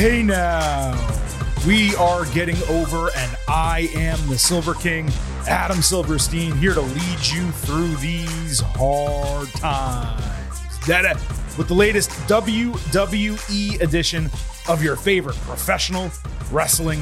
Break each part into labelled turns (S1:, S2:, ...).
S1: Hey now, we are getting over, and I am the Silver King, Adam Silverstein, here to lead you through these hard times. Uh, with the latest WWE edition of your favorite professional wrestling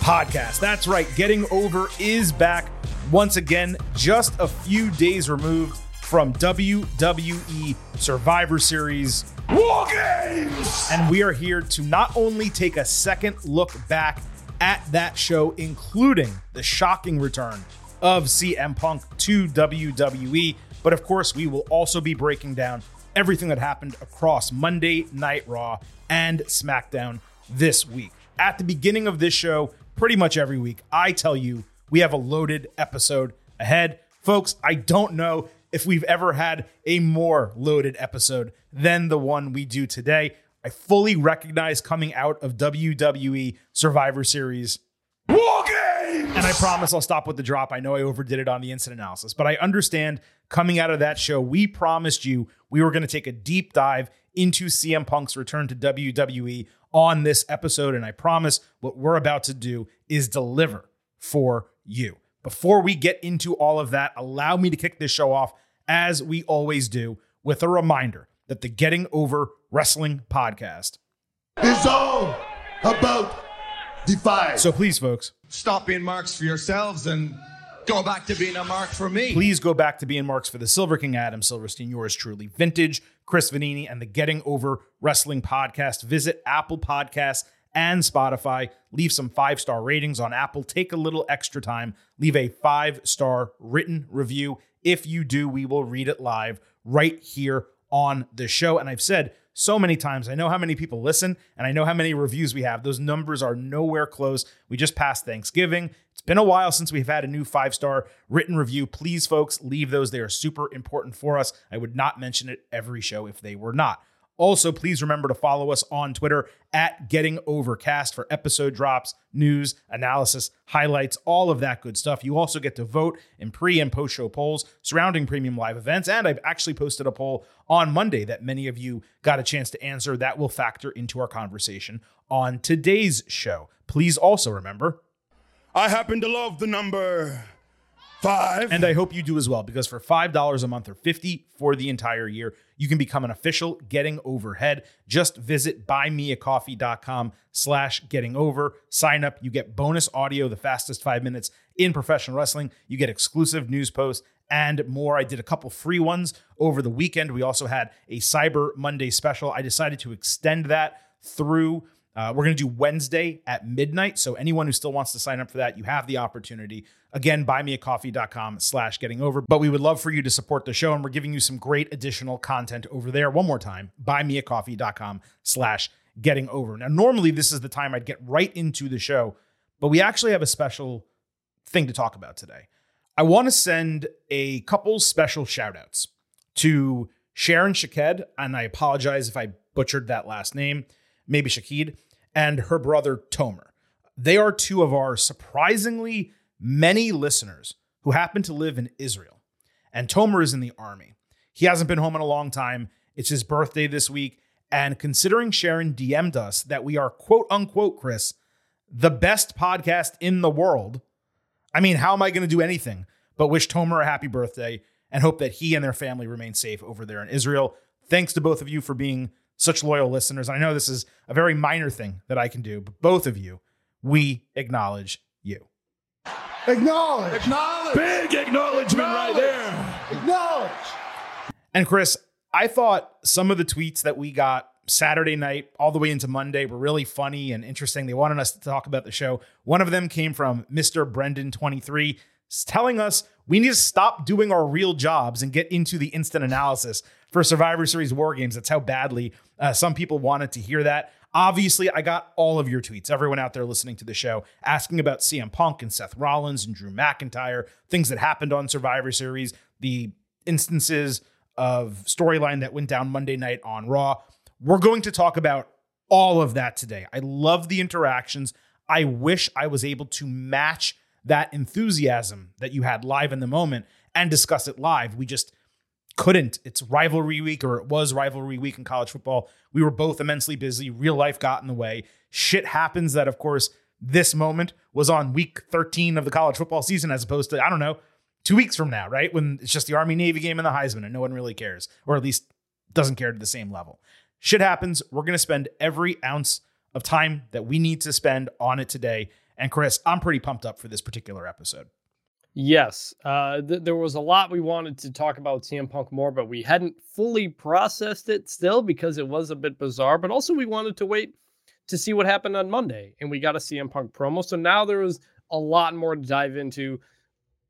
S1: podcast. That's right, Getting Over is back once again, just a few days removed from WWE Survivor Series War Games. And we are here to not only take a second look back at that show, including the shocking return of CM Punk to WWE, but of course, we will also be breaking down everything that happened across Monday Night Raw and SmackDown this week. At the beginning of this show, pretty much every week, I tell you we have a loaded episode ahead. Folks, I don't know if we've ever had a more loaded episode than the one we do today. I fully recognize coming out of WWE Survivor Series War Games! And I promise I'll stop with the drop. I know I overdid it on the incident analysis, but I understand coming out of that show, we promised you we were going to take a deep dive into CM Punk's return to WWE on this episode. And I promise what we're about to do is deliver for you. Before we get into all of that, allow me to kick this show off as we always do with a reminder that the Getting Over Wrestling podcast
S2: is all about Defy.
S1: So please, folks,
S3: stop being marks for yourselves and go back to being a mark for me.
S1: Please go back to being marks for the Silver King Adam Silverstein, yours truly, vintage, Chris Vannini, and the Getting Over Wrestling podcast. Visit Apple Podcasts and Spotify. Leave some five star ratings on Apple. Take a little extra time. Leave a five star written review. If you do, we will read it live right here on the show. And I've said so many times, I know how many people listen and I know how many reviews we have. Those numbers are nowhere close. We just passed Thanksgiving. It's been a while since we've had a new five star written review. Please, folks, leave those. They are super important for us. I would not mention it every show if they were not. Also, please remember to follow us on Twitter at Getting Overcast for episode drops, news, analysis, highlights, all of that good stuff. You also get to vote in pre and post show polls surrounding premium live events. And I've actually posted a poll on Monday that many of you got a chance to answer. That will factor into our conversation on today's show. Please also remember
S2: I happen to love the number Five.
S1: And I hope you do as well, because for $5 a month or 50 for the entire year, you can become an official Getting Overhead. Just visit buymeacoffee.com slash getting over. Sign up. You get bonus audio, the fastest five minutes in professional wrestling. You get exclusive news posts and more. I did a couple free ones over the weekend. We also had a Cyber Monday special. I decided to extend that through uh, we're going to do Wednesday at midnight. So anyone who still wants to sign up for that, you have the opportunity. Again, buymeacoffee.com slash getting over. But we would love for you to support the show. And we're giving you some great additional content over there. One more time, buymeacoffee.com slash getting over. Now, normally this is the time I'd get right into the show, but we actually have a special thing to talk about today. I want to send a couple special shout outs to Sharon Shaked, and I apologize if I butchered that last name maybe Shakid, and her brother Tomer. They are two of our surprisingly many listeners who happen to live in Israel. And Tomer is in the army. He hasn't been home in a long time. It's his birthday this week. And considering Sharon DM'd us that we are quote unquote, Chris, the best podcast in the world, I mean, how am I going to do anything but wish Tomer a happy birthday and hope that he and their family remain safe over there in Israel? Thanks to both of you for being such loyal listeners. And I know this is a very minor thing that I can do, but both of you, we acknowledge you.
S2: Acknowledge.
S3: Acknowledge.
S2: Big acknowledgement right there.
S3: Acknowledge.
S1: And Chris, I thought some of the tweets that we got Saturday night all the way into Monday were really funny and interesting. They wanted us to talk about the show. One of them came from Mr. Brendan23 telling us we need to stop doing our real jobs and get into the instant analysis for Survivor Series War Games. That's how badly uh, some people wanted to hear that. Obviously, I got all of your tweets, everyone out there listening to the show, asking about CM Punk and Seth Rollins and Drew McIntyre, things that happened on Survivor Series, the instances of storyline that went down Monday night on Raw. We're going to talk about all of that today. I love the interactions. I wish I was able to match that enthusiasm that you had live in the moment and discuss it live. We just couldn't. It's rivalry week, or it was rivalry week in college football. We were both immensely busy. Real life got in the way. Shit happens that, of course, this moment was on week 13 of the college football season, as opposed to, I don't know, two weeks from now, right? When it's just the Army Navy game and the Heisman, and no one really cares, or at least doesn't care to the same level. Shit happens. We're going to spend every ounce of time that we need to spend on it today. And Chris, I'm pretty pumped up for this particular episode.
S4: Yes, uh, th- there was a lot we wanted to talk about CM Punk more, but we hadn't fully processed it still because it was a bit bizarre. But also, we wanted to wait to see what happened on Monday, and we got a CM Punk promo. So now there was a lot more to dive into.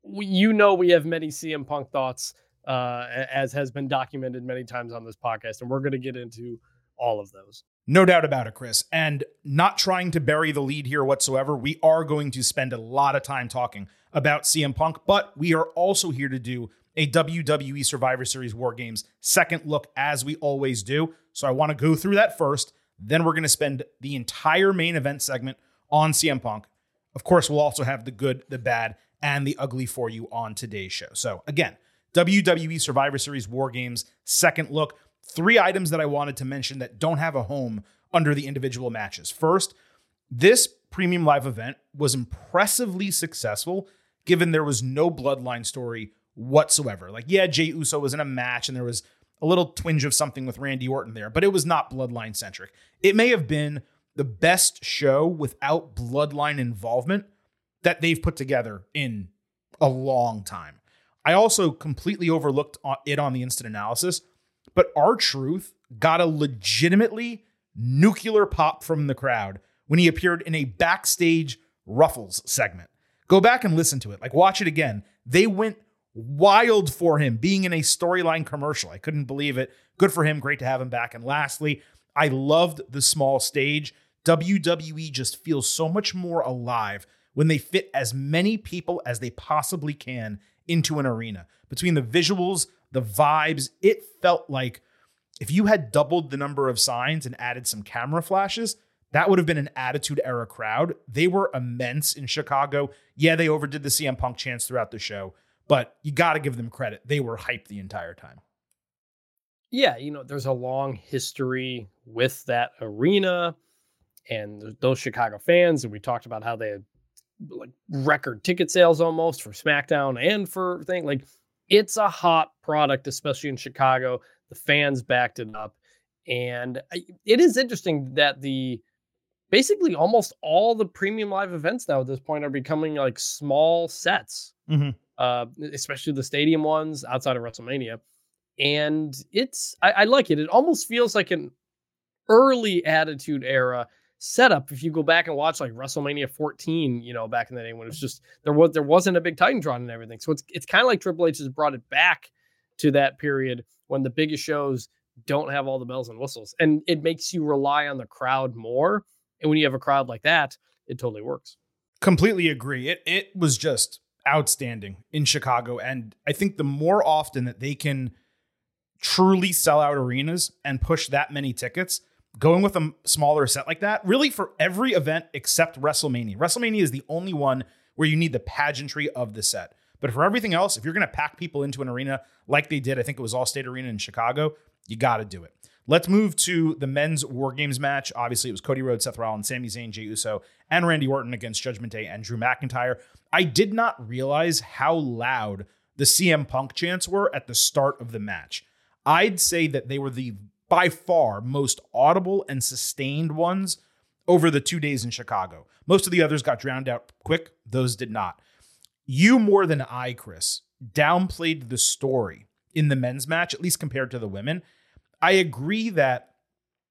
S4: We, you know, we have many CM Punk thoughts, uh, as has been documented many times on this podcast, and we're going to get into all of those.
S1: No doubt about it, Chris. And not trying to bury the lead here whatsoever, we are going to spend a lot of time talking about CM Punk, but we are also here to do a WWE Survivor Series War Games second look, as we always do. So I want to go through that first. Then we're going to spend the entire main event segment on CM Punk. Of course, we'll also have the good, the bad, and the ugly for you on today's show. So again, WWE Survivor Series War Games second look. Three items that I wanted to mention that don't have a home under the individual matches. First, this premium live event was impressively successful given there was no bloodline story whatsoever. Like, yeah, Jey Uso was in a match and there was a little twinge of something with Randy Orton there, but it was not bloodline centric. It may have been the best show without bloodline involvement that they've put together in a long time. I also completely overlooked it on the instant analysis, but R-Truth got a legitimately nuclear pop from the crowd when he appeared in a backstage Ruffles segment. Go back and listen to it. Like, watch it again. They went wild for him being in a storyline commercial. I couldn't believe it. Good for him. Great to have him back. And lastly, I loved the small stage. WWE just feels so much more alive when they fit as many people as they possibly can into an arena. Between the visuals, the vibes, it felt like if you had doubled the number of signs and added some camera flashes, that would have been an attitude era crowd. They were immense in Chicago. Yeah, they overdid the CM Punk chants throughout the show, but you got to give them credit. They were hyped the entire time.
S4: Yeah, you know, there's a long history with that arena and those Chicago fans. And we talked about how they had like record ticket sales almost for SmackDown and for thing. Like it's a hot product, especially in Chicago. The fans backed it up. And it is interesting that the basically almost all the premium live events now at this point are becoming like small sets, mm-hmm. uh, especially the stadium ones outside of WrestleMania. And it's, I, I like it. It almost feels like an early Attitude Era setup. If you go back and watch like WrestleMania 14, you know, back in the day when it was just there was there wasn't a big Titantron and everything. So it's it's kind of like Triple H has brought it back to that period when the biggest shows don't have all the bells and whistles, and it makes you rely on the crowd more and when you have a crowd like that, it totally works.
S1: Completely agree. It it was just outstanding in Chicago. And I think the more often that they can truly sell out arenas and push that many tickets, going with a smaller set like that, really for every event except WrestleMania. WrestleMania is the only one where you need the pageantry of the set. But for everything else, if you're going to pack people into an arena like they did, I think it was Allstate Arena in Chicago, you got to do it. Let's move to the men's War Games match. Obviously, it was Cody Rhodes, Seth Rollins, Sami Zayn, Jey Uso, and Randy Orton against Judgment Day and Drew McIntyre. I did not realize how loud the CM Punk chants were at the start of the match. I'd say that they were the by far most audible and sustained ones over the two days in Chicago. Most of the others got drowned out quick, those did not. You more than I, Chris, downplayed the story in the men's match, at least compared to the women. I agree that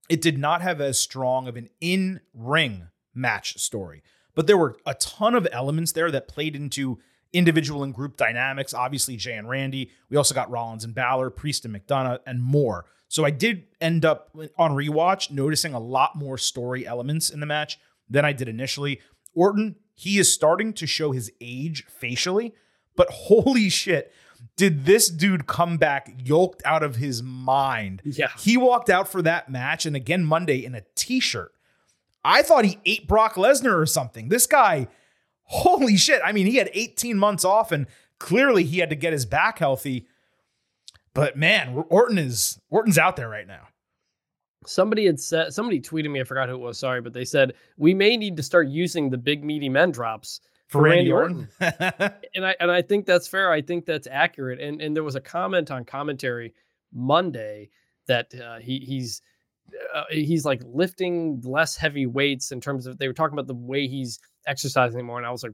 S1: it did not have as strong of an in ring match story, but there were a ton of elements there that played into individual and group dynamics. Obviously, Jey and Randy. We also got Rollins and Balor, Priest and McDonagh, and more. So I did end up on rewatch noticing a lot more story elements in the match than I did initially. Orton, he is starting to show his age facially, but holy shit, did this dude come back yoked out of his mind?
S4: Yeah.
S1: He walked out for that match and again Monday in a t shirt. I thought he ate Brock Lesnar or something. This guy, holy shit. I mean, he had 18 months off and clearly he had to get his back healthy. But man, Orton is Orton's out there right now.
S4: Somebody had said somebody tweeted me, I forgot who it was, sorry, but they said we may need to start using the big meaty men drops
S1: For, Randy, Orton.
S4: and I and I think that's fair. I think that's accurate. And and there was a comment on commentary Monday that uh, he he's uh, he's like lifting less heavy weights in terms of they were talking about the way he's exercising more, and I was like,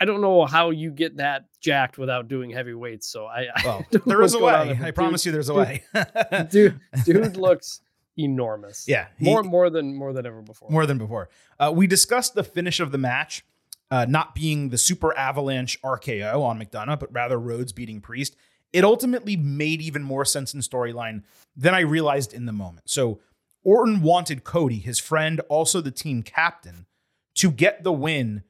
S4: I don't know how you get that jacked without doing heavy weights. So I, I
S1: well,
S4: don't know
S1: there is a way. I
S4: but
S1: promise you, there's a
S4: dude,
S1: way.
S4: dude, dude looks enormous.
S1: yeah, he-
S4: more more than more than ever before.
S1: more than before. Uh, we discussed the finish of the match uh, not being the super avalanche RKO on McDonagh, but rather Rhodes beating Priest. It ultimately made even more sense in storyline than I realized in the moment. So Orton wanted Cody, his friend, also the team captain, to get the win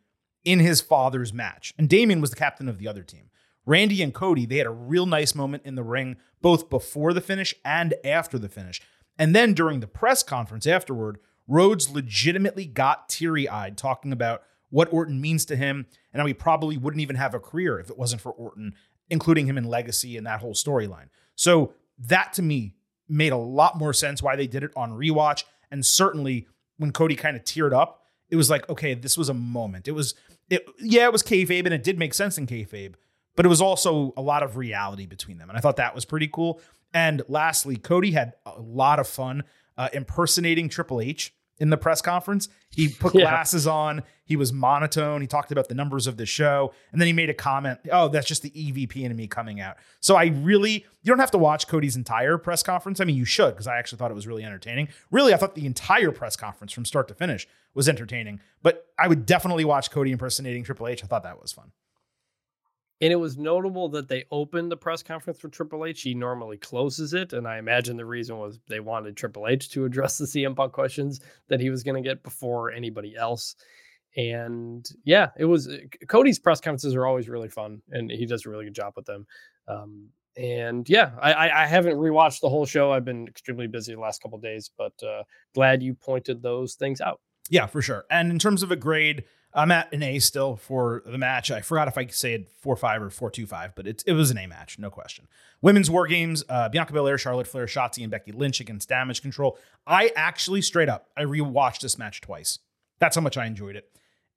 S1: in his father's match. And Damian was the captain of the other team. Randy and Cody, they had a real nice moment in the ring, both before the finish and after the finish. And then during the press conference afterward, Rhodes legitimately got teary eyed talking about what Orton means to him and how he probably wouldn't even have a career if it wasn't for Orton, including him in Legacy and that whole storyline. So that to me made a lot more sense why they did it on rewatch. And certainly when Cody kind of teared up, it was like, okay, this was a moment. It was, it, yeah, it was kayfabe and it did make sense in kayfabe, but it was also a lot of reality between them. And I thought that was pretty cool. And lastly, Cody had a lot of fun uh, impersonating Triple H in the press conference. He put
S4: Yeah.
S1: glasses on. He was monotone. He talked about the numbers of the show. And then he made a comment, oh, that's just the EVP in me coming out. So I really, you don't have to watch Cody's entire press conference. I mean, you should, because I actually thought it was really entertaining. Really, I thought the entire press conference from start to finish was entertaining. But I would definitely watch Cody impersonating Triple H. I thought that was fun.
S4: And it was notable that they opened the press conference for Triple H. He normally closes it, and I imagine the reason was they wanted Triple H to address the CM Punk questions that he was going to get before anybody else. And yeah, it was Cody's press conferences are always really fun, and he does a really good job with them. Um, and yeah, I, I, I haven't rewatched the whole show. I've been extremely busy the last couple days, but uh, glad you pointed those things out.
S1: Yeah, for sure. And in terms of a grade, I'm at an A still for the match. I forgot if I said four five or four two five, but it, it was an A match, no question. Women's War Games: uh, Bianca Belair, Charlotte Flair, Shotzi, and Becky Lynch against Damage Control. I actually straight up, I rewatched this match twice. That's how much I enjoyed it.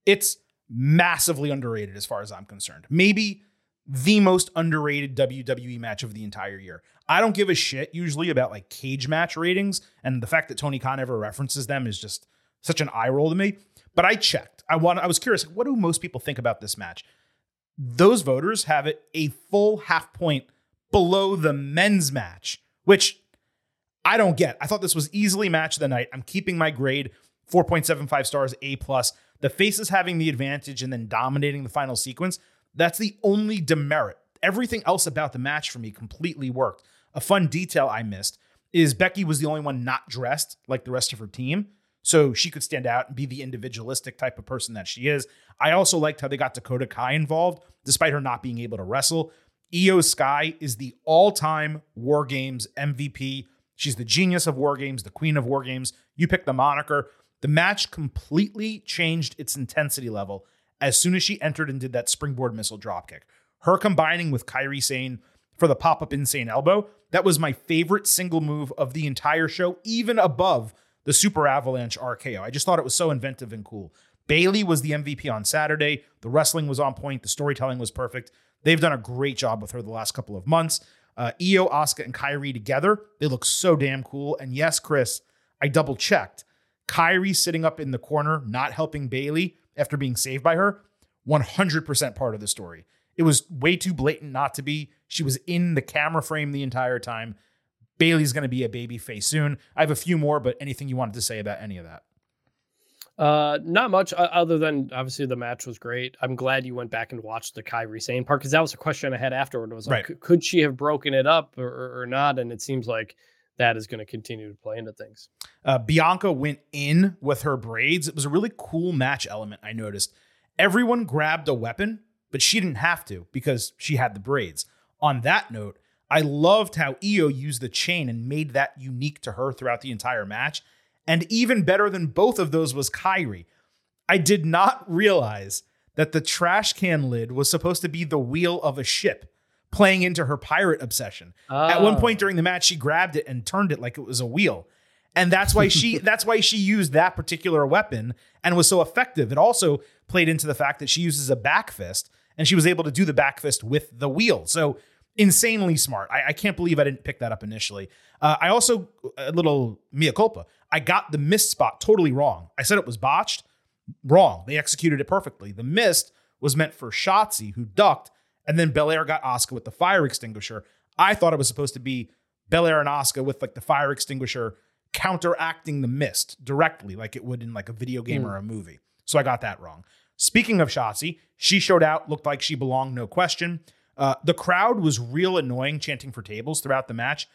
S1: It's massively underrated as far as I'm concerned. Maybe the most underrated WWE match of the entire year. I don't give a shit usually about like cage match ratings, and the fact that Tony Khan ever references them is just such an eye roll to me. But I checked. I want. I was curious. What do most people think about this match? Those voters have it a full half point below the men's match, which I don't get. I thought this was easily match of the night. I'm keeping my grade 4.75 stars, A plus. The faces having the advantage and then dominating the final sequence. That's the only demerit. Everything else about the match for me completely worked. A fun detail I missed is Becky was the only one not dressed like the rest of her team. So she could stand out and be the individualistic type of person that she is. I also liked how they got Dakota Kai involved, despite her not being able to wrestle. Iyo Sky is the all time War Games MVP. She's the genius of War Games, the queen of War Games. You pick the moniker. The match completely changed its intensity level as soon as she entered and did that springboard missile dropkick. Her combining with Kairi Sane for the pop up insane elbow, that was my favorite single move of the entire show, even above the Super Avalanche RKO. I just thought it was so inventive and cool. Bayley was the MVP on Saturday. The wrestling was on point. The storytelling was perfect. They've done a great job with her the last couple of months. Uh, Iyo, Asuka, and Kyrie together, they look so damn cool. And yes, Chris, I double checked. Kairi sitting up in the corner, not helping Bayley after being saved by her, 100% part of the story. It was way too blatant not to be. She was in the camera frame the entire time. Bayley's going to be a baby face soon. I have a few more, but anything you wanted to say about any of that?
S4: Uh, not much other than obviously the match was great. I'm glad you went back and watched the Kairi Sane part because that was a question I had afterward. Was like,
S1: Right.
S4: could- she have broken it up or, or not? And it seems like that is going to continue to play into things.
S1: Uh, Bianca went in with her braids. It was a really cool match element, I noticed. Everyone grabbed a weapon, but she didn't have to because she had the braids. On that note, I loved how Iyo used the chain and made that unique to her throughout the entire match. And even better than both of those was Kairi. I did not realize that the trash can lid was supposed to be the wheel of a ship, playing into her pirate obsession. At one point
S4: Oh.
S1: during the match, she grabbed it and turned it like it was a wheel. And that's why she that's why she used that particular weapon and was so effective. It also played into the fact that she uses a back fist and she was able to do the back fist with the wheel. So insanely smart. I, I can't believe I didn't pick that up initially. Uh, I also a little mea culpa. I got the mist spot totally wrong. I said it was botched. Wrong. They executed it perfectly. The mist was meant for Shotzi, who ducked, and then Belair got Asuka with the fire extinguisher. I thought it was supposed to be Belair and Asuka with like the fire extinguisher counteracting the mist directly, like it would in like a video game or a movie. So I got that wrong. Speaking of Shotzi, she showed out, looked like she belonged, no question. Uh, the crowd was real annoying, chanting for tables throughout the match.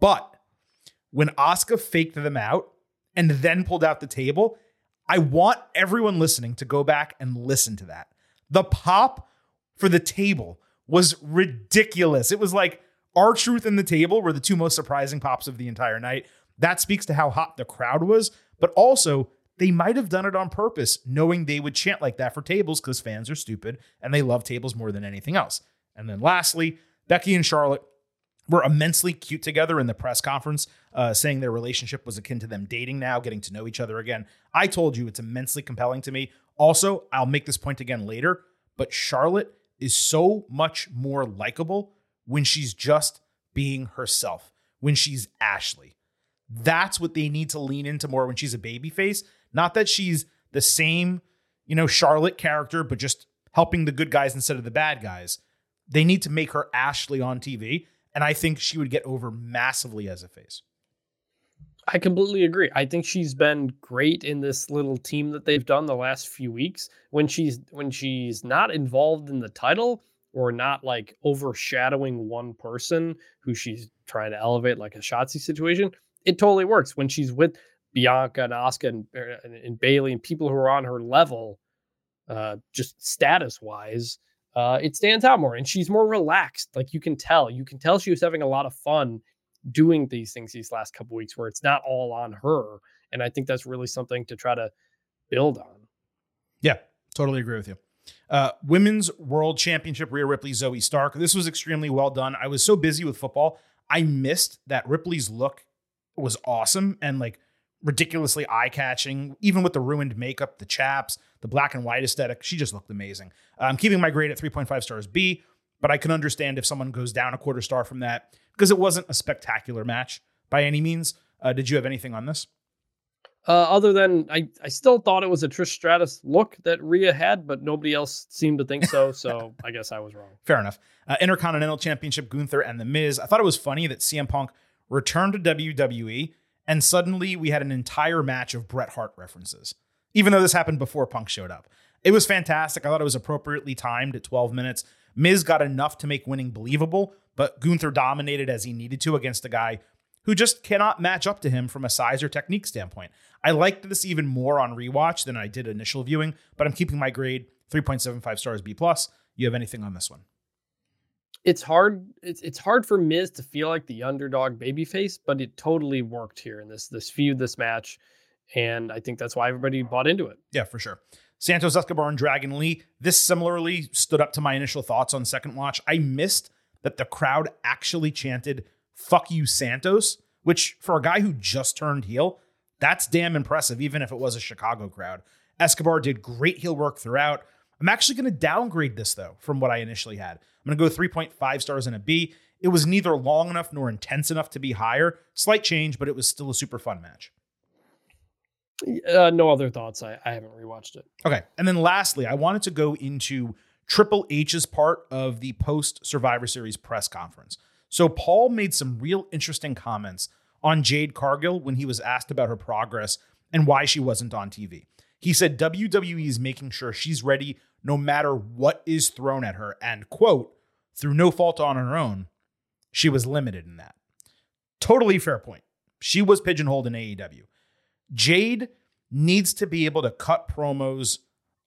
S1: But when Asuka faked them out and then pulled out the table, I want everyone listening to go back and listen to that. The pop for the table was ridiculous. It was like R-Truth and the table were the two most surprising pops of the entire night. That speaks to how hot the crowd was, but also they might have done it on purpose, knowing they would chant like that for tables because fans are stupid and they love tables more than anything else. And then lastly, Becky and Charlotte were immensely cute together in the press conference, uh, saying their relationship was akin to them dating now, getting to know each other again. I told you it's immensely compelling to me. Also, I'll make this point again later, but Charlotte is so much more likable when she's just being herself, when she's Ashley. That's what they need to lean into more when she's a baby face. Not that she's the same, you know, Charlotte character, but just helping the good guys instead of the bad guys. They need to make her Ashley on TV. And I think she would get over massively as a face.
S4: I completely agree. I think she's been great in this little team that they've done the last few weeks. When she's when she's not involved in the title or not like overshadowing one person who she's trying to elevate, like a Shotzi situation, it totally works. When she's with Bianca and and, er, and, and Bayley and people who are on her level, uh, just status wise, uh, it stands out more. And she's more relaxed. Like you can tell, you can tell she was having a lot of fun doing these things these last couple weeks where it's not all on her and i think that's really something to try to build on
S1: Yeah, totally agree with you. Uh, Women's World Championship, Rhea Ripley, Zoe Stark. This was extremely well done. I was so busy with football, I missed that Ripley's look was awesome and like ridiculously eye catching, even with the ruined makeup, the chaps, the black and white aesthetic. She just looked amazing. I'm keeping my grade at 3.5 stars B, but I can understand if someone goes down a quarter star from that because it wasn't a spectacular match by any means. Uh, did you have anything on this?
S4: uh, other than I, I still thought it was a trish stratus look that Rhea had but nobody else seemed to think so so i guess i was wrong
S1: Fair enough. Uh, Intercontinental Championship, Gunther and The Miz. I thought it was funny that CM Punk returned to WWE and suddenly we had an entire match of Bret Hart references, even though this happened before Punk showed up. It was fantastic. I thought it was appropriately timed at 12 minutes. Miz got enough to make winning believable, but Gunther dominated as he needed to against a guy who just cannot match up to him from a size or technique standpoint. I liked this even more on rewatch than I did initial viewing, but I'm keeping my grade 3.75 stars B plus. You have anything on this one?
S4: it's hard it's, it's hard for Miz to feel like the underdog babyface but it totally worked here in this this feud this match and i think that's why everybody bought into it
S1: Yeah, for sure. Santos Escobar and Dragon Lee. This similarly stood up to my initial thoughts on second watch. I missed that the crowd actually chanted "Fuck you, Santos," which for a guy who just turned heel, that's damn impressive, even if it was a Chicago crowd. Escobar did great heel work throughout. I'm actually going to downgrade this though from what I initially had. I'm going to go 3.5 stars and a B. It was neither long enough nor intense enough to be higher. Slight change, but it was still a super fun match.
S4: uh, no other thoughts I, I haven't rewatched it
S1: Okay. And then lastly, I wanted to go into Triple H's part of the post Survivor Series press conference. So Paul made some real interesting comments on Jade Cargill when he was asked about her progress and why she wasn't on TV. He said WWE is making sure she's ready no matter what is thrown at her, and quote, through no fault on her own, she was limited in that. Totally fair point. She was pigeonholed in AEW. Jade needs to be able to cut promos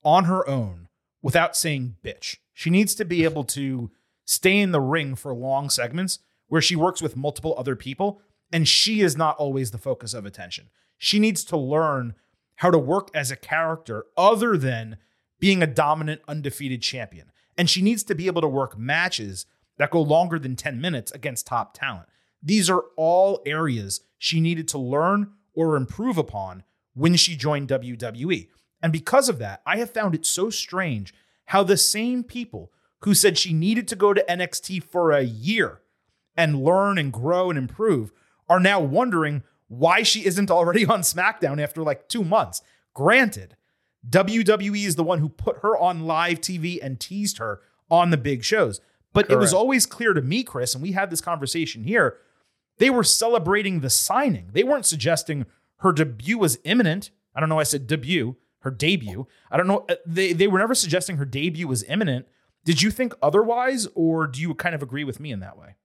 S1: on her own without saying bitch. She needs to be able to stay in the ring for long segments where she works with multiple other people and she is not always the focus of attention. She needs to learn how to work as a character other than being a dominant, undefeated champion. And she needs to be able to work matches that go longer than 10 minutes against top talent. These are all areas she needed to learn or improve upon when she joined WWE. And because of that, I have found it so strange how the same people who said she needed to go to NXT for a year and learn and grow and improve are now wondering why she isn't already on SmackDown after like two months. Granted, WWE is the one who put her on live TV and teased her on the big shows. But Correct. it was always clear to me, Chris, and we had this conversation here. They were celebrating the signing. They weren't suggesting her debut was imminent. I don't know. I said debut, her debut. I don't know. Uh, they they were never suggesting her debut was imminent. Did you think otherwise, or do you kind of agree with me in that way?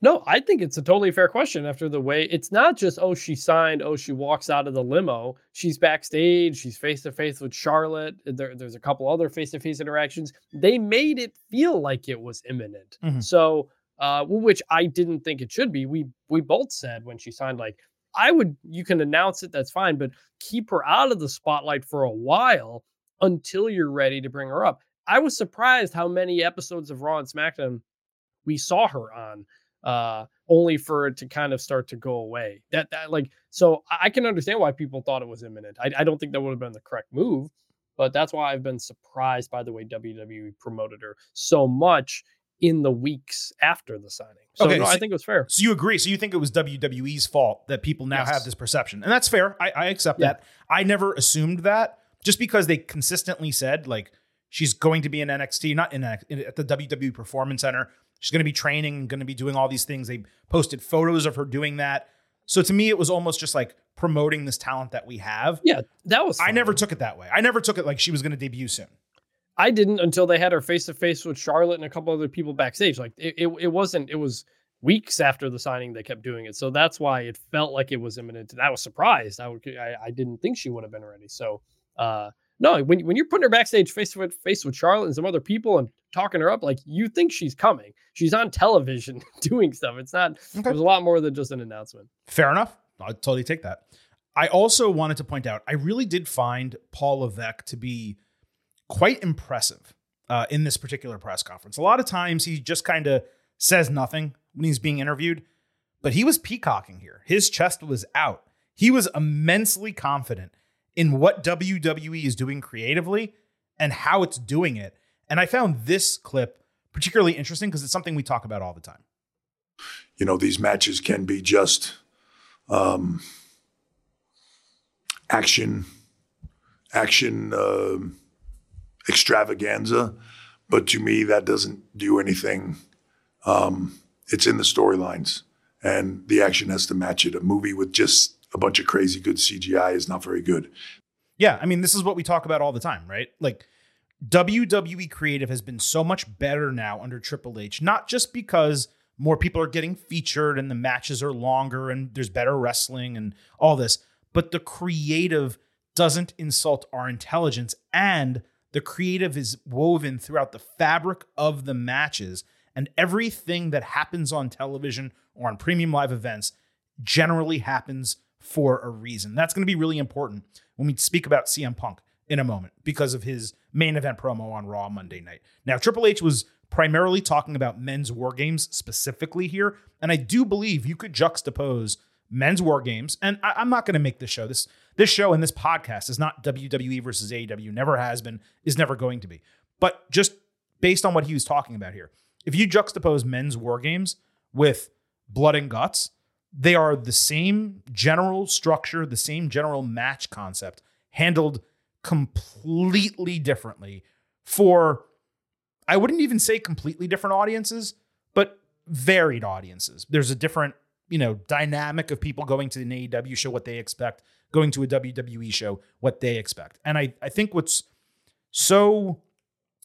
S4: No, I think it's a totally fair question after the way it's not just, oh, she signed, oh, she walks out of the limo. She's backstage, she's face to face with Charlotte. There, there's a couple other face to face interactions. They made it feel like it was imminent. Mm-hmm. So, uh, which I didn't think it should be. We we both said when she signed, like, I would, you can announce it, that's fine, but keep her out of the spotlight for a while until you're ready to bring her up. I was surprised how many episodes of Raw and SmackDown we saw her on uh, only for it to kind of start to go away. That that like so I can understand why people thought it was imminent. I, I don't think that would have been the correct move, but that's why I've been surprised by the way WWE promoted her so much in the weeks after the signing. So okay, no, so, I think it was fair.
S1: So you agree? So you think it was WWE's fault that people now yes. have this perception, and that's fair. I, I accept yeah. that. I never assumed that just because they consistently said like she's going to be in NXT, not in, in at the WWE Performance Center. She's going to be training, going to be doing all these things. They posted photos of her doing that. So to me, it was almost just like promoting this talent that we have.
S4: Yeah, that was.
S1: I never took it that way. I never took it like she was going to debut soon.
S4: I didn't until they had her face to face with Charlotte and a couple other people backstage. Like it, it, it, wasn't. It was weeks after the signing they kept doing it. So that's why it felt like it was imminent. And I was surprised. I would. I, I didn't think she would have been ready. So uh, no, when when you're putting her backstage face to face with Charlotte and some other people and talking her up, like you think she's coming. She's on television doing stuff. It's not. Okay. It was a lot more than just an announcement.
S1: Fair enough. I'll totally take that. I also wanted to point out, I really did find Paul Levesque to be quite impressive uh, in this particular press conference. A lot of times he just kind of says nothing when he's being interviewed, but he was peacocking here. His chest was out. He was immensely confident in what WWE is doing creatively and how it's doing it. And I found this clip particularly interesting because it's something we talk about all the time.
S5: You know, these matches can be just um, action, action uh, extravaganza, but to me, that doesn't do anything. Um, it's in the storylines, and the action has to match it. A movie with just a bunch of crazy good CGI is not very good.
S1: Yeah, I mean, this is what we talk about all the time, right? Like WWE creative has been so much better now under Triple H, not just because more people are getting featured and the matches are longer and there's better wrestling and all this, but the creative doesn't insult our intelligence and the creative is woven throughout the fabric of the matches and everything that happens on television or on premium live events generally happens for a reason. That's going to be really important when we speak about CM Punk in a moment because of his main event promo on Raw Monday night. Now, Triple H was primarily talking about men's war games specifically here, and I do believe you could juxtapose men's war games. And I, am not going to make this show this this show and this podcast is not WWE versus AEW. Never has been, is never going to be. But just based on what he was talking about here, if you juxtapose men's war games with blood and guts, they are the same general structure, the same general match concept, handled completely differently for, I wouldn't even say completely different audiences, but varied audiences. There's a different, you know, dynamic of people going to an AEW show, what they expect, going to a WWE show, what they expect. And I, I think what's so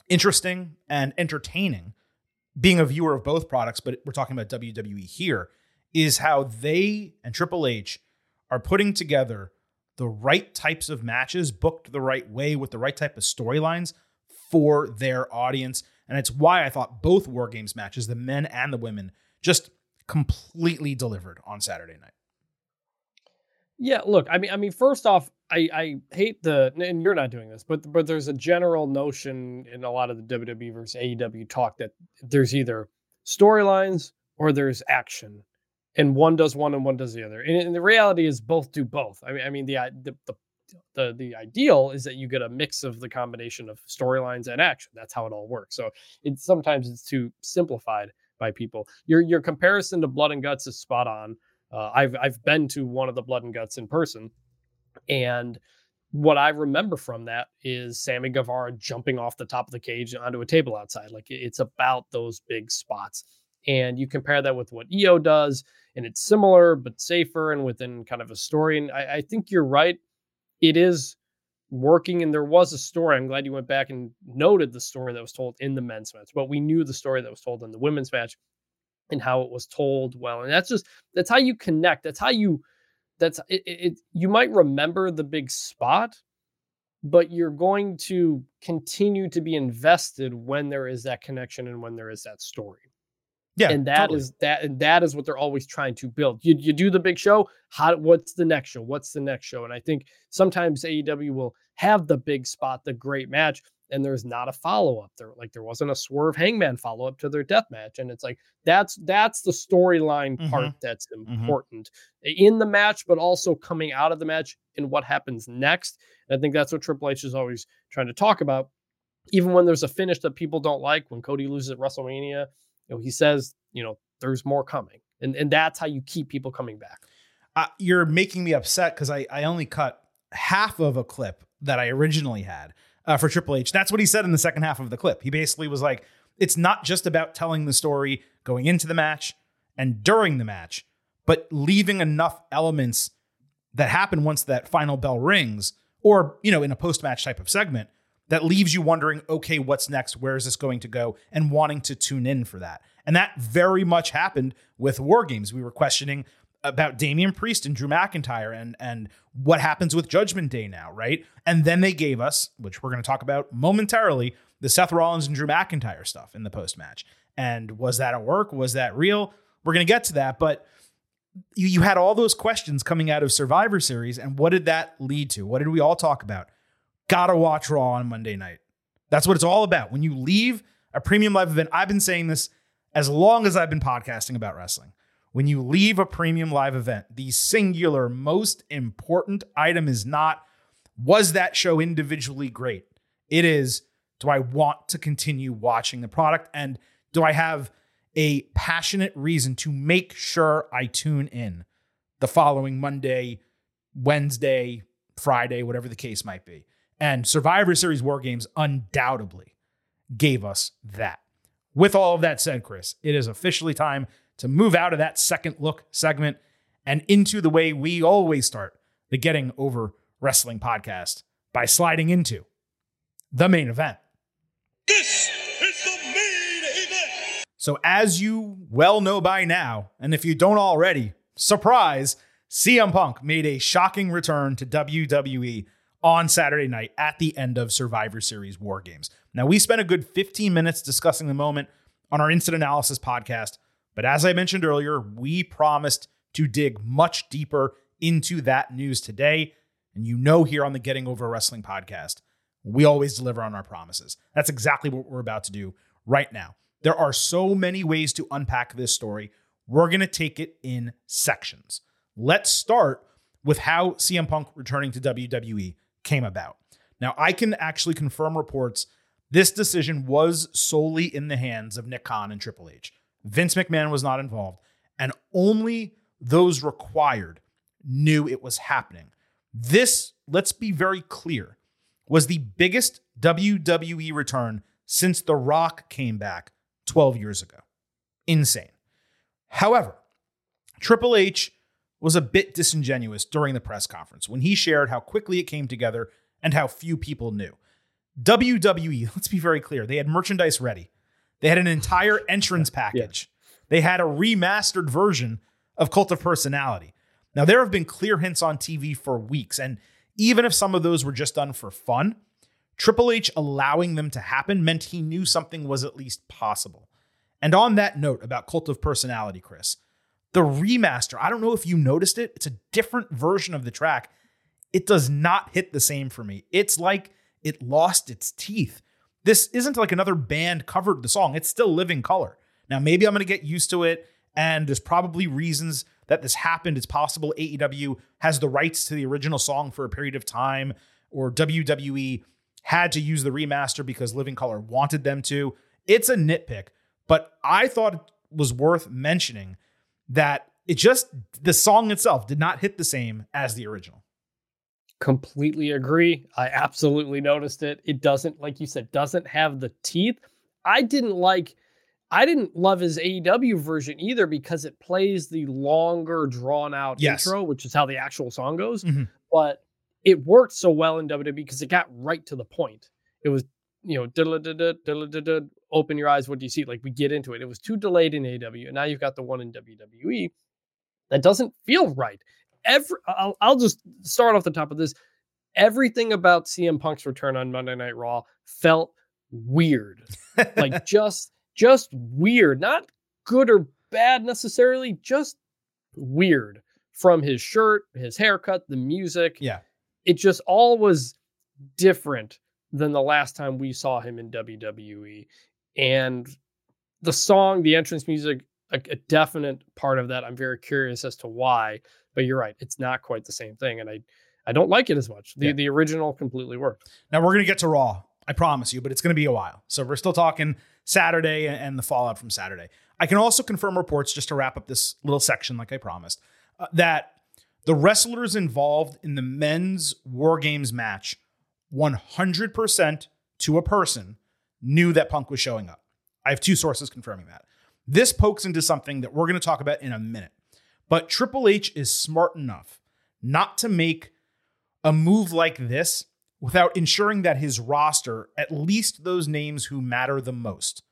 S1: interesting and entertaining being a viewer of both products, but we're talking about WWE here, is how they and Triple H are putting together the right types of matches booked the right way with the right type of storylines for their audience. And it's why I thought both War Games matches, the men and the women, just completely delivered on Saturday night.
S4: Yeah, look, I mean, I mean, first off, I, I hate the and you're not doing this, but but there's a general notion in a lot of the WWE versus AEW talk that there's either storylines or there's action, and one does one and one does the other. And, and the reality is both do both. I mean, I mean the the the the, the ideal is that you get a mix of the combination of storylines and action. That's how it all works. So it's sometimes it's too simplified by people. Your your comparison to Blood and Guts is spot on. Uh, I've I've been to one of the Blood and Guts in person and what I remember from that is Sammy Guevara jumping off the top of the cage onto a table outside. Like it's about those big spots. And you compare that with what EO does, and it's similar but safer and within kind of a story. And I, I think you're right. It is working, and there was a story. I'm glad you went back and noted the story that was told in the men's match, but we knew the story that was told in the women's match and how it was told well. And that's just that's how you connect. That's how you that's it, it, you might remember the big spot but you're going to continue to be invested when there is that connection and when there is that story
S1: Yeah,
S4: and that
S1: totally.
S4: is that and that is what they're always trying to build you, you do the big show how what's the next show what's the next show and i think sometimes aew will have the big spot the great match and there's not a follow-up there like there wasn't a swerve hangman follow-up to their death match and it's like that's that's the storyline part
S1: Mhm.
S4: that's
S1: Mhm.
S4: important in the match but also coming out of the match and what happens next and i think that's what triple h is always trying to talk about even when there's a finish that people don't like when cody loses at wrestlemania you know he says you know there's more coming and and that's how you keep people coming back
S1: uh, you're making me upset because I, I only cut half of a clip that I originally had uh, for Triple H. That's what he said in the second half of the clip. He basically was like, it's not just about telling the story going into the match and during the match, but leaving enough elements that happen once that final bell rings, or, you know, in a post match type of segment that leaves you wondering, okay, what's next? Where is this going to go? And wanting to tune in for that. And that very much happened with War Games. We were questioning about Damian Priest and Drew McIntyre and and what happens with Judgment Day now, right? And then they gave us, which we're going to talk about momentarily, the Seth Rollins and Drew McIntyre stuff in the post match. And was that a work? Was that real? We're going to get to that, but you, you had all those questions coming out of Survivor Series, and what did that lead to? What did we all talk about? Gotta watch Raw on Monday night. That's what it's all about. When you leave a premium live event, I've been saying this as long as I've been podcasting about wrestling. When you leave a premium live event, the singular most important item is not, was that show individually great? It is, do I want to continue watching the product? And do I have a passionate reason to make sure I tune in the following Monday, Wednesday, Friday, whatever the case might be? And Survivor Series War Games undoubtedly gave us that. With all of that said, Chris, it is officially time to move out of that second look segment and into the way we always start the Getting Over Wrestling podcast by sliding into the main event.
S2: This is the main event.
S1: So, as you well know by now, and if you don't already, surprise, CM Punk made a shocking return to WWE on Saturday night at the end of Survivor Series War Games. Now, we spent a good 15 minutes discussing the moment on our instant analysis podcast, but as I mentioned earlier, we promised to dig much deeper into that news today. And you know, here on the Getting Over Wrestling podcast, we always deliver on our promises. That's exactly what we're about to do right now. There are so many ways to unpack this story. We're going to take it in sections. Let's start with how CM Punk returning to WWE came about. Now, I can actually confirm reports this decision was solely in the hands of Nick Khan and Triple H. Vince McMahon was not involved, and only those required knew it was happening. This, let's be very clear, was the biggest WWE return since The Rock came back 12 years ago. Insane. However, Triple H was a bit disingenuous during the press conference when he shared how quickly it came together and how few people knew. WWE, let's be very clear, they had merchandise ready. They had an entire entrance package. They had a remastered version of Cult of Personality. Now, there have been clear hints on TV for weeks, and even if some of those were just done for fun, Triple H allowing them to happen meant he knew something was at least possible. And on that note about Cult of Personality, Chris, the remaster, I don't know if you noticed it, it's a different version of the track. it does not hit the same for me. It's like it lost its teeth. This isn't like another band covered the song. It's still Living Colour. Now, maybe I'm going to get used to it, and there's probably reasons that this happened. It's possible AEW has the rights to the original song for a period of time, or WWE had to use the remaster because Living Colour wanted them to. It's a nitpick, but I thought it was worth mentioning that it just, the song itself did not hit the same as the original.
S4: Completely agree. I absolutely noticed it. It doesn't, like you said, doesn't have the teeth. I didn't like I didn't love his AEW version either because it plays the longer, drawn out
S1: Yes.
S4: intro, which is how the actual song goes.
S1: Mhm.
S4: But it worked so well in WWE because it got right to the point. It was, you know, open your eyes. What do you see? Like we get into it. It was too delayed in AEW, and now you've got the one in WWE that doesn't feel right. Every, I'll, I'll just start off the top of this. Everything about CM Punk's return on Monday Night Raw felt weird. Like just just weird. Not good or bad necessarily just weird from his shirt his haircut the music.
S1: Yeah.
S4: it just all was different than the last time we saw him in WWE and the song the entrance music a, a definite part of that. I'm very curious as to why but you're right it's not quite the same thing and I I don't like it as much the
S1: Yeah.
S4: the original completely worked
S1: Now we're gonna get to Raw, I promise you, but it's gonna be a while. So we're still talking Saturday and the fallout from Saturday. I can also confirm reports just to wrap up this little section, like I promised, uh, that the wrestlers involved in the men's War Games match, 100% to a person, knew that Punk was showing up. I have two sources confirming that. This pokes into something that we're going to talk about in a minute. But Triple H is smart enough not to make a move like this without ensuring that his roster, at least those names who matter the most,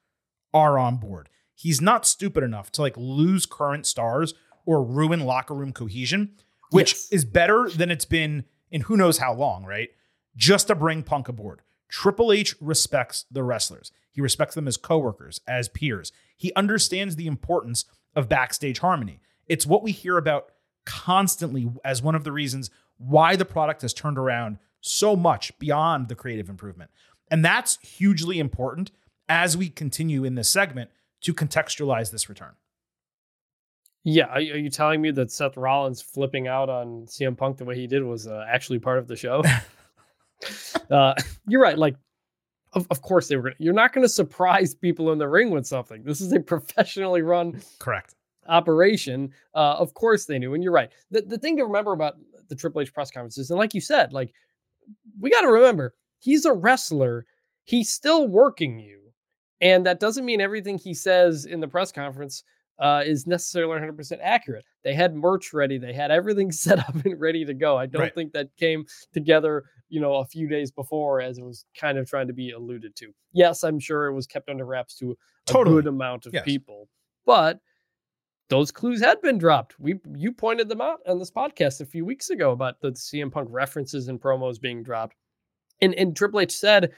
S1: are on board. He's not stupid enough to like lose current stars or ruin locker room cohesion, which
S4: Yes.
S1: is better than it's been in who knows how long, right? Just to bring Punk aboard. Triple H respects the wrestlers. He respects them as coworkers, as peers. He understands the importance of backstage harmony. It's what we hear about constantly as one of the reasons why the product has turned around so much beyond the creative improvement. And that's hugely important as we continue in this segment to contextualize this return.
S4: Yeah, are, you telling me that Seth Rollins flipping out on CM Punk the way he did was uh, actually part of the show? uh, you're right. Like, of, of course they were. You're not going to surprise people in the ring with something. This is a professionally run
S1: Correct.
S4: Operation. Uh, of course they knew, and you're right. The the thing to remember about the Triple H press conferences, and like you said, like we got to remember, he's a wrestler. He's still working you, and that doesn't mean everything he says in the press conference uh, is necessarily 100% accurate. They had merch ready. They had everything set up and ready to go. I don't
S1: Right.
S4: think that came together, you know, a few days before as it was kind of trying to be alluded to. Yes, I'm sure it was kept under wraps to a
S1: Totally.
S4: good amount of
S1: Yes.
S4: people, but those clues had been dropped. We you pointed them out on this podcast a few weeks ago about the CM Punk references and promos being dropped. And and Triple H said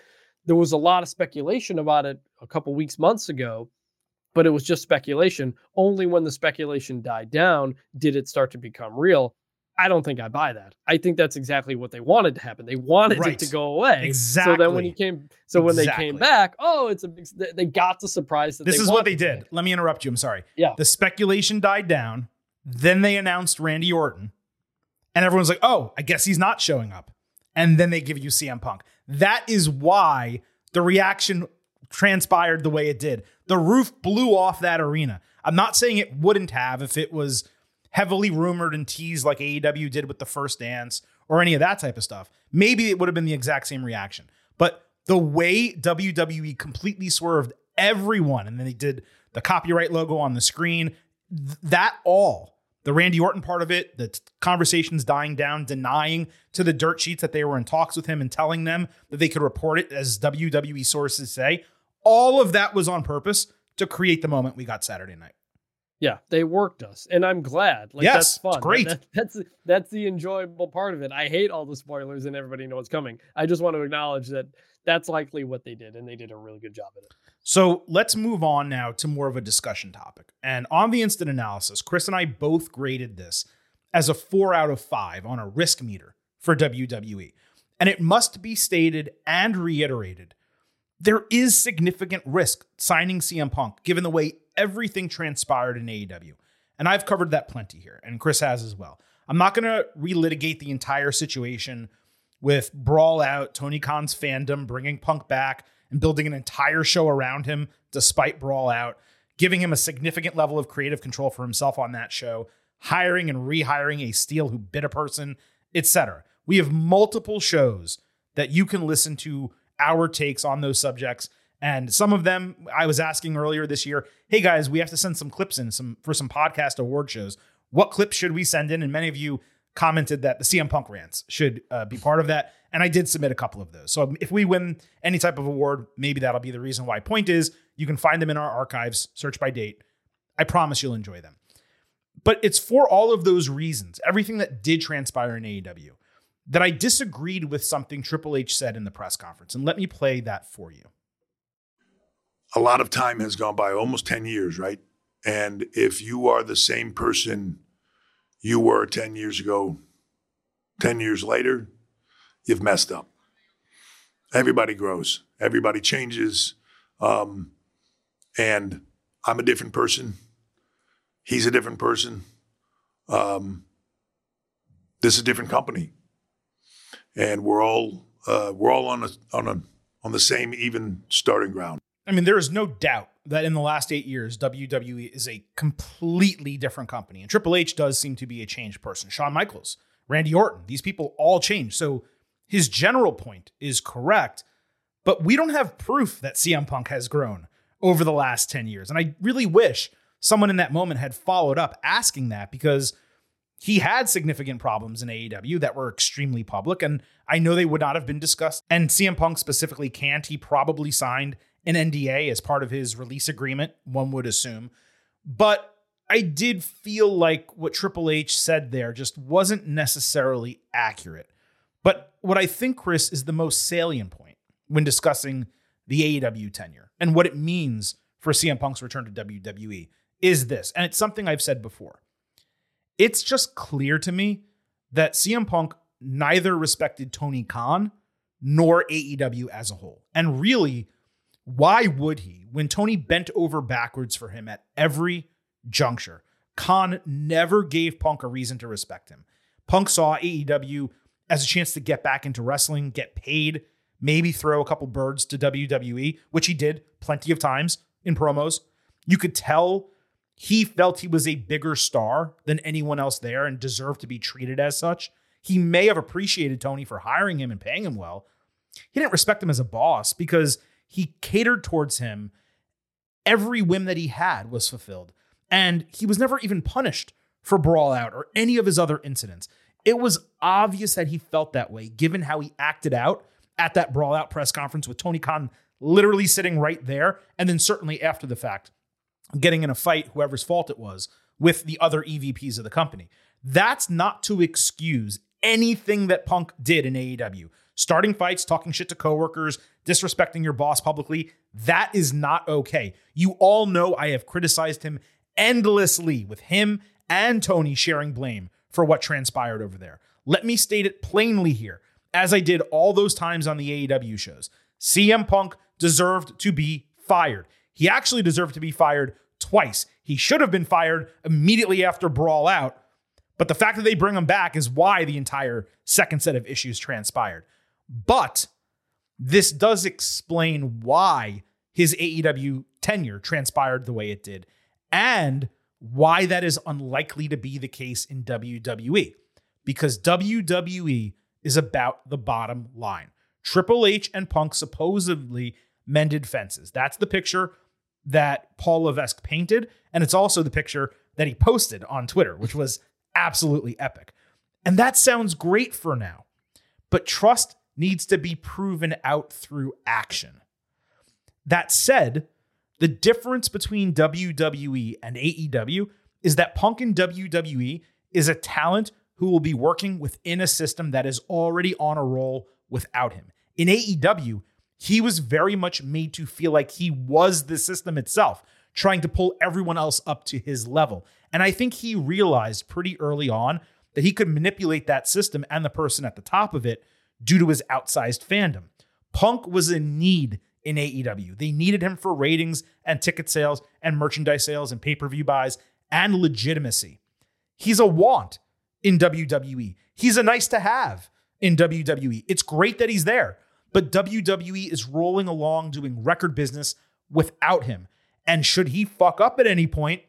S4: there was a lot of speculation about it a couple weeks months ago, but it was just speculation. Only when the speculation died down did it start to become real. I don't think I buy that. I think that's exactly what they wanted to happen. They wanted
S1: Right.
S4: it to go away. Exactly. So then when he came, so when they came back, oh, it's a big. they- got the surprise that
S1: This is what they did. Let me interrupt you. I'm sorry.
S4: Yeah.
S1: The speculation died down. Then they announced Randy Orton. And everyone's like, oh, I guess he's not showing up. And then they give you CM Punk. That is why the reaction transpired the way it did. The roof blew off that arena. I'm not saying it wouldn't have if it was heavily rumored and teased like AEW did with the first dance or any of that type of stuff. Maybe it would have been the exact same reaction. But the way WWE completely swerved everyone and then they did the copyright logo on the screen, th- that all, the Randy Orton part of it, the t- conversations dying down, denying to the dirt sheets that they were in talks with him and telling them that they could report it as WWE sources say, all of that was on purpose to create the moment we got Saturday night.
S4: Yeah, they worked us, and I'm glad. Like
S1: Yes,
S4: that's fun.
S1: Great.
S4: that- that's that's the enjoyable part of it. I hate all the spoilers and everybody knows what's coming. I just want to acknowledge that that's likely what they did, and they did a really good job at it.
S1: So let's move on now to more of a discussion topic. And on the instant analysis, Chris and I both graded this as a four out of five on a risk meter for WWE. And it must be stated and reiterated there is significant risk signing CM Punk given the way everything transpired in AEW. And I've covered that plenty here, and Chris has as well. I'm not going to relitigate the entire situation with Brawl Out, Tony Khan's fandom, bringing Punk back and building an entire show around him despite Brawl Out, giving him a significant level of creative control for himself on that show, hiring and rehiring Ace Steel who bit a person, etc. We have multiple shows that you can listen to our takes on those subjects. And some of them I was asking earlier this year, hey guys, we have to send some clips in some for some podcast award shows. What clips should we send in? And many of you commented that the CM Punk rants should uh, be part of that. And I did submit a couple of those. So if we win any type of award, maybe that'll be the reason why. Point is, you can find them in our archives, search by date. I promise you'll enjoy them. But it's for all of those reasons, everything that did transpire in AEW, that I disagreed with something Triple H said in the press conference. And let me play that for you.
S5: A lot of time has gone by, almost 10 years, right? And if you are the same person you were 10 years ago, 10 years later, you've messed up. Everybody grows, everybody changes. Um, and I'm a different person. He's a different person. Um, this is a different company, and we're all uh, we're all on a on a on the same even starting ground.
S1: I mean, there is no doubt that in the last eight years, WWE is a completely different company, and Triple H does seem to be a changed person. Shawn Michaels, Randy Orton, these people all changed. So his general point is correct, but we don't have proof that CM Punk has grown over the last 10 years. And I really wish someone in that moment had followed up asking that because he had significant problems in AEW that were extremely public. And I know they would not have been discussed. And CM Punk specifically can't. He probably signed an NDA as part of his release agreement, one would assume. But I did feel like what Triple H said there just wasn't necessarily accurate. But what I think, Chris, is the most salient point when discussing the AEW tenure and what it means for CM Punk's return to WWE is this. And it's something I've said before. It's just clear to me that CM Punk neither respected Tony Khan nor AEW as a whole. And really, why would he? When Tony bent over backwards for him at every juncture, Khan never gave Punk a reason to respect him. Punk saw AEW as a chance to get back into wrestling, get paid, maybe throw a couple birds to WWE, which he did plenty of times in promos. You could tell he felt he was a bigger star than anyone else there and deserved to be treated as such. He may have appreciated Tony for hiring him and paying him well. He didn't respect him as a boss because he catered towards him. Every whim that he had was fulfilled. And he was never even punished for Brawl Out or any of his other incidents. It was obvious that he felt that way, given how he acted out at that Brawl Out press conference with Tony Khan literally sitting right there. And then certainly after the fact, getting in a fight, whoever's fault it was, with the other EVPs of the company. That's not to excuse anything that Punk did in AEW. Starting fights, talking shit to coworkers, disrespecting your boss publicly, that is not okay. You all know I have criticized him endlessly with him and Tony sharing blame for what transpired over there. Let me state it plainly here, as I did all those times on the AEW shows. CM Punk deserved to be fired. He actually deserved to be fired twice. He should have been fired immediately after Brawl Out, but the fact that they bring him back is why the entire second set of issues transpired. But this does explain why his AEW tenure transpired the way it did and why that is unlikely to be the case in WWE. Because WWE is about the bottom line. Triple H and Punk supposedly mended fences. That's the picture that Paul Levesque painted. And it's also the picture that he posted on Twitter, which was absolutely epic. And that sounds great for now. But trust needs to be proven out through action. That said, the difference between WWE and AEW is that Punk in WWE is a talent who will be working within a system that is already on a roll without him. In AEW, he was very much made to feel like he was the system itself, trying to pull everyone else up to his level. And I think he realized pretty early on that he could manipulate that system and the person at the top of it due to his outsized fandom. Punk was in need in AEW. They needed him for ratings and ticket sales and merchandise sales and pay per view buys and legitimacy. He's a want in WWE. He's a nice to have in WWE. It's great that he's there, but WWE is rolling along doing record business without him. And should he fuck up at any point,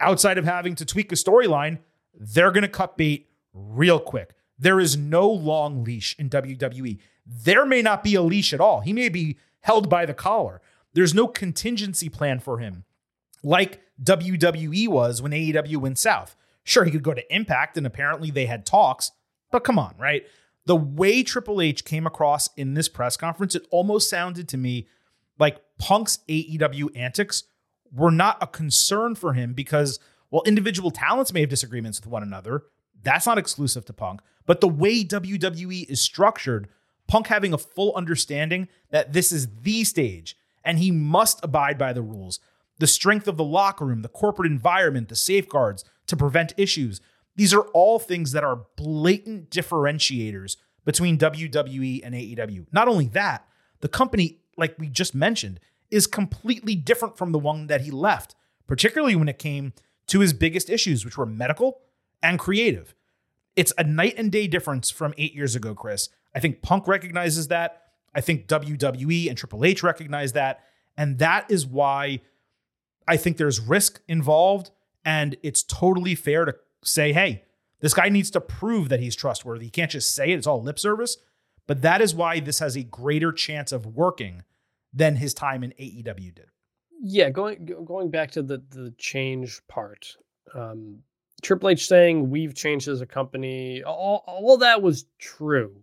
S1: outside of having to tweak a storyline, they're going to cut bait real quick. There is no long leash in WWE. There may not be a leash at all. He may be held by the collar. There's no contingency plan for him, like WWE was when AEW went south. Sure, he could go to Impact, and apparently they had talks, but come on, right? The way Triple H came across in this press conference, it almost sounded to me like Punk's AEW antics were not a concern for him because, while individual talents may have disagreements with one another. That's not exclusive to Punk. But the way WWE is structured, Punk having a full understanding that this is the stage and he must abide by the rules. The strength of the locker room, the corporate environment, the safeguards to prevent issues. These are all things that are blatant differentiators between WWE and AEW. Not only that, the company, like we just mentioned, is completely different from the one that he left, particularly when it came to his biggest issues, which were medical and creative. It's a night and day difference from eight years ago, Chris. I think Punk recognizes that. I think WWE and Triple H recognize that. And that is why I think there's risk involved. And it's totally fair to say, hey, this guy needs to prove that he's trustworthy. He can't just say it, it's all lip service. But that is why this has a greater chance of working than his time in AEW did.
S4: Yeah, going going back to the the change part. Um, Triple H saying we've changed as a company, all all that was true.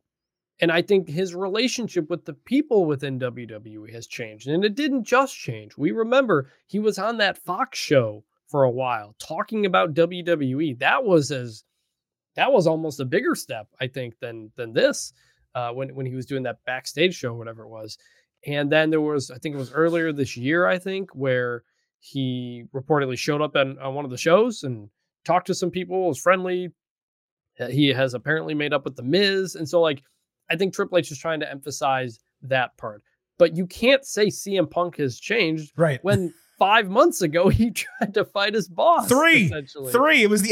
S4: And I think his relationship with the people within WWE has changed. And it didn't just change. We remember he was on that Fox show for a while talking about WWE. That was as that was almost a bigger step, I think, than than this uh, when when he was doing that backstage show, whatever it was. And then there was, I think it was earlier this year, I think, where he reportedly showed up on, on one of the shows and talked to some people, was friendly. He has apparently made up with the Miz, and so like I think Triple H is trying to emphasize that part. But you can't say CM Punk has changed,
S1: right?
S4: When five months ago he tried to fight his boss.
S1: Three, three. It was the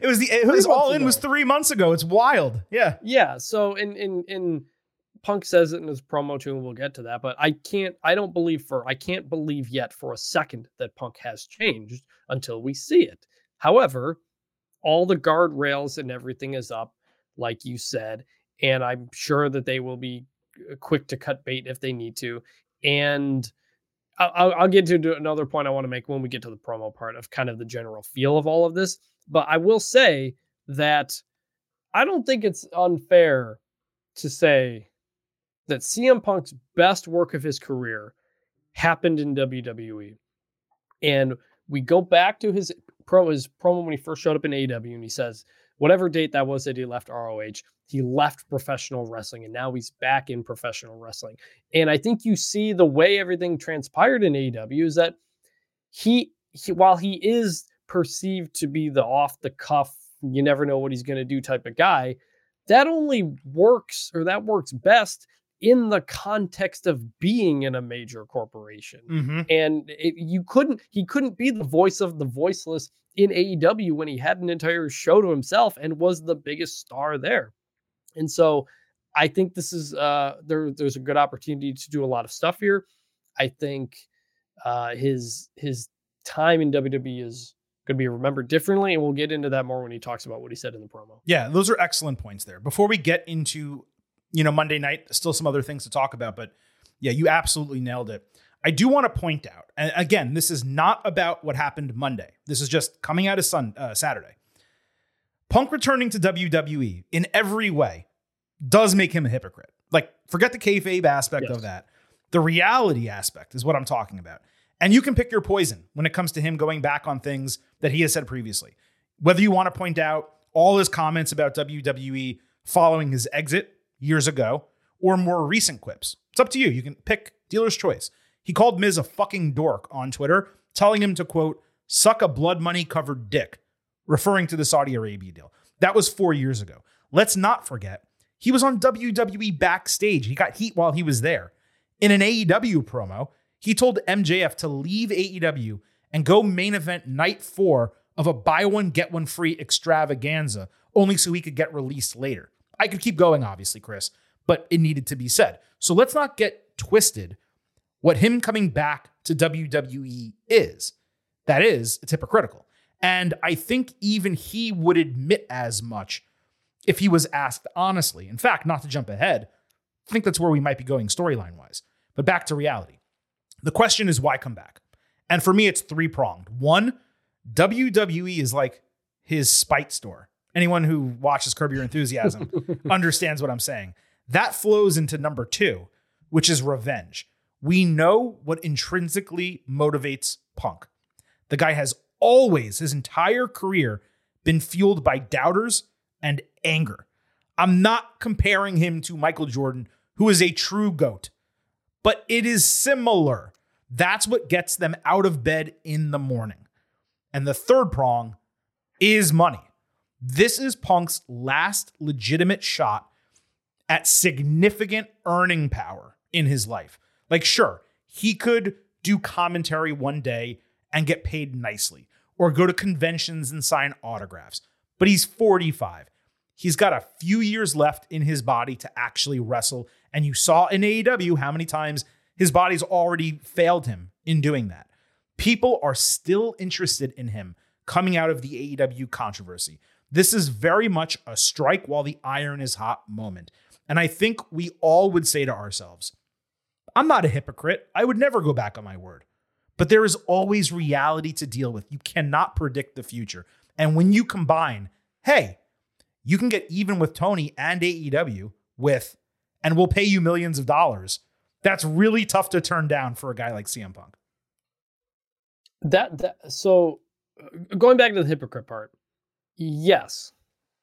S1: it was the it was all in ago. was three months ago. It's wild. Yeah,
S4: yeah. So in in in Punk says it in his promo too, and we'll get to that. But I can't. I don't believe for. I can't believe yet for a second that Punk has changed until we see it. However, all the guardrails and everything is up, like you said, and I'm sure that they will be uh, quick to cut bait if they need to. And I'll, I'll get to another point I want to make when we get to the promo part of kind of the general feel of all of this. But I will say that I don't think it's unfair to say that CM Punk's best work of his career happened in WWE. And we go back to his pro his promo when he first showed up in AEW and he says, whatever date that was that he left ROH, he left professional wrestling and now he's back in professional wrestling. And I think you see the way everything transpired in AEW is that he, he while he is perceived to be the off the cuff, you never know what he's going to do type of guy, that only works or that works best in the context of being in a major corporation.
S1: Mm-hmm.
S4: And it, you couldn't, he couldn't be the voice of the voiceless in AEW when he had an entire show to himself and was the biggest star there. And so I think this is, uh, there, there's a good opportunity to do a lot of stuff here. I think uh, his, his time in WWE is going to be remembered differently. And we'll get into that more when he talks about what he said in the promo.
S1: Yeah, those are excellent points there. Before we get into you know, Monday night, still some other things to talk about, but yeah, you absolutely nailed it. I do want to point out, and again, this is not about what happened Monday. This is just coming out of Sun uh, Saturday. Punk returning to WWE in every way does make him a hypocrite. Like, forget the kayfabe aspect yes. of that. The reality aspect is what I'm talking about. And you can pick your poison when it comes to him going back on things that he has said previously. Whether you want to point out all his comments about WWE following his exit years ago or more recent quips. It's up to you. You can pick dealer's choice. He called Miz a fucking dork on Twitter, telling him to quote, suck a blood money covered dick, referring to the Saudi Arabia deal. That was four years ago. Let's not forget, he was on WWE backstage. He got heat while he was there. In an AEW promo, he told MJF to leave AEW and go main event night four of a buy one, get one free extravaganza, only so he could get released later. I could keep going, obviously, Chris, but it needed to be said. So let's not get twisted what him coming back to WWE is. That is, it's hypocritical. And I think even he would admit as much if he was asked honestly. In fact, not to jump ahead, I think that's where we might be going storyline wise. But back to reality. The question is why come back? And for me, it's three pronged. One, WWE is like his spite store. Anyone who watches Curb Your Enthusiasm understands what I'm saying. That flows into number two, which is revenge. We know what intrinsically motivates Punk. The guy has always, his entire career, been fueled by doubters and anger. I'm not comparing him to Michael Jordan, who is a true GOAT, but it is similar. That's what gets them out of bed in the morning. And the third prong is money. This is Punk's last legitimate shot at significant earning power in his life. Like, sure, he could do commentary one day and get paid nicely, or go to conventions and sign autographs, but he's 45. He's got a few years left in his body to actually wrestle. And you saw in AEW how many times his body's already failed him in doing that. People are still interested in him coming out of the AEW controversy. This is very much a strike while the iron is hot moment. And I think we all would say to ourselves, I'm not a hypocrite. I would never go back on my word. But there is always reality to deal with. You cannot predict the future. And when you combine, hey, you can get even with Tony and AEW with, and we'll pay you millions of dollars. That's really tough to turn down for a guy like CM Punk.
S4: That, that so uh, going back to the hypocrite part, yes,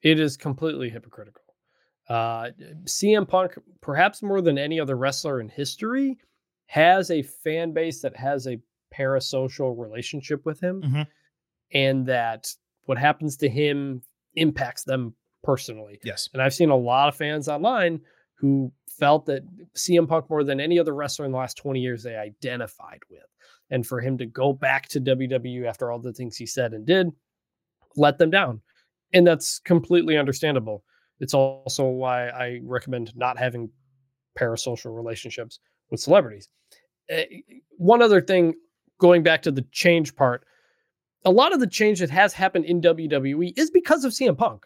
S4: it is completely hypocritical. Uh, CM Punk, perhaps more than any other wrestler in history, has a fan base that has a parasocial relationship with him,
S1: Mhm.
S4: and that what happens to him impacts them personally.
S1: Yes.
S4: And I've seen a lot of fans online who felt that CM Punk more than any other wrestler in the last 20 years they identified with. And for him to go back to WWE after all the things he said and did, let them down. And that's completely understandable. It's also why I recommend not having parasocial relationships with celebrities. Uh, one other thing, going back to the change part, a lot of the change that has happened in WWE is because of CM Punk.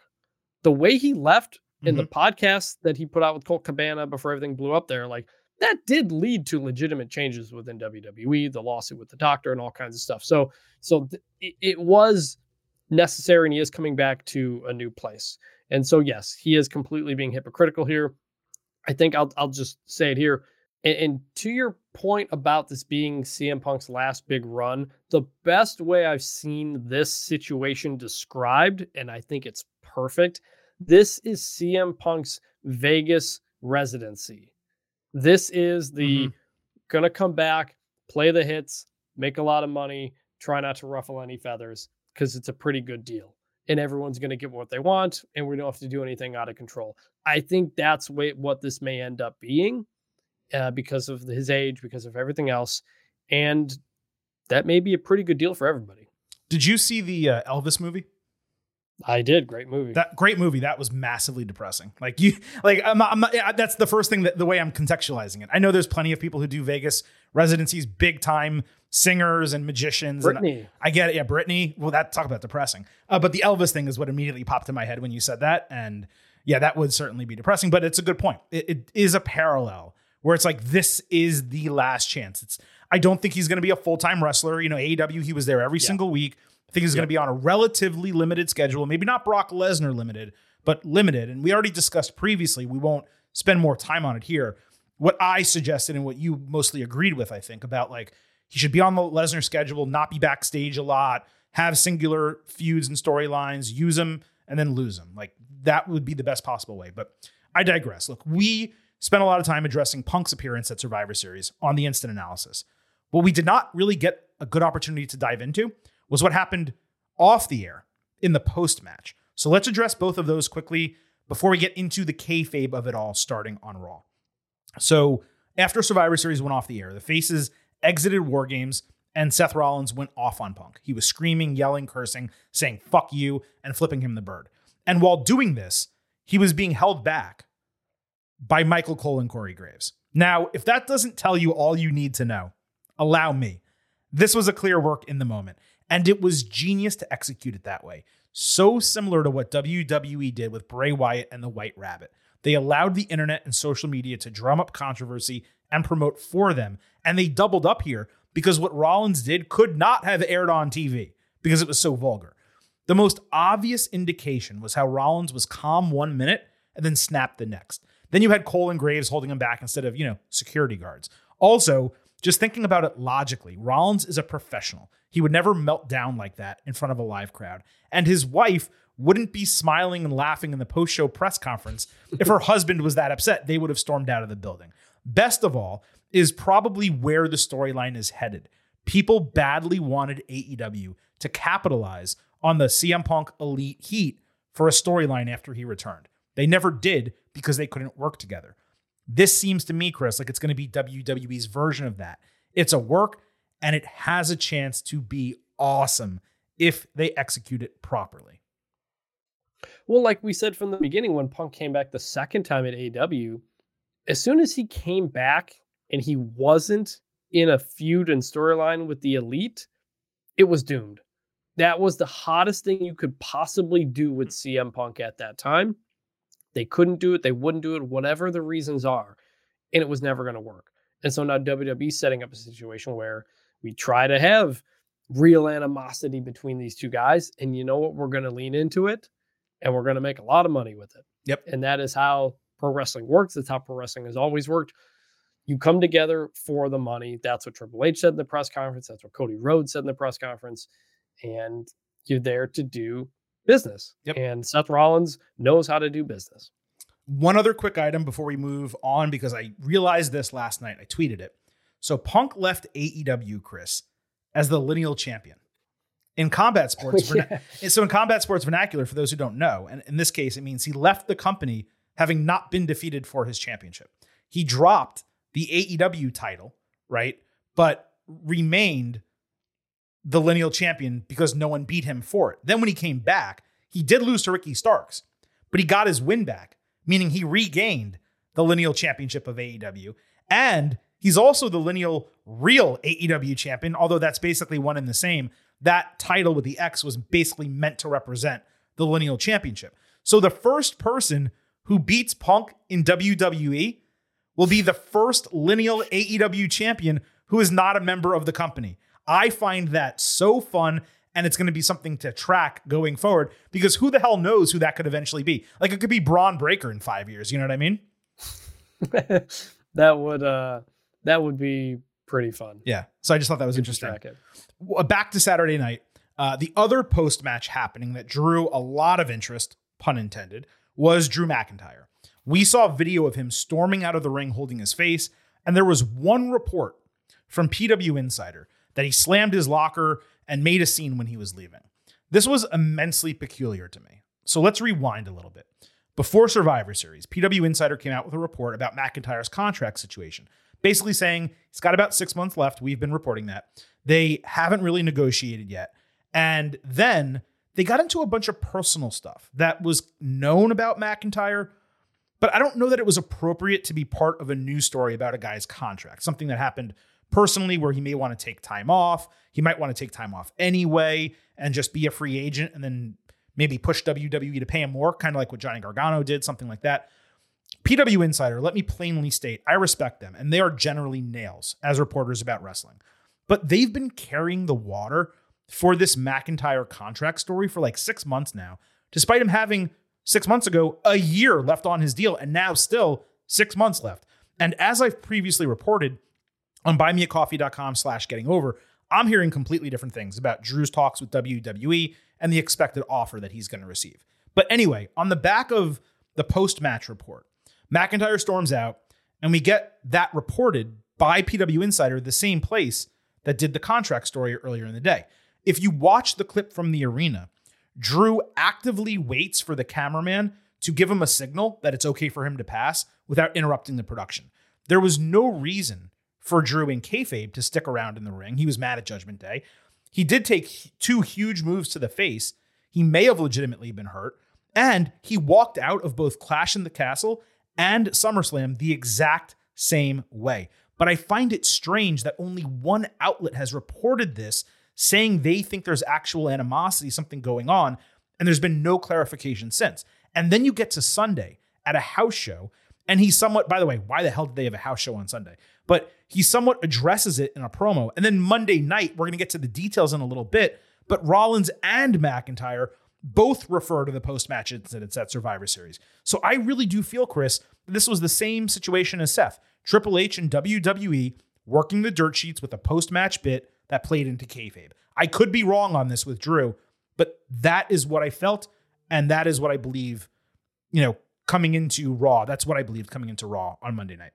S4: The way he left in the podcast that he put out with Colt Cabana before everything blew up there, like that did lead to legitimate changes within WWE, the lawsuit with the doctor, and all kinds of stuff. So, so th- it was necessary, and he is coming back to a new place. And so, yes, he is completely being hypocritical here. I think I'll I'll just say it here. And, and to your point about this being CM Punk's last big run, the best way I've seen this situation described, and I think it's perfect. This is CM Punk's Vegas residency. This is the mm-hmm. gonna come back, play the hits, make a lot of money, try not to ruffle any feathers because it's a pretty good deal. And everyone's going to get what they want, and we don't have to do anything out of control. I think that's what this may end up being uh, because of his age, because of everything else. And that may be a pretty good deal for everybody.
S1: Did you see the uh, Elvis movie?
S4: I did. Great movie.
S1: That great movie. That was massively depressing. Like you, like I'm, not- I'm not, yeah, that's the first thing that the way I'm contextualizing it. I know there's plenty of people who do Vegas residencies, big time singers and magicians. and
S4: Britney.
S1: I get it. Yeah, Britney. Well, that talk about depressing. Uh, but the Elvis thing is what immediately popped in my head when you said that, and yeah, that would certainly be depressing. But it's a good point. It, it is a parallel where it's like this is the last chance. It's I don't think he's going to be a full time wrestler. You know, AEW he was there every single week. I think he's going to be on a relatively limited schedule. Maybe not Brock Lesnar limited, but limited. And we already discussed previously. We won't spend more time on it here. What I suggested and what you mostly agreed with, I think, about like he should be on the Lesnar schedule, not be backstage a lot, have singular feuds and storylines, use them and then lose them. Like that would be the best possible way. But I digress. Look, we spent a lot of time addressing Punk's appearance at Survivor Series on the instant analysis. What we did not really get a good opportunity to dive into was what happened off the air in the post match. So let's address both of those quickly before we get into the kayfabe of it all starting on Raw. So after Survivor Series went off the air, the faces exited War Games and Seth Rollins went off on Punk. He was screaming, yelling, cursing, saying fuck you, and flipping him the bird. And while doing this, he was being held back by Michael Cole and Corey Graves. Now, if that doesn't tell you all you need to know, allow me. This was a clear work in the moment, and it was genius to execute it that way. So similar to what WWE did with Bray Wyatt and the White Rabbit. They allowed the internet and social media to drum up controversy and promote for them, and they doubled up here because what Rollins did could not have aired on TV because it was so vulgar. The most obvious indication was how Rollins was calm one minute and then snapped the next. Then you had Cole and Graves holding him back instead of, you know, security guards. Also, just thinking about it logically, Rollins is a professional. He would never melt down like that in front of a live crowd. And his wife wouldn't be smiling and laughing in the post show press conference if her husband was that upset. They would have stormed out of the building. Best of all, is probably where the storyline is headed. People badly wanted AEW to capitalize on the CM Punk Elite Heat for a storyline after he returned. They never did because they couldn't work together. This seems to me, Chris, like it's going to be WWE's version of that. It's a work and it has a chance to be awesome if they execute it properly.
S4: Well, like we said from the beginning, when Punk came back the second time at AEW, as soon as he came back and he wasn't in a feud and storyline with the elite, it was doomed. That was the hottest thing you could possibly do with CM Punk at that time. They couldn't do it, they wouldn't do it, whatever the reasons are, and it was never going to work. And so now WWE setting up a situation where we try to have real animosity between these two guys, and you know what? We're going to lean into it, and we're going to make a lot of money with it.
S1: Yep.
S4: And that is how pro wrestling works. That's how pro wrestling has always worked you come together for the money. That's what Triple H said in the press conference. That's what Cody Rhodes said in the press conference. And you're there to do business.
S1: Yep.
S4: And Seth Rollins knows how to do business.
S1: One other quick item before we move on, because I realized this last night. I tweeted it. So Punk left AEW, Chris, as the lineal champion. In combat sports, yeah. so in combat sports vernacular, for those who don't know, and in this case, it means he left the company having not been defeated for his championship. He dropped the AEW title, right? But remained the lineal champion because no one beat him for it. Then when he came back, he did lose to Ricky Starks, but he got his win back, meaning he regained the lineal championship of AEW. And he's also the lineal real AEW champion, although that's basically one and the same. That title with the X was basically meant to represent the lineal championship. So the first person who beats Punk in WWE will be the first lineal AEW champion who is not a member of the company. I find that so fun and it's going to be something to track going forward because who the hell knows who that could eventually be? Like it could be Bron Breakker in 5 years, you know what I mean?
S4: that would uh that would be pretty fun.
S1: Yeah. So I just thought that was interesting. Back to Saturday night. Uh, the other post match happening that drew a lot of interest, pun intended, was Drew McIntyre. We saw video of him storming out of the ring holding his face, and there was one report from PW Insider that he slammed his locker and made a scene when he was leaving. This was immensely peculiar to me. So let's rewind a little bit. Before Survivor Series, PW Insider came out with a report about McIntyre's contract situation, basically saying he's got about six months left. We've been reporting that. They haven't really negotiated yet. And then they got into a bunch of personal stuff that was known about McIntyre, but I don't know that it was appropriate to be part of a news story about a guy's contract, something that happened personally where he may want to take time off. He might want to take time off anyway and just be a free agent and then maybe push WWE to pay him more, kind of like what Johnny Gargano did, something like that. PW Insider, let me plainly state, I respect them, and they are generally nails as reporters about wrestling. But they've been carrying the water for this McIntyre contract story for like six months now, despite him having six months ago, a year left on his deal, and now still six months left. And as I've previously reported on buymeacoffee.com slash getting over, I'm hearing completely different things about Drew's talks with WWE and the expected offer that he's going to receive. But anyway, on the back of the post match report, McIntyre storms out, and we get that reported by PW Insider, the same place that did the contract story earlier in the day. If you watch the clip from the arena, Drew actively waits for the cameraman to give him a signal that it's okay for him to pass without interrupting the production. There was no reason for Drew and kayfabe to stick around in the ring. He was mad at Judgment Day. He did take two huge moves to the face. He may have legitimately been hurt. And he walked out of both Clash in the Castle and SummerSlam the exact same way. But I find it strange that only one outlet has reported this, saying they think there's actual animosity, something going on, and there's been no clarification since. And then you get to Sunday at a house show, and he somewhat, by the way, why the hell did they have a house show on Sunday? But he somewhat addresses it in a promo. And then Monday night, we're going to get to the details in a little bit, but Rollins and McIntyre both refer to the post match incidents at Survivor Series. So I really do feel, Chris, this was the same situation as Seth. Triple H and WWE working the dirt sheets with a post match bit that played into kayfabe. I could be wrong on this with Drew, but that is what I felt, and that is what I believe, you know, coming into Raw. That's what I believed coming into Raw on Monday night.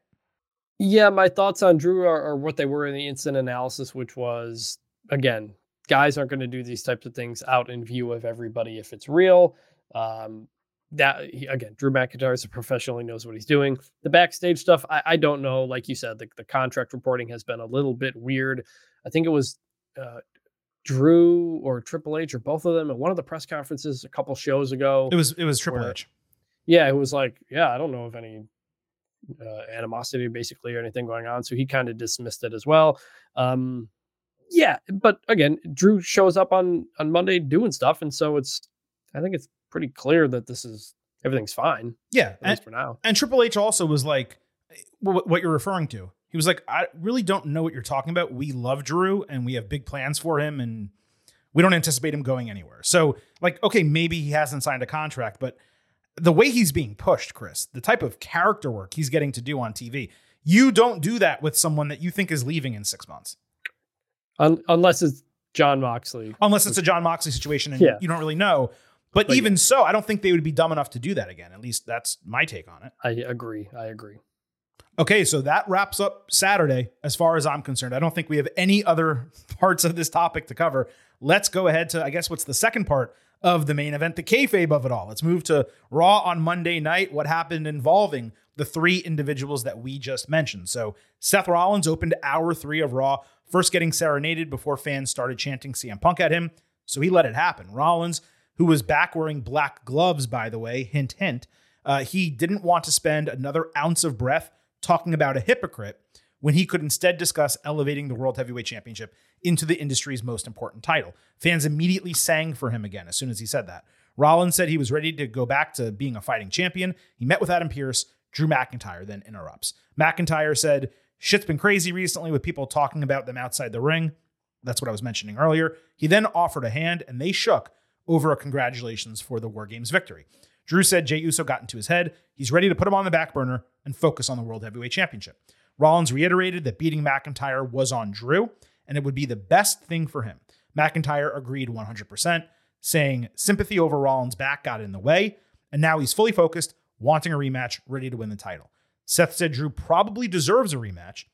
S4: Yeah, my thoughts on Drew are, are what they were in the instant analysis, which was again, guys aren't going to do these types of things out in view of everybody if it's real. Um, that again, Drew McIntyre is a professional; he knows what he's doing. The backstage stuff, I, I don't know. Like you said, the, the, contract reporting has been a little bit weird. I think it was uh, Drew or Triple H or both of them at one of the press conferences a couple shows ago.
S1: It was it was Triple where, H.
S4: Yeah, it was like, yeah, I don't know of any uh, animosity basically or anything going on, so he kind of dismissed it as well. Um, yeah, but again, Drew shows up on on Monday doing stuff, and so it's I think it's pretty clear that this is everything's fine.
S1: Yeah,
S4: at and, least for now.
S1: And Triple H also was like, eh, what, what you're referring to. He was like, I really don't know what you're talking about. We love Drew, and we have big plans for him, and we don't anticipate him going anywhere. So, like, okay, maybe he hasn't signed a contract, but the way he's being pushed, Chris, the type of character work he's getting to do on TV, you don't do that with someone that you think is leaving in six months.
S4: Un- unless it's Jon Moxley.
S1: Unless it's a Jon Moxley situation and yeah. you don't really know. But, but even yeah. so, I don't think they would be dumb enough to do that again. At least that's my take on it.
S4: I agree. I agree.
S1: Okay, so that wraps up Saturday as far as I'm concerned. I don't think we have any other parts of this topic to cover. Let's go ahead to, I guess, what's the second part of the main event, the kayfabe of it all. Let's move to Raw on Monday night. What happened involving the three individuals that we just mentioned? So Seth Rollins opened hour three of Raw first getting serenaded before fans started chanting CM Punk at him. So he let it happen. Rollins, who was back wearing black gloves, by the way, hint, hint, uh, he didn't want to spend another ounce of breath talking about a hypocrite when he could instead discuss elevating the World Heavyweight Championship into the industry's most important title. Fans immediately sang for him again as soon as he said that. Rollins said he was ready to go back to being a fighting champion. He met with Adam Pearce. Drew McIntyre then interrupts. McIntyre said Shit's been crazy recently with people talking about them outside the ring. That's what I was mentioning earlier. He then offered a hand and they shook over a congratulations for the War Games victory. Drew said Jey Uso got into his head. He's ready to put him on the back burner and focus on the World Heavyweight Championship. Rollins reiterated that beating McIntyre was on Drew and it would be the best thing for him. McIntyre agreed 100%, saying sympathy over Rollins' back got in the way, and now he's fully focused, wanting a rematch, ready to win the title. Seth said Drew probably deserves a rematch,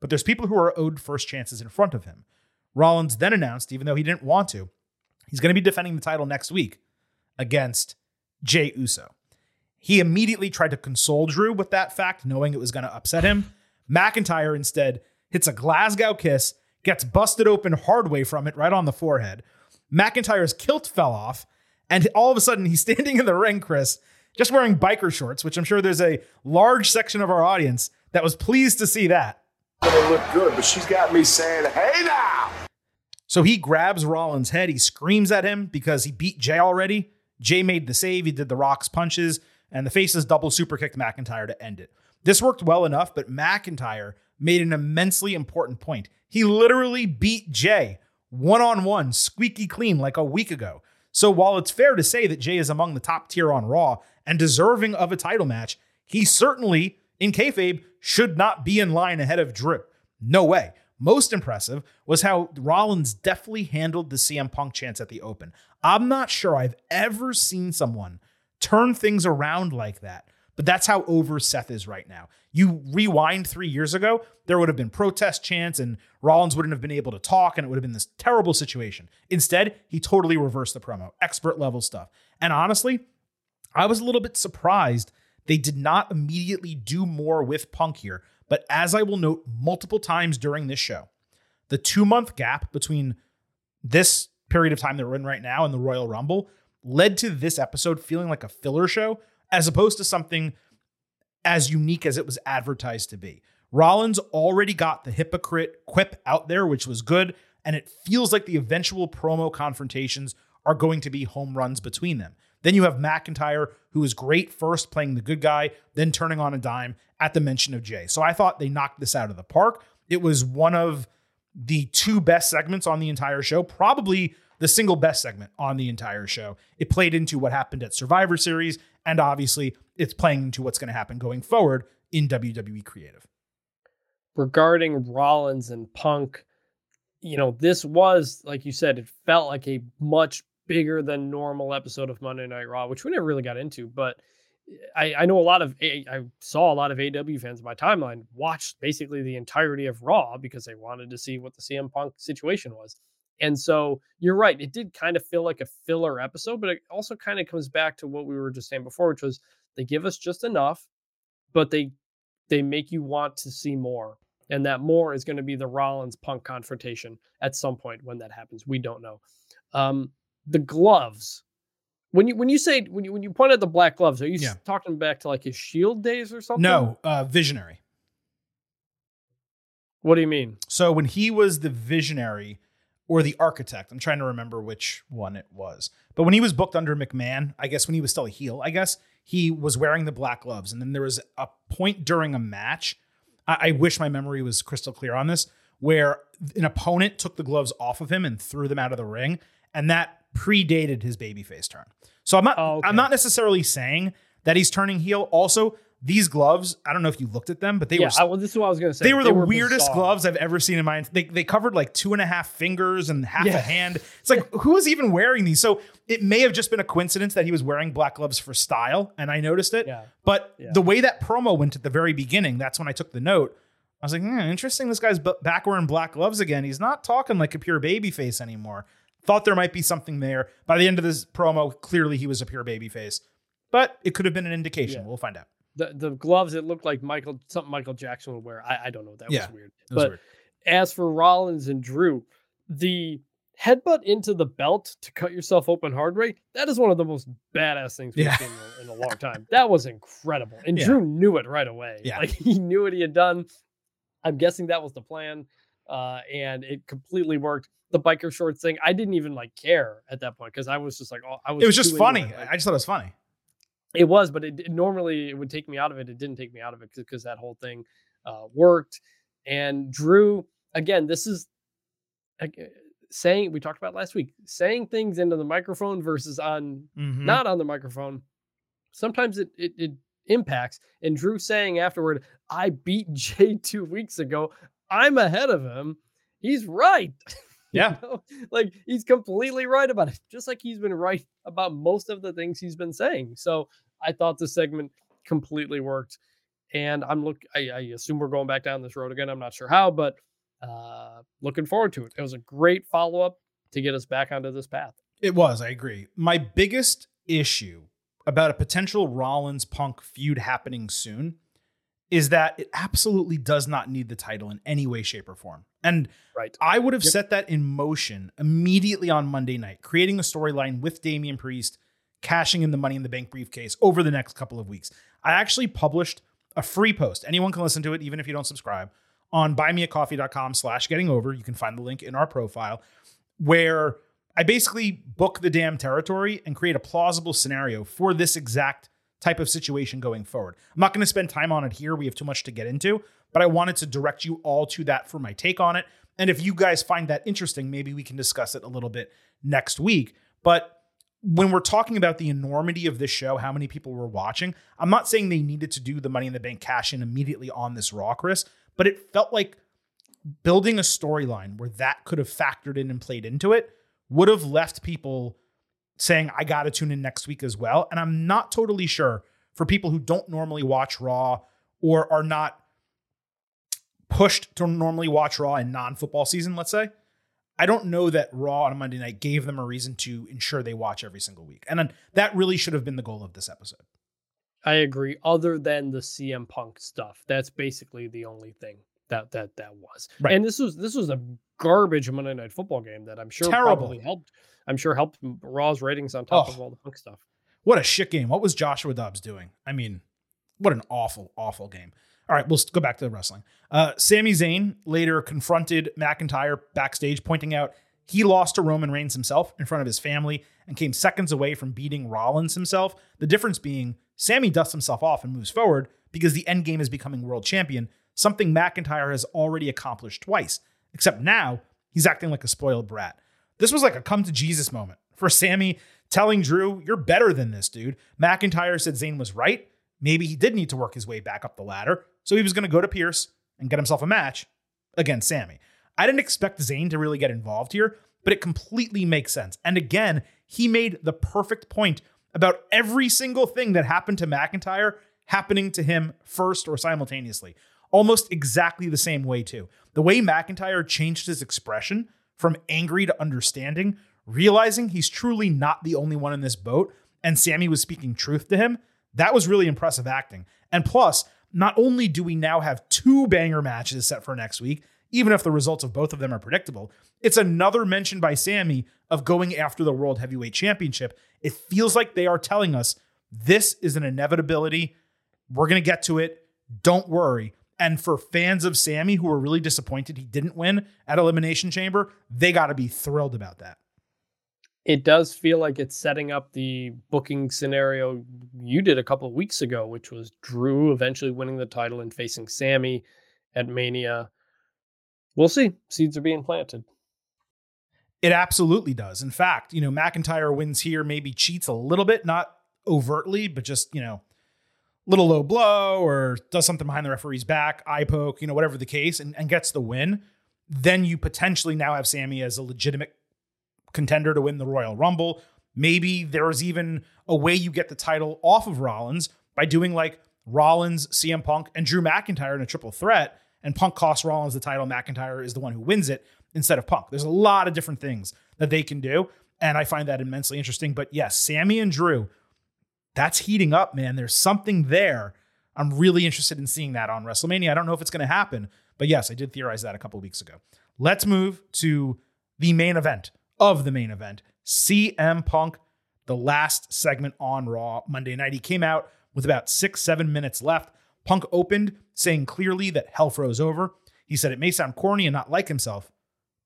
S1: but there's people who are owed first chances in front of him. Rollins then announced, even though he didn't want to, he's going to be defending the title next week against Jey Uso. He immediately tried to console Drew with that fact, knowing it was going to upset him. McIntyre instead hits a Glasgow kiss, gets busted open hard way from it right on the forehead. McIntyre's kilt fell off, and all of a sudden he's standing in the ring, Chris, just wearing biker shorts, which I'm sure there's a large section of our audience that was pleased to see that.
S6: Gonna look good, but she's got me saying, "Hey now!"
S1: So he grabs Rollins' head. He screams at him because he beat Jey already. Jey made the save. He did the Rock's punches, and the faces double super kicked McIntyre to end it. This worked well enough, but McIntyre made an immensely important point. He literally beat Jey one on one, squeaky clean, like a week ago. So while it's fair to say that Jey is among the top tier on Raw and deserving of a title match, he certainly, in kayfabe, should not be in line ahead of Drew. No way. Most impressive was how Rollins deftly handled the CM Punk chance at the Open. I'm not sure I've ever seen someone turn things around like that. But that's how over Seth is right now. You rewind three years ago, there would have been protest chants and Rollins wouldn't have been able to talk and it would have been this terrible situation. Instead, he totally reversed the promo, expert level stuff. And honestly, I was a little bit surprised they did not immediately do more with Punk here. But as I will note multiple times during this show, the two month gap between this period of time that we're in right now and the Royal Rumble led to this episode feeling like a filler show as opposed to something as unique as it was advertised to be. Rollins already got the hypocrite quip out there, which was good, and it feels like the eventual promo confrontations are going to be home runs between them. Then you have McIntyre, who was great first playing the good guy, then turning on a dime at the mention of Jey. So I thought they knocked this out of the park. It was one of the two best segments on the entire show, probably the single best segment on the entire show. It played into what happened at Survivor Series, and obviously it's playing into what's going to happen going forward in WWE Creative.
S4: Regarding Rollins and Punk, you know, this was, like you said, it felt like a much bigger than normal episode of Monday Night Raw, which we never really got into, but I, I know a lot of I saw a lot of AEW fans in my timeline watched basically the entirety of Raw because they wanted to see what the CM Punk situation was. And so you're right, it did kind of feel like a filler episode, but it also kind of comes back to what we were just saying before, which was they give us just enough, but they they make you want to see more. And that more is going to be the Rollins Punk confrontation at some point when that happens. We don't know. Um, the gloves when you when you say when you when you point at the black gloves, are you yeah. talking back to like his Shield days or something?
S1: No, uh, Visionary.
S4: What do you mean?
S1: So when he was the Visionary or the Architect, I'm trying to remember which one it was. But when he was booked under McMahon, I guess when he was still a heel, I guess he was wearing the black gloves, and then there was a point during a match. I, I wish my memory was crystal clear on this, where an opponent took the gloves off of him and threw them out of the ring, and that predated his babyface turn. So I'm not oh, okay. I'm not necessarily saying that he's turning heel. Also, these gloves, I don't know if you looked at them, but they
S4: yeah,
S1: were.
S4: well, this is what I was going to say.
S1: They were they the were weirdest bizarre. gloves I've ever seen in my. They they covered like two and a half fingers and half yeah. a hand. It's like who is even wearing these? So it may have just been a coincidence that he was wearing black gloves for style, and I noticed it.
S4: Yeah.
S1: But the way that promo went at the very beginning, that's when I took the note. I was like, hmm, interesting. This guy's back wearing black gloves again. He's not talking like a pure baby face anymore. Thought there might be something there. By the end of this promo, clearly he was a pure baby face, but it could have been an indication. Yeah. We'll find out.
S4: The the gloves, it looked like Michael something Michael Jackson would wear. I, I don't know. That yeah, was weird. Was but weird. as for Rollins and Drew, the headbutt into the belt to cut yourself open hard way, that is one of the most badass things we've yeah. seen in a, in a, long time. That was incredible. And yeah. Drew knew it right away.
S1: Yeah.
S4: Like he knew what he had done. I'm guessing that was the plan. Uh, and it completely worked the biker shorts thing, I didn't even like care at that point because I was just like, oh, I was.
S1: It was just funny. Like, I just thought it was funny.
S4: It was, but it, normally it would take me out of it. It didn't take me out of it because that whole thing uh, worked. And Drew, again, this is like, saying we talked about last week, saying things into the microphone versus on mm-hmm. not on the microphone. Sometimes it, it it impacts. And Drew saying afterward, "I beat Jey two weeks ago. I'm ahead of him." He's right.
S1: Yeah.
S4: You know? Like he's completely right about it, just like he's been right about most of the things he's been saying. So I thought the segment completely worked. And I'm look I, I assume we're going back down this road again. I'm not sure how, but uh looking forward to it. It was a great follow-up to get us back onto this path.
S1: It was, I agree. My biggest issue about a potential Rollins Punk feud happening soon is that it absolutely does not need the title in any way, shape, or form. And
S4: right.
S1: I would have yep. set that in motion immediately on Monday night, creating a storyline with Damian Priest cashing in the money in the bank briefcase over the next couple of weeks. I actually published a free post. Anyone can listen to it, even if you don't subscribe, on buymeacoffee.com slash getting over. You can find the link in our profile where I basically book the damn territory and create a plausible scenario for this exact type of situation going forward. I'm not going to spend time on it here. We have too much to get into, but I wanted to direct you all to that for my take on it. And if you guys find that interesting, maybe we can discuss it a little bit next week. But when we're talking about the enormity of this show, how many people were watching, I'm not saying they needed to do the Money in the Bank cash in immediately on this Raw, Chris, but it felt like building a storyline where that could have factored in and played into it would have left people saying, I got to tune in next week as well. And I'm not totally sure for people who don't normally watch Raw or are not pushed to normally watch Raw in non football season, let's say. I don't know that Raw on a Monday night gave them a reason to ensure they watch every single week. And then that really should have been the goal of this episode.
S4: I agree. Other than the CM Punk stuff, that's basically the only thing that that that was.
S1: Right.
S4: And this was this was a garbage Monday Night Football game that I'm sure
S1: Terrible.
S4: probably helped. I'm sure helped Raw's ratings on top
S1: Oh.
S4: of all the Punk stuff.
S1: What a shit game. What was Joshua Dobbs doing? I mean, what an awful, awful game. All right, we'll go back to the wrestling. Uh, Sami Zayn later confronted McIntyre backstage, pointing out he lost to Roman Reigns himself in front of his family and came seconds away from beating Rollins himself. The difference being Sami dusts himself off and moves forward because the end game is becoming world champion, something McIntyre has already accomplished twice. Except now he's acting like a spoiled brat. This was like a come to Jesus moment for Sami telling Drew, You're better than this, dude. McIntyre said Zayn was right. Maybe he did need to work his way back up the ladder. So he was going to go to Pearce and get himself a match against Sami. I didn't expect Zayn to really get involved here, but it completely makes sense. And again, he made the perfect point about every single thing that happened to McIntyre happening to him first or simultaneously. Almost exactly the same way, too. The way McIntyre changed his expression from angry to understanding, realizing he's truly not the only one in this boat, and Sami was speaking truth to him, that was really impressive acting. And plus, not only do we now have two banger matches set for next week, even if the results of both of them are predictable, it's another mention by Sami of going after the World Heavyweight Championship. It feels like they are telling us this is an inevitability. We're going to get to it. Don't worry. And for fans of Sami who were really disappointed he didn't win at Elimination Chamber, they got to be thrilled about that.
S4: It does feel like it's setting up the booking scenario you did a couple of weeks ago, which was Drew eventually winning the title and facing Sami at Mania. We'll see. Seeds are being planted.
S1: It absolutely does. In fact, you know, McIntyre wins here, maybe cheats a little bit, not overtly, but just, you know, little low blow or does something behind the referee's back, eye poke, you know, whatever the case, and, and gets the win. Then you potentially now have Sami as a legitimate contender to win the Royal Rumble. Maybe there's even a way you get the title off of Rollins by doing like Rollins, CM Punk, and Drew McIntyre in a triple threat, and Punk costs Rollins the title. McIntyre is the one who wins it instead of Punk. There's a lot of different things that they can do, and I find that immensely interesting. But yes, Sami and Drew, that's heating up, man. There's something there. I'm really interested in seeing that on WrestleMania. I don't know if it's going to happen, but yes, I did theorize that a couple weeks ago. Let's move to the main event of the main event CM Punk, the last segment on Raw Monday night. He came out with about six, seven minutes left. Punk opened saying clearly that hell froze over. He said it may sound corny and not like himself,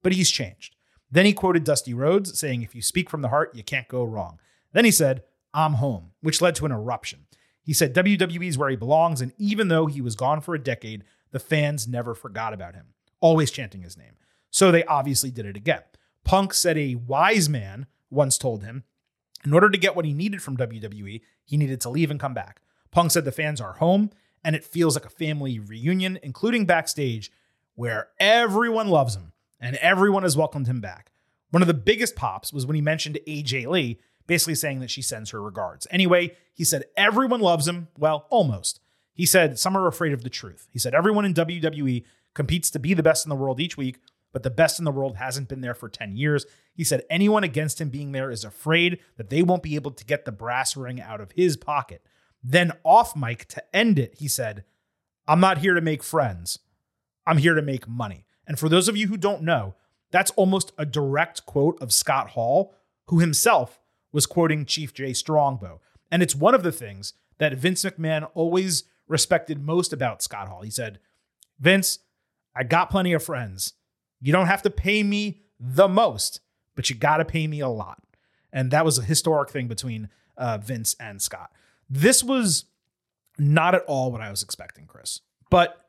S1: but he's changed. Then he quoted Dusty Rhodes saying, If you speak from the heart, you can't go wrong. Then he said, I'm home, which led to an eruption. He said WWE is where he belongs, and even though he was gone for a decade, the fans never forgot about him, always chanting his name. So they obviously did it again. Punk said a wise man once told him, in order to get what he needed from WWE, he needed to leave and come back. Punk said the fans are home, and it feels like a family reunion, including backstage, where everyone loves him and everyone has welcomed him back. One of the biggest pops was when he mentioned AJ Lee, basically saying that she sends her regards. Anyway, he said everyone loves him. Well, almost. He said some are afraid of the truth. He said everyone in WWE competes to be the best in the world each week, but the best in the world hasn't been there for 10 years. He said anyone against him being there is afraid that they won't be able to get the brass ring out of his pocket. Then, off mic to end it, he said, I'm not here to make friends. I'm here to make money. And for those of you who don't know, that's almost a direct quote of Scott Hall, who himself was quoting Chief Jay Strongbow. And it's one of the things that Vince McMahon always respected most about Scott Hall. He said, Vince, I got plenty of friends. You don't have to pay me the most, but you got to pay me a lot. And that was a historic thing between uh, Vince and Scott. This was not at all what I was expecting, Chris, but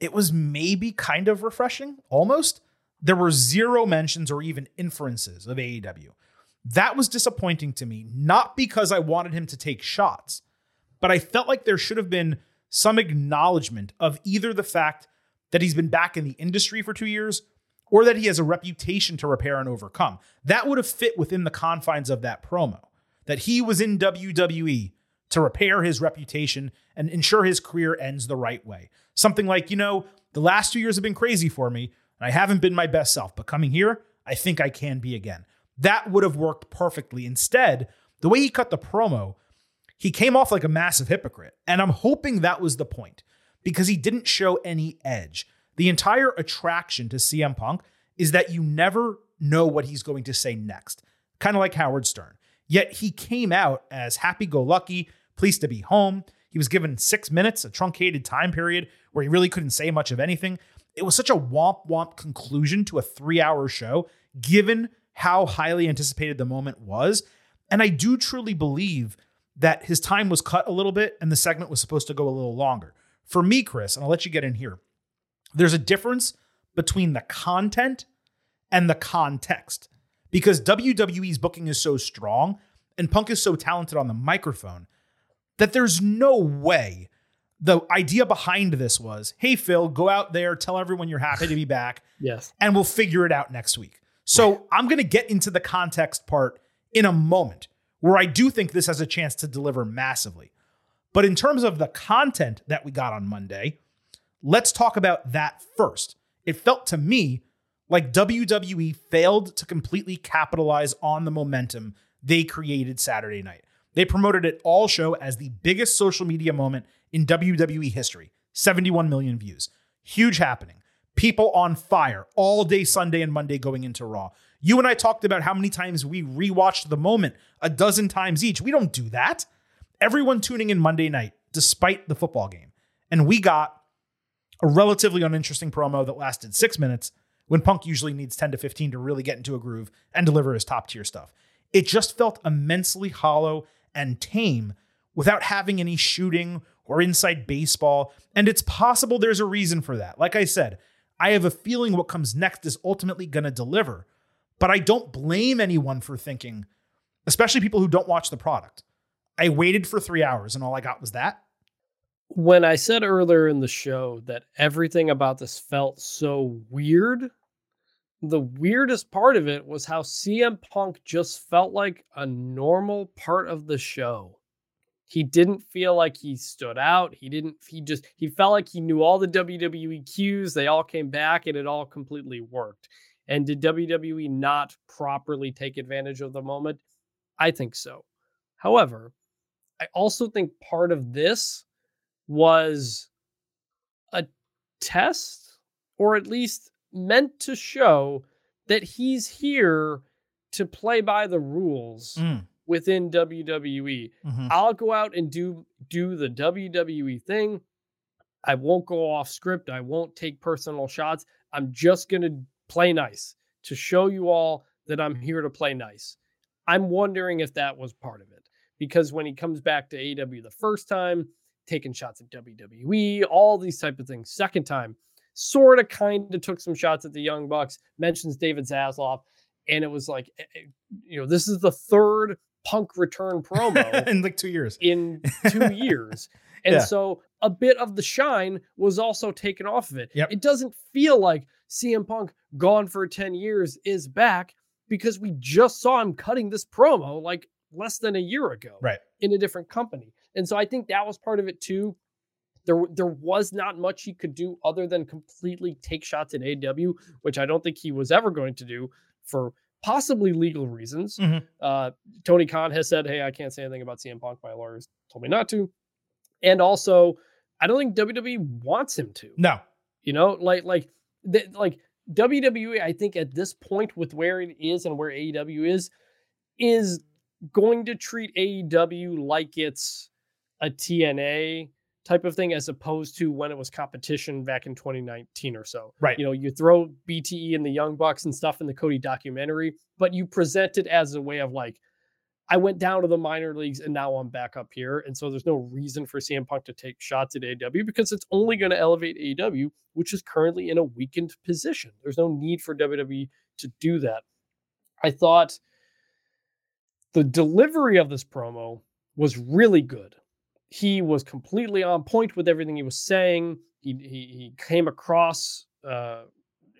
S1: it was maybe kind of refreshing, almost. There were zero mentions or even inferences of AEW. That was disappointing to me, not because I wanted him to take shots, but I felt like there should have been some acknowledgement of either the fact that he's been back in the industry for two years or that he has a reputation to repair and overcome. That would have fit within the confines of that promo. That he was in WWE to repair his reputation and ensure his career ends the right way. Something like, you know, the last two years have been crazy for me, and I haven't been my best self, but coming here, I think I can be again. That would have worked perfectly. Instead, the way he cut the promo, he came off like a massive hypocrite. And I'm hoping that was the point because he didn't show any edge. The entire attraction to CM Punk is that you never know what he's going to say next, kind of like Howard Stern. Yet he came out as happy go lucky, pleased to be home. He was given six minutes, a truncated time period where he really couldn't say much of anything. It was such a womp womp conclusion to a three hour show, given how highly anticipated the moment was. And I do truly believe that his time was cut a little bit and the segment was supposed to go a little longer. For me, Chris, and I'll let you get in here, there's a difference between the content and the context because WWE's booking is so strong and Punk is so talented on the microphone that there's no way the idea behind this was hey, Phil, go out there, tell everyone you're happy to be back.
S4: yes.
S1: And we'll figure it out next week. So I'm going to get into the context part in a moment where I do think this has a chance to deliver massively. But in terms of the content that we got on Monday, let's talk about that first. It felt to me like WWE failed to completely capitalize on the momentum they created Saturday night. They promoted it all show as the biggest social media moment in WWE history 71 million views. Huge happening. People on fire all day Sunday and Monday going into Raw. You and I talked about how many times we rewatched the moment a dozen times each. We don't do that. Everyone tuning in Monday night, despite the football game. And we got a relatively uninteresting promo that lasted six minutes when Punk usually needs 10 to 15 to really get into a groove and deliver his top tier stuff. It just felt immensely hollow and tame without having any shooting or inside baseball. And it's possible there's a reason for that. Like I said, I have a feeling what comes next is ultimately going to deliver, but I don't blame anyone for thinking, especially people who don't watch the product. I waited for three hours and all I got was that.
S4: When I said earlier in the show that everything about this felt so weird, the weirdest part of it was how CM Punk just felt like a normal part of the show. He didn't feel like he stood out. He didn't, he just, he felt like he knew all the WWE cues. They all came back and it all completely worked. And did WWE not properly take advantage of the moment? I think so. However, I also think part of this was a test or at least meant to show that he's here to play by the rules
S1: Mm.
S4: Within WWE.
S1: Mhm.
S4: I'll go out and do do the WWE thing. I won't go off script. I won't take personal shots. I'm just going to play nice to show you all that I'm here to play nice. I'm wondering if that was part of it because when he comes back to AEW the first time, taking shots at WWE, all these type of things. Second time, sort of kind of took some shots at the Young Bucks, mentions David Zaslav, and it was like, eh, eh, you know, this is the third Punk return promo
S1: in like two years.
S4: in two years. And
S1: Yeah.
S4: so a bit of the shine was also taken off of it.
S1: Yep.
S4: It doesn't feel like CM Punk gone for 10 years is back because we just saw him cutting this promo like less than a year ago
S1: Right.
S4: in a different company. And so I think that was part of it too. There, there was not much he could do other than completely take shots at AEW, which I don't think he was ever going to do for possibly legal reasons.
S1: Mhm.
S4: Uh, Tony Khan has said, "Hey, I can't say anything about CM Punk. My lawyers told me not to." And also, I don't think WWE wants him to.
S1: No.
S4: You know, like like th- like WWE. I think at this point, with where it is and where AEW is, is going to treat AEW like it's a TNA type of thing, as opposed to when it was competition back in 2019 or so.
S1: Right.
S4: You know, you throw BTE and the Young Bucks and stuff in the Cody documentary, but you present it as a way of like, I went down to the minor leagues and now I'm back up here. And so there's no reason for CM Punk to take shots at AEW because it's only going to elevate AEW, which is currently in a weakened position. There's no need for WWE to do that. I thought the delivery of this promo was really good. He was completely on point with everything he was saying. He he, he came across uh,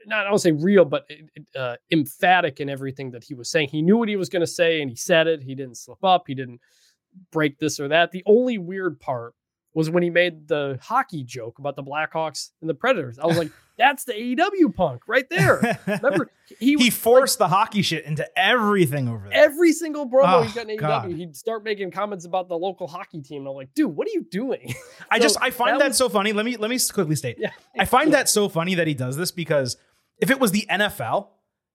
S4: not I don't say real, but uh, emphatic in everything that he was saying. He knew what he was going to say, and he said it. He didn't slip up. He didn't break this or that. The only weird part was when he made the hockey joke about the Blackhawks and the Predators. I was like, that's the AEW punk right there. Remember,
S1: he, he forced like, the hockey shit into everything over there.
S4: Every single promo oh, he got in AEW, he'd start making comments about the local hockey team. And I'm like, dude, what are you doing?
S1: I just I find that, that was, so funny. Let me let me quickly state. Yeah, I find yeah. that so funny that he does this because if it was the NFL,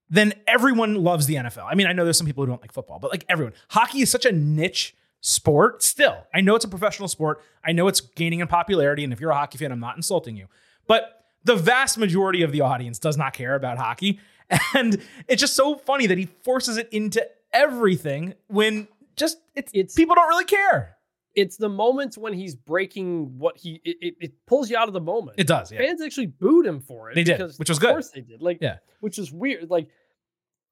S1: then everyone loves the NFL. I mean, I know there's some people who don't like football, but like everyone, hockey is such a niche sport still. I know it's a professional sport. I know it's gaining in popularity. And if you're a hockey fan, I'm not insulting you. But the vast majority of the audience does not care about hockey. And it's just so funny that he forces it into everything when just it's, it's people don't really care.
S4: It's the moments when he's breaking what he it, it, it pulls you out of the moment.
S1: It does. Yeah.
S4: Fans actually booed him for it.
S1: They did, which was good. Of
S4: course they did. Like yeah, which is weird. Like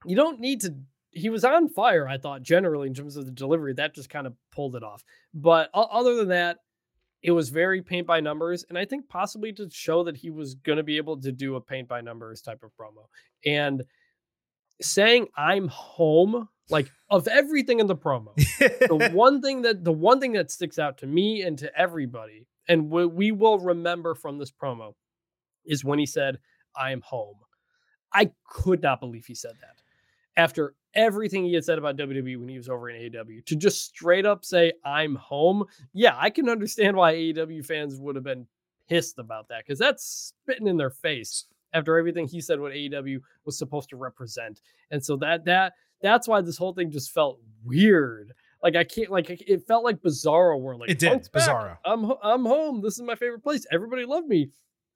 S4: you don't need to he was on fire, I thought, generally in terms of the delivery. That just kind of pulled it off. But other than that, it was very paint by numbers. And I think possibly to show that he was going to be able to do a paint by numbers type of promo. And saying I'm home, like of everything in the promo, the one thing that the one thing that sticks out to me and to everybody, and we, we will remember from this promo, is when he said, I'm home. I could not believe he said that after everything he had said about WWE when he was over in AEW to just straight up say, I'm home. Yeah, I can understand why AEW fans would have been pissed about that because that's spitting in their face after everything he said what AEW was supposed to represent. And so that that that's why this whole thing just felt weird. Like I can't like it felt like Bizarro where like
S1: it did Bizarro.
S4: I'm I'm home. This is my favorite place. Everybody loved me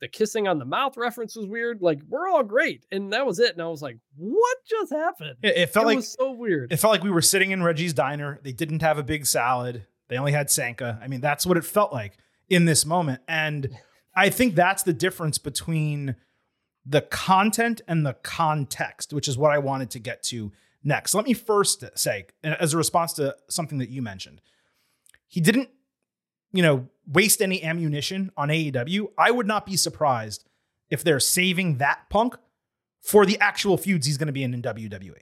S4: the kissing on the mouth reference was weird. Like we're all great, and that was it. And I was like, what just happened?
S1: It, it felt
S4: it
S1: like
S4: was so weird.
S1: It felt like we were sitting in Reggie's diner. They didn't have a big salad. They only had Sanka. I mean, that's what it felt like in this moment. And I think that's the difference between the content and the context, which is what I wanted to get to next. Let me first say, as a response to something that you mentioned, he didn't you know, waste any ammunition on AEW, I would not be surprised if they're saving that punk for the actual feuds he's going to be in in WWE.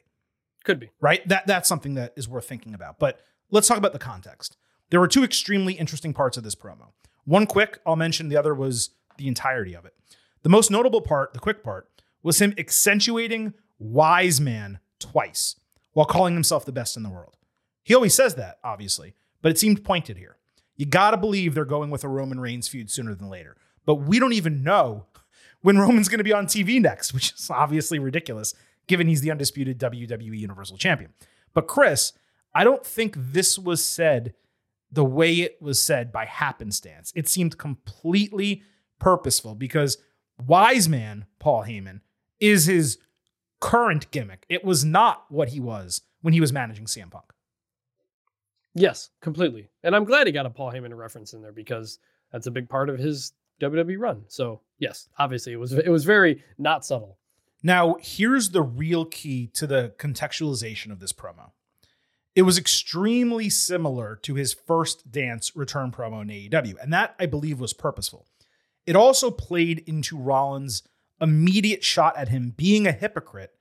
S4: Could be.
S1: Right? That that's something that is worth thinking about. But let's talk about the context. There were two extremely interesting parts of this promo. One quick, I'll mention, the other was the entirety of it. The most notable part, the quick part, was him accentuating wise man twice while calling himself the best in the world. He always says that, obviously, but it seemed pointed here. You got to believe they're going with a Roman Reigns feud sooner than later. But we don't even know when Roman's going to be on TV next, which is obviously ridiculous given he's the undisputed WWE Universal Champion. But Chris, I don't think this was said the way it was said by happenstance. It seemed completely purposeful because Wise Man, Paul Heyman, is his current gimmick. It was not what he was when he was managing CM Punk.
S4: Yes, completely. And I'm glad he got a Paul Heyman reference in there because that's a big part of his WWE run. So yes, obviously it was it was very not subtle.
S1: Now here's the real key to the contextualization of this promo. It was extremely similar to his first dance return promo in AEW, and that I believe was purposeful. It also played into Rollins' immediate shot at him being a hypocrite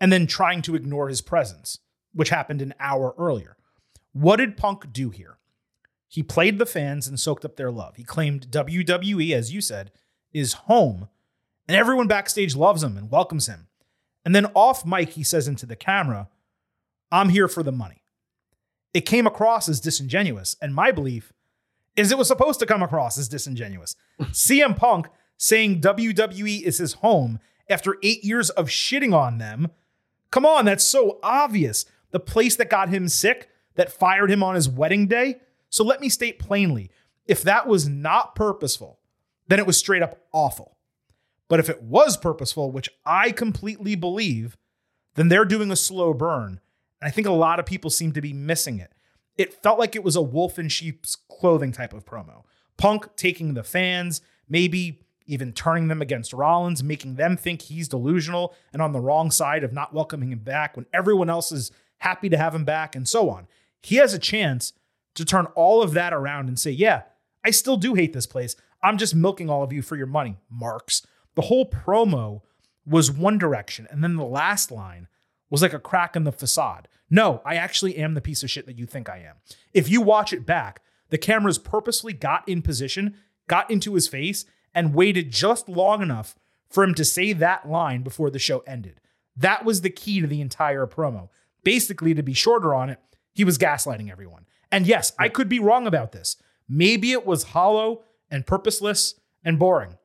S1: and then trying to ignore his presence, which happened an hour earlier. What did Punk do here? He played the fans and soaked up their love. He claimed WWE, as you said, is home, and everyone backstage loves him and welcomes him. And then off mic, he says into the camera, I'm here for the money. It came across as disingenuous, and my belief is it was supposed to come across as disingenuous. CM Punk saying WWE is his home after eight years of shitting on them. Come on, that's so obvious. The place that got him sick, that fired him on his wedding day. So let me state plainly if that was not purposeful, then it was straight up awful. But if it was purposeful, which I completely believe, then they're doing a slow burn. And I think a lot of people seem to be missing it. It felt like it was a wolf in sheep's clothing type of promo. Punk taking the fans, maybe even turning them against Rollins, making them think he's delusional and on the wrong side of not welcoming him back when everyone else is happy to have him back, and so on he has a chance to turn all of that around and say, yeah, I still do hate this place. I'm just milking all of you for your money, marks. The whole promo was one direction. And then the last line was like a crack in the facade. No, I actually am the piece of shit that you think I am. If you watch it back, the cameras purposely got in position, got into his face, and waited just long enough for him to say that line before the show ended. That was the key to the entire promo. Basically, to be shorter on it, he was gaslighting everyone. And yes, I could be wrong about this. Maybe it was hollow and purposeless and boring.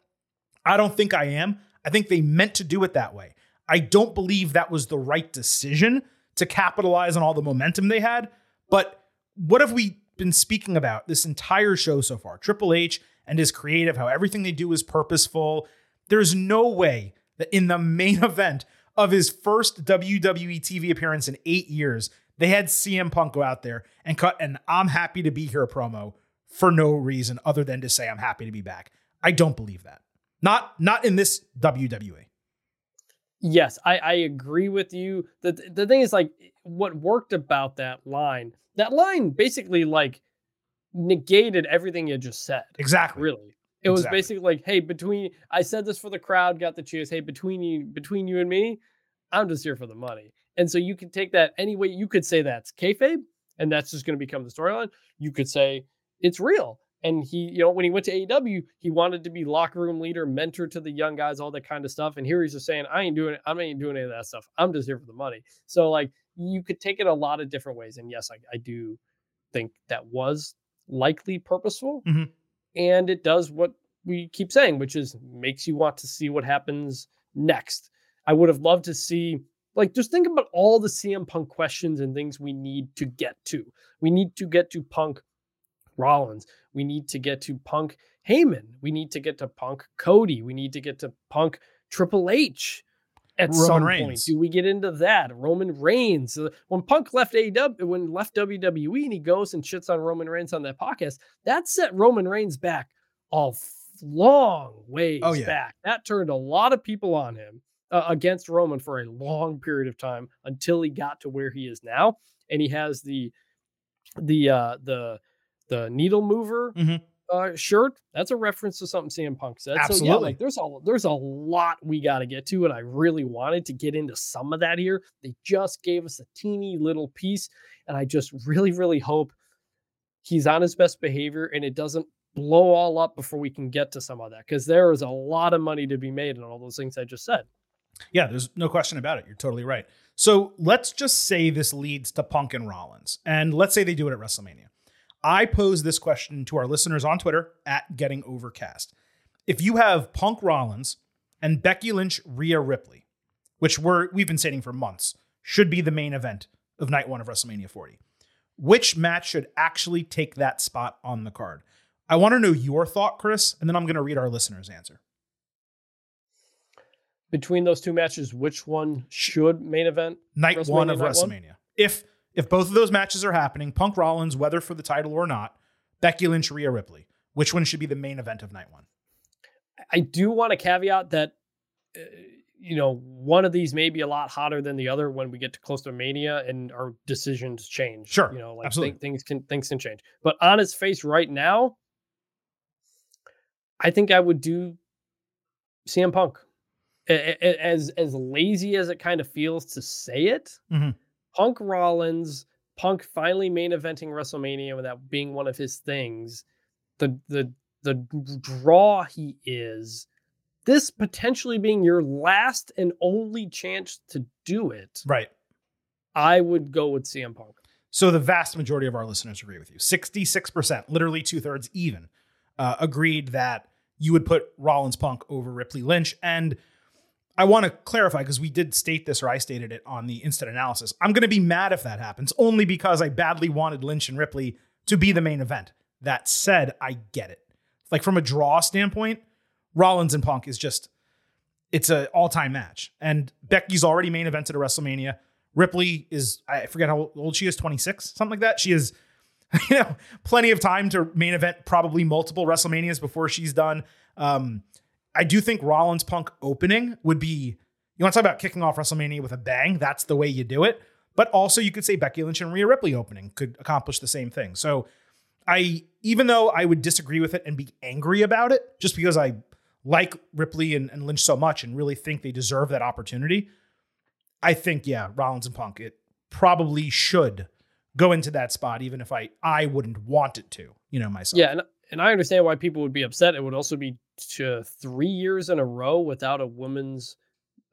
S1: I don't think I am. I think they meant to do it that way. I don't believe that was the right decision to capitalize on all the momentum they had. But what have we been speaking about this entire show so far? Triple H and his creative, how everything they do is purposeful. There's no way that in the main event of his first WWE TV appearance in eight years, they had CM Punk go out there and cut an I'm happy to be here promo for no reason other than to say I'm happy to be back. I don't believe that. Not not in this WWE.
S4: Yes, I, I agree with you. The the thing is like what worked about that line, that line basically like negated everything you just said.
S1: Exactly.
S4: Really. It was basically like, hey, between I said this for the crowd, got the cheers. Hey, between you, between you and me, I'm just here for the money. And so you can take that any way. You could say that's kayfabe, and that's just going to become the storyline. You could say it's real. And he, you know, when he went to AEW, he wanted to be locker room leader, mentor to the young guys, all that kind of stuff. And here he's just saying, I ain't doing it. I ain't doing any of that stuff. I'm just here for the money. So like you could take it a lot of different ways. And yes, I, I do think that was likely purposeful.
S1: Mhm.
S4: And it does what we keep saying, which is makes you want to see what happens next. I would have loved to see, like, just think about all the CM Punk questions and things we need to get to. We need to get to Punk Rollins. We need to get to Punk Heyman. We need to get to Punk Cody. We need to get to Punk Triple H at
S1: Roman
S4: some
S1: Reigns.
S4: point. Do we get into that? Roman Reigns. Uh, When Punk left AEW, when left WWE and he goes and shits on Roman Reigns on that podcast, that set Roman Reigns back a long ways
S1: Oh, yeah.
S4: back. That turned a lot of people on him uh, against Roman for a long period of time until he got to where he is now, and he has the the uh the the needle mover
S1: Mhm.
S4: uh shirt. That's a reference to something CM Punk said. So yeah,
S1: Absolutely.
S4: like there's a there's a lot we got to get to, and I really wanted to get into some of that here. They just gave us a teeny little piece, and I just really really hope he's on his best behavior and it doesn't blow all up before we can get to some of that because there is a lot of money to be made in all those things I just said.
S1: Yeah, there's no question about it. You're totally right. So let's just say this leads to Punk and Rollins, and let's say they do it at WrestleMania. I pose this question to our listeners on Twitter at Getting Overcast. If you have Punk Rollins and Becky Lynch, Rhea Ripley, which we're we've been saying for months, should be the main event of night one of WrestleMania 40. Which match should actually take that spot on the card? I want to know your thought, Chris, and then I'm going to read our listeners' answer.
S4: Between those two matches, which one should main event?
S1: night one of
S4: night one?
S1: WrestleMania. If if both of those matches are happening, Punk Rollins, whether for the title or not, Becky Lynch, Rhea Ripley, which one should be the main event of night one?
S4: I do want to caveat that, uh, you know, one of these may be a lot hotter than the other when we get to close to Mania and our decisions change.
S1: Sure,
S4: you know, like
S1: absolutely.
S4: things can things can change. But on its face right now, I think I would do CM Punk. As as lazy as it kind of feels to say it,
S1: Mhm.
S4: Punk Rollins, Punk finally main eventing WrestleMania without being one of his things. The the the draw he is, this potentially being your last and only chance to do it,
S1: Right.
S4: I would go with CM Punk.
S1: So the vast majority of our listeners agree with you. 66%, literally two thirds even, uh, agreed that you would put Rollins Punk over Ripley Lynch. And I want to clarify because we did state this, or I stated it on the instant analysis. I'm going to be mad if that happens, only because I badly wanted Lynch and Ripley to be the main event. That said, I get it. Like from a draw standpoint, Rollins and Punk is just it's an all-time match. And Becky's already main evented a WrestleMania. Ripley is I forget how old she is, 26, something like that. She is you know, plenty of time to main event probably multiple WrestleManias before she's done. Um, I do think Rollins Punk opening would be you want to talk about kicking off WrestleMania with a bang, that's the way you do it. But also you could say Becky Lynch and Rhea Ripley opening could accomplish the same thing. So I even though I would disagree with it and be angry about it, just because I like Ripley and, and Lynch so much and really think they deserve that opportunity, I think yeah, Rollins and Punk it probably should go into that spot, even if I I wouldn't want it to, you know myself.
S4: Yeah, and and I understand why people would be upset. It would also be to three years in a row without a woman's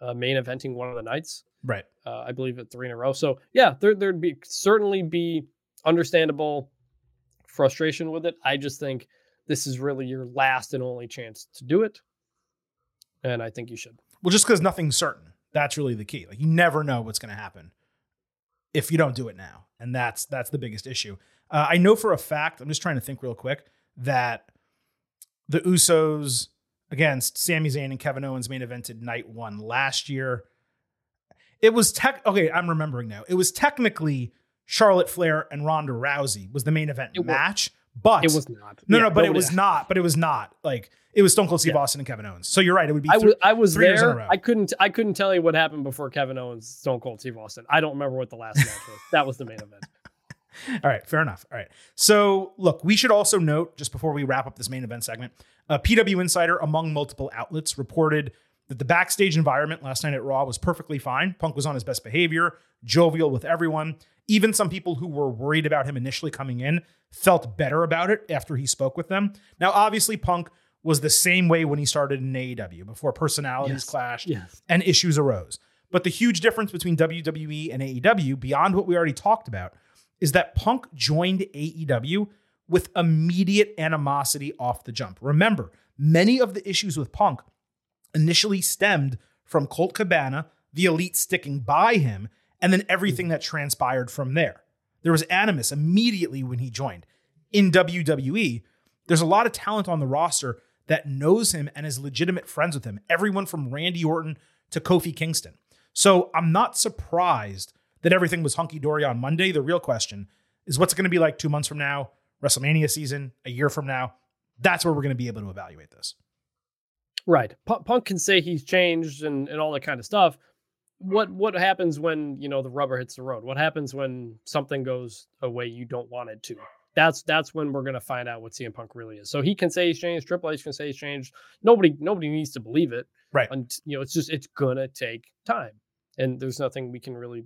S4: uh, main eventing one of the nights.
S1: right.
S4: Uh, I believe at three in a row. So yeah, there there'd be certainly be understandable frustration with it. I just think this is really your last and only chance to do it, and I think you should.
S1: Well, just because nothing's certain, that's really the key. Like you never know what's going to happen if you don't do it now, and that's that's the biggest issue. Uh, I know for a fact. I'm just trying to think real quick that the Usos against Sami Zayn and Kevin Owens main evented night one last year. It was tech. Okay, I'm remembering now. It was technically Charlotte Flair and Ronda Rousey was the main event
S4: It was-
S1: match, but
S4: It was not.
S1: no,
S4: Yeah,
S1: no, but oh, it
S4: nobody-
S1: was not. But it was not like it was Stone Cold Steve
S4: Yeah.
S1: Austin and Kevin Owens. So you're right. It would be.
S4: I was I was
S1: three years in a
S4: there. I couldn't I couldn't tell you what happened before Kevin Owens Stone Cold Steve Austin. I don't remember what the last match was. That was the main event.
S1: All right, fair enough. All right. So, look, we should also note, just before we wrap up this main event segment, uh, a PW Insider, among multiple outlets, reported that the backstage environment last night at Raw was perfectly fine. Punk was on his best behavior, jovial with everyone. Even some people who were worried about him initially coming in felt better about it after he spoke with them. Now, obviously, Punk was the same way when he started in AEW before personalities
S4: Yes.
S1: clashed
S4: Yes.
S1: and issues arose. But the huge difference between WWE and AEW, beyond what we already talked about, is that Punk joined AEW with immediate animosity off the jump. Remember, many of the issues with Punk initially stemmed from Colt Cabana, the elite sticking by him, and then everything that transpired from there. There was animus immediately when he joined. In WWE, there's a lot of talent on the roster that knows him and is legitimate friends with him. Everyone from Randy Orton to Kofi Kingston. So I'm not surprised that everything was hunky dory on Monday. The real question is what's it going to be like two months from now, WrestleMania season, a year from now? That's where we're going to be able to evaluate this.
S4: Right. P- Punk can say he's changed and, and all that kind of stuff. What what happens when, you know, the rubber hits the road? What happens when something goes away you don't want it to? That's that's when we're gonna find out what CM Punk really is. So he can say he's changed, Triple H can say he's changed. Nobody nobody needs to believe it.
S1: Right.
S4: And you know, it's just it's gonna take time. And there's nothing we can really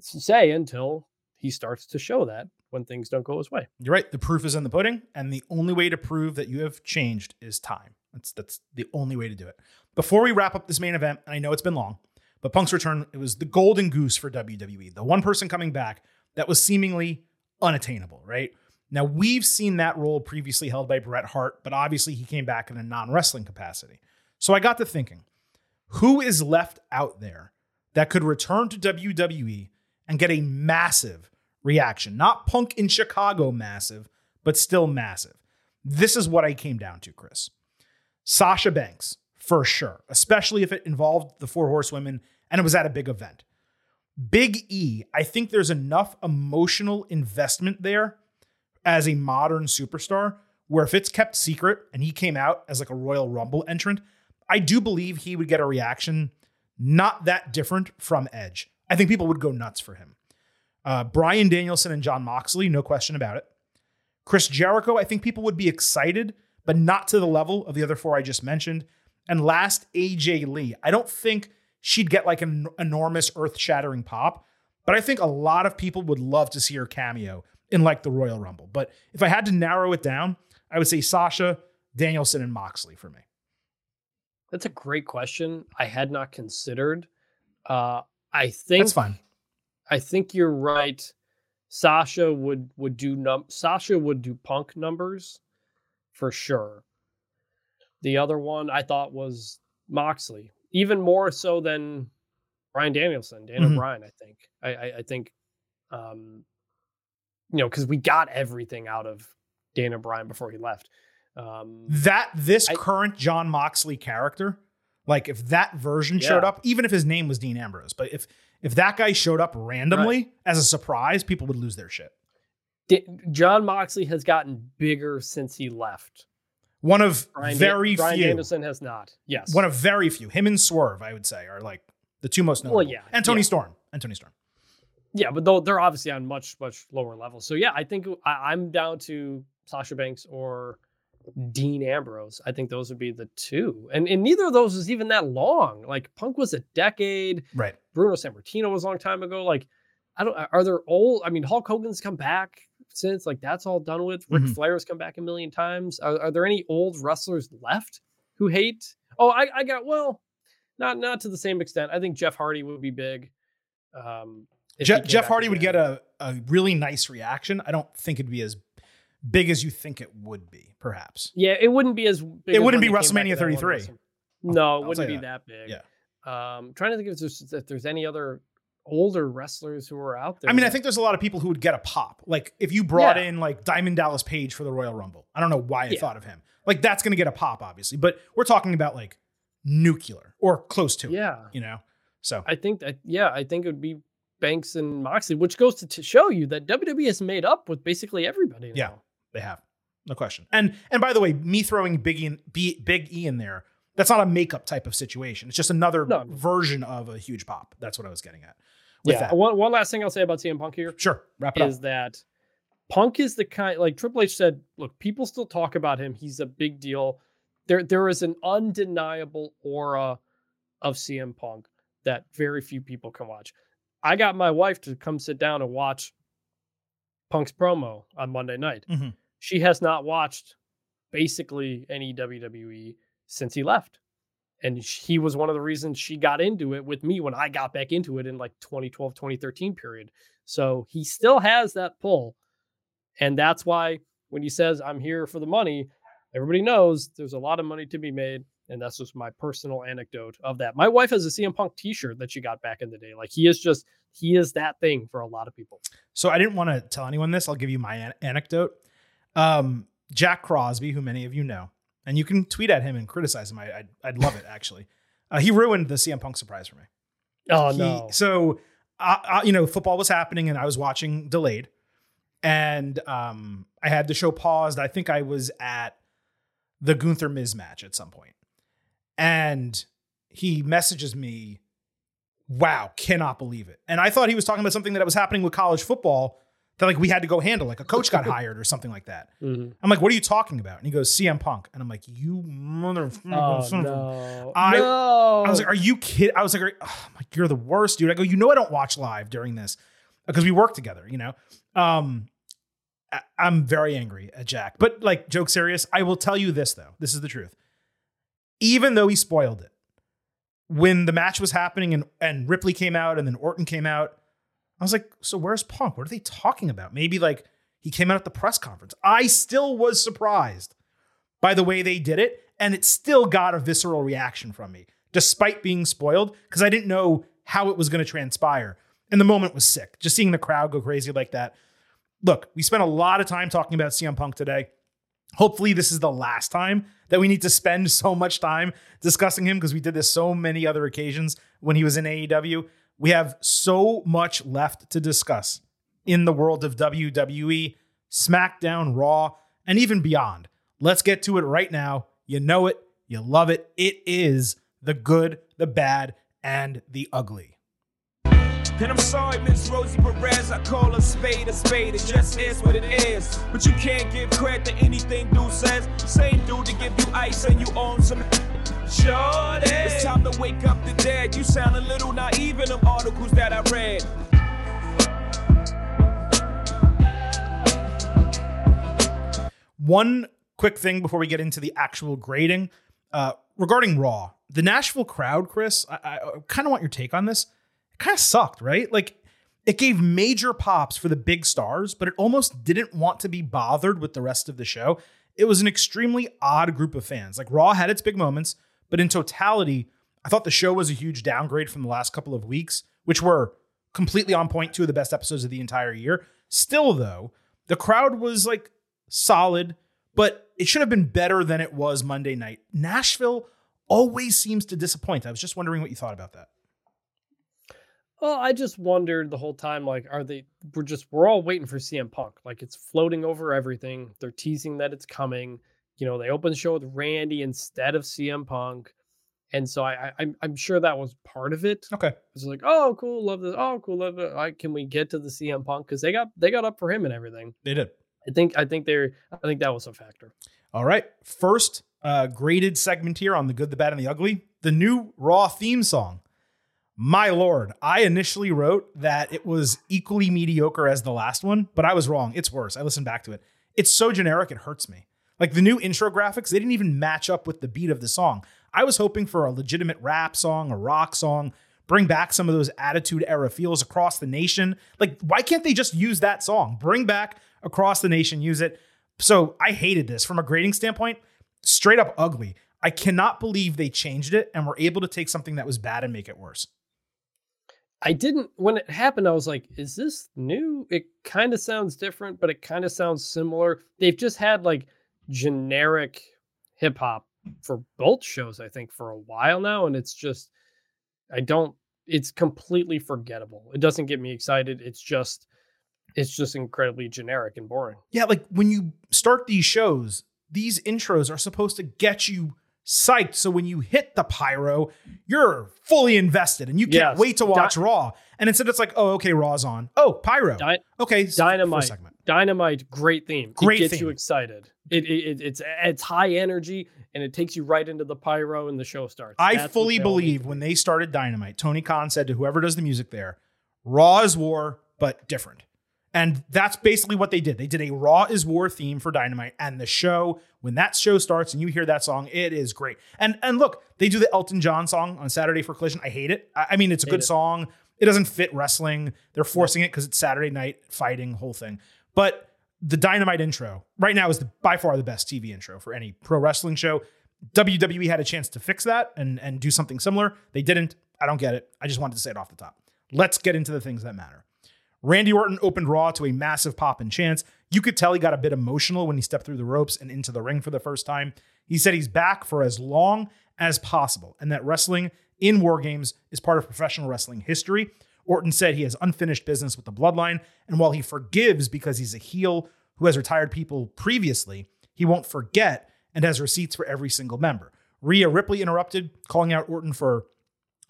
S4: say until he starts to show that when things don't go his way.
S1: You're right. The proof is in the pudding, and the only way to prove that you have changed is time. That's that's the only way to do it. Before we wrap up this main event, and I know it's been long, but Punk's return it was the golden goose for WWE. The one person coming back that was seemingly unattainable. Right now, we've seen that role previously held by Bret Hart, but obviously he came back in a non wrestling capacity. So I got to thinking, who is left out there that could return to WWE and get a massive reaction? Not Punk in Chicago massive, but still massive. This is what I came down to, Chris. Sasha Banks, for sure, especially if it involved the Four Horsewomen and it was at a big event. Big E, I think there's enough emotional investment there as a modern superstar where if it's kept secret and he came out as like a Royal Rumble entrant, I do believe he would get a reaction not that different from Edge. I think people would go nuts for him. Uh, Bryan Danielson and Jon Moxley, no question about it. Chris Jericho, I think people would be excited, but not to the level of the other four I just mentioned. And last, AJ Lee. I don't think she'd get like an enormous earth shattering pop, but I think a lot of people would love to see her cameo in like the Royal Rumble. But if I had to narrow it down, I would say Sasha, Danielson, and Moxley for me.
S4: That's a great question. I had not considered. Uh, I think
S1: That's fine.
S4: I think you're right. Sasha would would do num Sasha would do punk numbers for sure. The other one I thought was Moxley, even more so than Bryan Danielson, Dan
S1: Mhm.
S4: O'Brien. I think. I I, I think, um, you know, because we got everything out of Daniel Bryan before he left. Um,
S1: That this
S4: I-
S1: current Jon Moxley character, like if that version showed up, even if his name was Dean Ambrose, but if if that guy showed up randomly as a surprise, people would lose their shit.
S4: Da- Jon Moxley has gotten bigger since he left.
S1: One of
S4: Brian,
S1: very
S4: Brian
S1: few.
S4: Danielson has not. Yes.
S1: One of very few. Him and Swerve, I would say, are like the two most notable.
S4: Well, yeah,
S1: And Toni
S4: yeah.
S1: Storm. And Toni Storm.
S4: Yeah, but though they're obviously on much much lower levels. So yeah, I think I'm down to Sasha Banks or Dean Ambrose. I think those would be the two. And and neither of those is even that long. Like Punk was a decade.
S1: Right.
S4: Bruno Sammartino was a long time ago. Like, I don't are there old? I mean, Hulk Hogan's come back since, like that's all done with. Ric
S1: Mhm.
S4: Flair's come back a million times. Are, are there any old wrestlers left who hate? Oh, I, I got well, not not to the same extent. I think Jeff Hardy would be big. Um
S1: Je- Jeff Hardy would get a, a really nice reaction. I don't think it'd be as big as you think it would be, perhaps.
S4: Yeah, it wouldn't be as big.
S1: It wouldn't be
S4: they came back
S1: WrestleMania
S4: to that one
S1: 33.
S4: Wrestle- No,
S1: I'll
S4: it wouldn't be
S1: that.
S4: that, big.
S1: Yeah.
S4: Um, trying to think if there's if there's any other older wrestlers who are out there.
S1: I mean, I think there's a lot of people who would get a pop. Like if you brought
S4: Yeah.
S1: in like Diamond Dallas Page for the Royal Rumble. I don't know why I
S4: Yeah.
S1: thought of him. Like that's going to get a pop, obviously. But we're talking about like nuclear or close to it.
S4: Yeah,
S1: You know. So
S4: I think that. Yeah, I think it would be Banks and Moxley, which goes to, to show you that WWE has made up with basically everybody.
S1: Yeah. They have no question. And and by the way, me throwing Big E, in, B, Big E in there, that's not a makeup type of situation. It's just another
S4: No,
S1: version of a huge pop. That's what I was getting at.
S4: Yeah.
S1: that.
S4: One one last thing I'll say about CM Punk here
S1: Sure. Wrap it
S4: is
S1: up.
S4: that Punk is the kind like Triple H said, look, people still talk about him. He's a big deal. There there is an undeniable aura of CM Punk that very few people can watch. I got my wife to come sit down and watch Punk's promo on Monday night.
S1: Mhm.
S4: She has not watched basically any WWE since he left. And he was one of the reasons she got into it with me when I got back into it in like 2012, 2013 period. So he still has that pull. And that's why when he says, I'm here for the money, everybody knows there's a lot of money to be made. And that's just my personal anecdote of that. My wife has a CM Punk t shirt that she got back in the day. Like he is just, he is that thing for a lot of people.
S1: So I didn't want to tell anyone this. I'll give you my an- anecdote. Um, Jack Crosby, who many of you know, and you can tweet at him and criticize him. I, I'd, I'd love it actually. Uh, he ruined the CM Punk surprise for me.
S4: Oh,
S1: He-
S4: no.
S1: So, uh, uh, you know, football was happening and I was watching delayed, and um, I had the show paused. I think I was at the Gunther Miz match at some point, and he messages me, "Wow, cannot believe it!" And I thought he was talking about something that was happening with college football that like we had to go handle, like a coach got hired or something like that.
S4: Mhm.
S1: I'm like, "What are you talking about?" And he goes, "CM Punk," and I'm like, "You mother."
S4: Oh,
S1: son of a-"
S4: no.
S1: I-
S4: no.
S1: I was like, "Are you kidding?" I was like, oh, like, "You're the worst, dude." I go, "You know, I don't watch live during this because we work together." You know, um, I- I'm very angry at Jack, but like, joke serious. I will tell you this though. This is the truth. Even though he spoiled it, when the match was happening and and Ripley came out and then Orton came out, I was like, "So where's Punk? What are they talking about?" Maybe like he came out at the press conference. I still was surprised by the way they did it, and it still got a visceral reaction from me, despite being spoiled, because I didn't know how it was going to transpire. And the moment was sick. Just seeing the crowd go crazy like that. Look, we spent a lot of time talking about CM Punk today. Hopefully, this is the last time that we need to spend so much time discussing him because we did this so many other occasions when he was in AEW. We have so much left to discuss in the world of WWE, SmackDown, Raw, and even beyond. Let's get to it right now. You know it, you love it. It is the good, the bad, and the ugly.
S7: And I'm sorry, Miss Rosie Perez, I call a spade a spade, it just is what it is. But you can't give credit to anything dude says. Same dude to give you ice and you own some. Sure, it's time to wake up the dead. You sound a little naive in them articles that I read.
S1: One quick thing before we get into the actual grading uh, regarding Raw, the Nashville crowd, Chris. I, I kind of want your take on this. Kind of sucked, right? Like it gave major pops for the big stars, but it almost didn't want to be bothered with the rest of the show. It was an extremely odd group of fans. Like Raw had its big moments, but in totality, I thought the show was a huge downgrade from the last couple of weeks, which were completely on point, two of the best episodes of the entire year. Still, though, the crowd was like solid, but it should have been better than it was Monday night. Nashville always seems to disappoint. I was just wondering what you thought about that.
S4: Well, I just wondered the whole time, like, are they? We're just we're all waiting for CM Punk. Like, it's floating over everything. They're teasing that it's coming. You know, they open the show with Randy instead of CM Punk, and so I, I I'm I'm sure that was part of it.
S1: Okay.
S4: It's like, oh, cool, love this. Oh, cool, love it. Like, can we get to the CM Punk? Because they got they got up for him and everything.
S1: They did.
S4: I think I think they're I think that was a factor.
S1: All right. First uh, graded segment here on the good, the bad, and the ugly. The new Raw theme song. My lord, I initially wrote that it was equally mediocre as the last one, but I was wrong. It's worse. I listened back to it. It's so generic, it hurts me. Like the new intro graphics, they didn't even match up with the beat of the song. I was hoping for a legitimate rap song, a rock song, bring back some of those attitude era feels across the nation. Like, why can't they just use that song? Bring back across the nation, use it. So I hated this from a grading standpoint, straight up ugly. I cannot believe they changed it and were able to take something that was bad and make it worse.
S4: I didn't when it happened. I was like, "Is this new?" It kind of sounds different, but it kind of sounds similar. They've just had like generic hip hop for both shows, I think, for a while now, and it's just I don't. It's completely forgettable. It doesn't get me excited. It's just it's just incredibly generic and boring.
S1: Yeah, like when you start these shows, these intros are supposed to get you psyched. So when you hit the pyro, you're fully invested and you can't
S4: Yes.
S1: wait to watch
S4: Di-
S1: Raw. And instead, it's like, oh, okay, Raw's on. Oh, pyro.
S4: Di-
S1: okay,
S4: Dynamite.
S1: segment.
S4: Dynamite, great theme.
S1: Great
S4: it gets you excited. It, it, it it's it's high energy and it takes you right into the pyro and the show starts.
S1: I
S4: That's
S1: fully
S4: they all need
S1: believe when they started Dynamite, Tony Khan said to whoever does the music there, Raw is war, but different. And that's basically what they did. They did a Raw is War theme for Dynamite, and the show, when that show starts and you hear that song, it is great. And and look, they do the Elton John song on Saturday for Collision. I hate it. I, I mean, it's a
S4: Hate
S1: good
S4: it.
S1: song. It doesn't fit wrestling. They're forcing it because it's Saturday night fighting, whole thing. But the Dynamite intro right now is the, by far the best TV intro for any pro wrestling show. WWE had a chance to fix that and, and do something similar. They didn't. I don't get it. I just wanted to say it off the top. Let's get into the things that matter. Randy Orton opened Raw to a massive pop and chance. You could tell he got a bit emotional when he stepped through the ropes and into the ring for the first time. He said he's back for as long as possible and that wrestling in War Games is part of professional wrestling history. Orton said he has unfinished business with the bloodline, and while he forgives because he's a heel who has retired people previously, he won't forget and has receipts for every single member. Rhea Ripley interrupted, calling out Orton for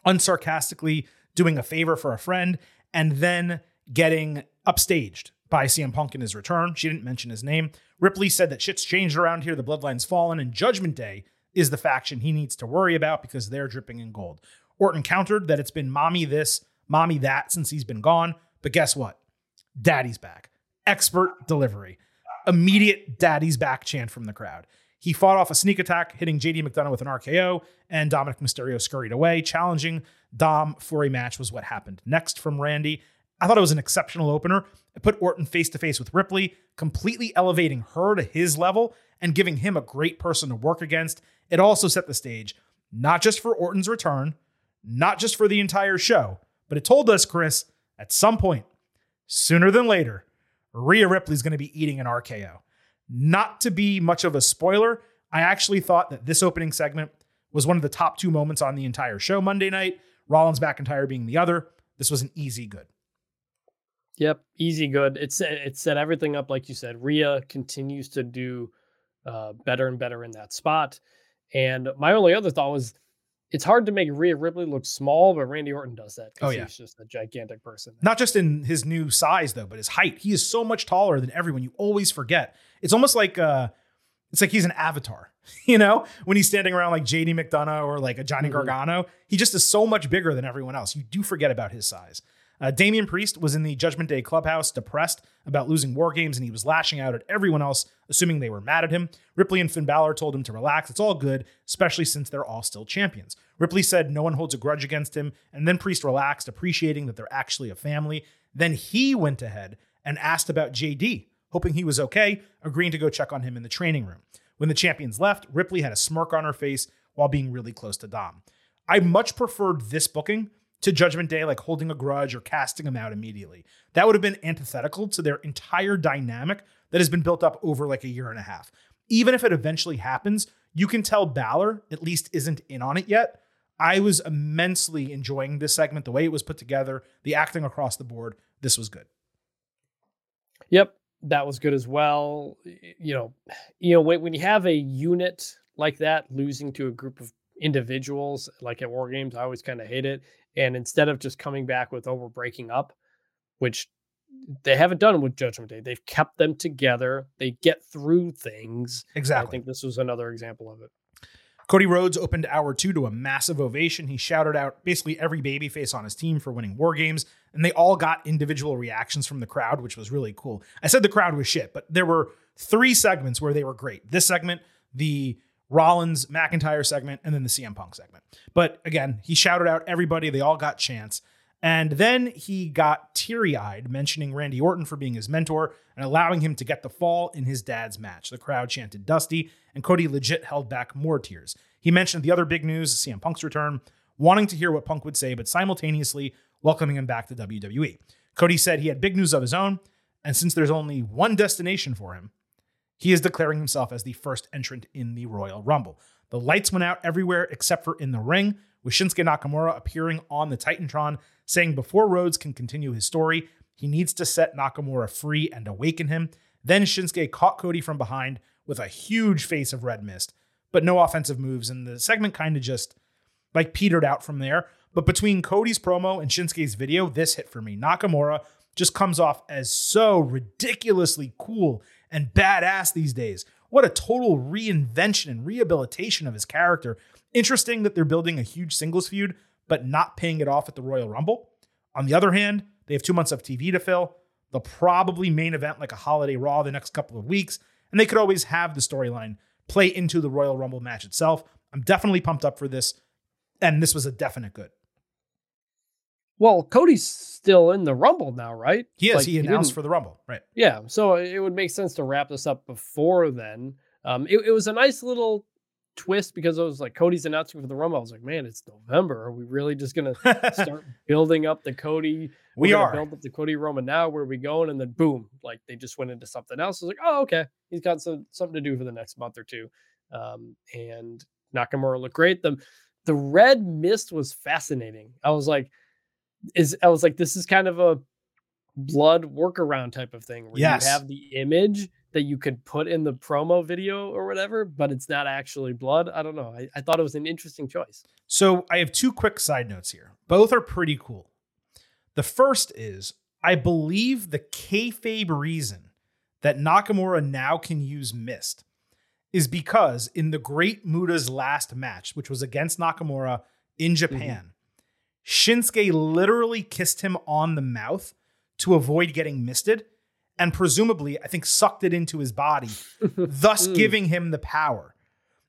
S1: unsarcastically doing a favor for a friend and then getting upstaged by CM Punk in his return. She didn't mention his name. Ripley said that shit's changed around here. The bloodline's fallen, and Judgment Day is the faction he needs to worry about because they're dripping in gold. Orton countered that it's been mommy this, mommy that since he's been gone. But guess what? Daddy's back. Expert delivery. Immediate daddy's back chant from the crowd. He fought off a sneak attack, hitting JD McDonagh with an RKO, and Dominic Mysterio scurried away. Challenging Dom for a match was what happened next from Randy. I thought it was an exceptional opener. It put Orton face to face with Ripley, completely elevating her to his level and giving him a great person to work against. It also set the stage, not just for Orton's return, not just for the entire show, but it told us, Chris, at some point, sooner than later, Rhea Ripley's going to be eating an RKO. Not to be much of a spoiler, I actually thought that this opening segment was one of the top two moments on the entire show Monday night. Rollins McIntyre being the other. This was an easy good.
S4: Yep, easy good. It's it set everything up like you said. Rhea continues to do uh, better and better in that spot. And my only other thought was, it's hard to make Rhea Ripley look small, but Randy Orton does that.
S1: Oh, yeah.
S4: he's just a gigantic person.
S1: Not just in his new size though, but his height. He is so much taller than everyone. You always forget. It's almost like uh it's like he's an avatar. You know, when he's standing around like JD McDonagh or like a Johnny
S4: Mhm.
S1: Gargano, he just is so much bigger than everyone else. You do forget about his size. Uh, Damian Priest was in the Judgment Day clubhouse, depressed about losing war games, and he was lashing out at everyone else, assuming they were mad at him. Ripley and Finn Balor told him to relax. It's all good, especially since they're all still champions. Ripley said no one holds a grudge against him, and then Priest relaxed, appreciating that they're actually a family. Then he went ahead and asked about JD, hoping he was okay, agreeing to go check on him in the training room. When the champions left, Ripley had a smirk on her face while being really close to Dom. I much preferred this booking to Judgment Day, like holding a grudge or casting him out immediately. That would have been antithetical to their entire dynamic that has been built up over like a year and a half. Even if it eventually happens, you can tell Balor at least isn't in on it yet. I was immensely enjoying this segment, the way it was put together, the acting across the board. This was good.
S4: Yep, that was good as well. You know, you know when, when you have a unit like that losing to a group of individuals, like at War Games, I always kind of hate it. And instead of just coming back with "Oh, we're breaking up," which they haven't done with Judgment Day. They've kept them together. They get through things.
S1: Exactly.
S4: I think this was another example of it.
S1: Cody Rhodes opened hour two to a massive ovation. He shouted out basically every babyface on his team for winning war games, and they all got individual reactions from the crowd, which was really cool. I said the crowd was shit, but there were three segments where they were great. This segment, the Rollins McIntyre segment, and then the CM Punk segment. But again, he shouted out everybody, they all got chance. And then he got teary eyed, mentioning Randy Orton for being his mentor and allowing him to get the fall in his dad's match. The crowd chanted Dusty, and Cody legit held back more tears. He mentioned the other big news, CM Punk's return, wanting to hear what Punk would say, but simultaneously welcoming him back to WWE. Cody said he had big news of his own, and since there's only one destination for him, he is declaring himself as the first entrant in the Royal Rumble. The lights went out everywhere except for in the ring, with Shinsuke Nakamura appearing on the Titantron, saying before Rhodes can continue his story, he needs to set Nakamura free and awaken him. Then Shinsuke caught Cody from behind with a huge face of red mist, but no offensive moves, and the segment kind of just like petered out from there. But between Cody's promo and Shinsuke's video, this hit for me. Nakamura just comes off as so ridiculously cool and badass these days. What a total reinvention and rehabilitation of his character. Interesting that they're building a huge singles feud, but not paying it off at the Royal Rumble. On the other hand, they have two months of TV to fill. They'll probably main event like a holiday Raw the next couple of weeks, and they could always have the storyline play into the Royal Rumble match itself. I'm definitely pumped up for this, and this was a definite good.
S4: Well, Cody's still in the Rumble now, right?
S1: He is.
S4: Like,
S1: he announced
S4: didn't-
S1: for the Rumble, right?
S4: Yeah, so it would make sense to wrap this up before then. Um, it, it was a nice little twist because it was like Cody's announcing for the Rumble. I was like, man, it's November. Are we really just gonna start building up the Cody?
S1: We are.
S4: build up the Cody Roman now. Where are we going? And then boom, like they just went into something else. I was like, oh, okay, he's got some something to do for the next month or two. Um, and Nakamura looked great. The the red mist was fascinating. I was like, is I was like, this is kind of a blood workaround type of thing where
S1: Yes.
S4: you have the image that you could put in the promo video or whatever, but it's not actually blood. I don't know. I, I thought it was an interesting choice.
S1: So I have two quick side notes here. Both are pretty cool. The first is I believe the kayfabe reason that Nakamura now can use Mist is because in the Great Muta's last match, which was against Nakamura in mm-hmm. Japan, Shinsuke literally kissed him on the mouth to avoid getting misted and presumably, I think, sucked it into his body, thus giving him the power.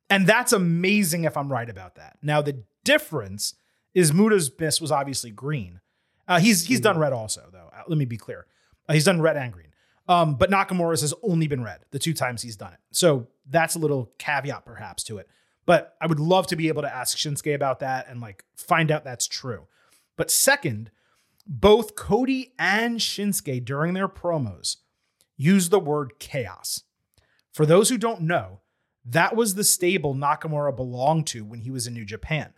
S1: And that's amazing if I'm right about that. Now, the difference is Muta's mist was obviously green. Uh, he's he's done red also, though. Uh, let me be clear. Uh, he's done red and green. Um, but Nakamura's has only been red the two times he's done it. So that's a little caveat perhaps to it. But I would love to be able to ask Shinsuke about that and like find out that's true. But second, both Cody and Shinsuke during their promos use the word chaos. For those who don't know, that was the stable Nakamura belonged to when he was in New Japan.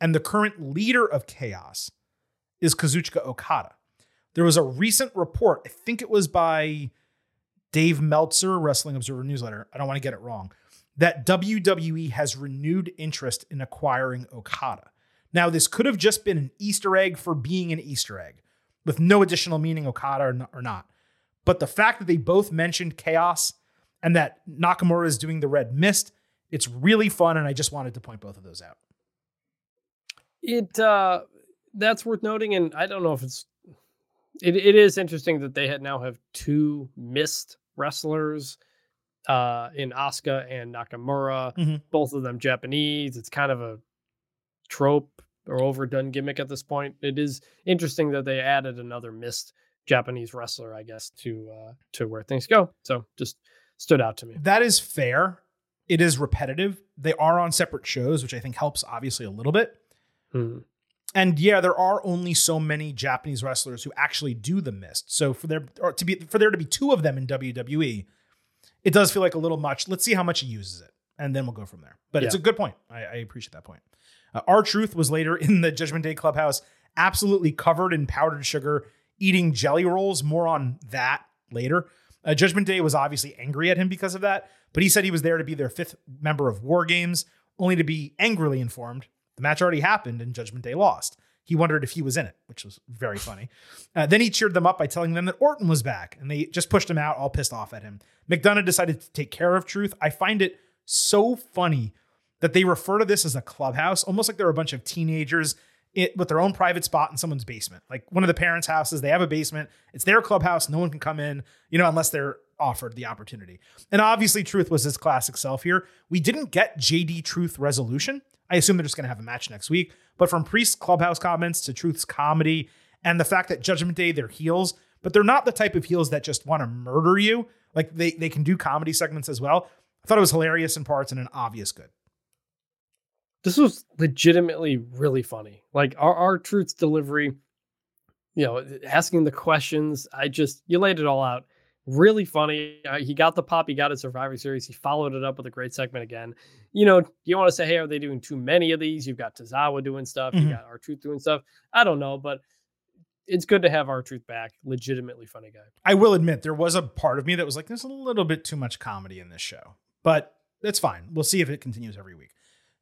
S1: And the current leader of chaos is Kazuchika Okada. There was a recent report, I think it was by Dave Meltzer, Wrestling Observer Newsletter. I don't want to get it wrong. That WWE has renewed interest in acquiring Okada. Now, this could have just been an Easter egg for being an Easter egg with no additional meaning, Okada or, not. But the fact that they both mentioned chaos and that Nakamura is doing the red mist, it's really fun. And I just wanted to point both of those out.
S4: It uh that's worth noting, and I don't know if it's it, it is interesting that they had now have two mist wrestlers uh in Asuka and Nakamura,
S1: Mhm.
S4: both of them Japanese. It's kind of a trope or overdone gimmick at this point. It is interesting that they added another mist Japanese wrestler, I guess, to uh to where things go. So just stood out to me.
S1: That is fair. It is repetitive. They are on separate shows, which I think helps obviously a little bit.
S4: Hmm.
S1: And yeah, there are only so many Japanese wrestlers who actually do the mist. So for there or to be for there to be two of them in WWE, it does feel like a little much. Let's see how much he uses it, and then we'll go from there. But it's a good point. I, I appreciate that point. Uh, R-Truth was later in the Judgment Day clubhouse, absolutely covered in powdered sugar, eating jelly rolls. More on that later. Uh, Judgment Day was obviously angry at him because of that, but he said he was there to be their fifth member of War Games, only to be angrily informed the match already happened and Judgment Day lost. He wondered if he was in it, which was very funny. Uh, then he cheered them up by telling them that Orton was back, and they just pushed him out, all pissed off at him. McDonagh decided to take care of Truth. I find it so funny that they refer to this as a clubhouse, almost like they're a bunch of teenagers it, with their own private spot in someone's basement. Like one of the parents' houses, they have a basement. It's their clubhouse. No one can come in, you know, unless they're offered the opportunity. And obviously, Truth was his classic self here. We didn't get JD Truth resolution. I assume they're just going to have a match next week. But from Priest's clubhouse comments to Truth's comedy and the fact that Judgment Day, they're heels, but they're not the type of heels that just want to murder you. Like they, they can do comedy segments as well. I thought it was hilarious in parts and an obvious good.
S4: This was legitimately really funny. Like our, R-Truth's delivery, you know, asking the questions. I just, you laid it all out really funny. Uh, he got the pop he got at Survivor Series. He followed it up with a great segment again. You know, you want to say, hey, are they doing too many of these? You've got Tozawa doing stuff, mm-hmm. you got R-Truth doing stuff. I don't know, but it's good to have R-Truth back. Legitimately funny guy.
S1: I will admit there was a part of me that was like, there's a little bit too much comedy in this show, but that's fine. We'll see if it continues every week.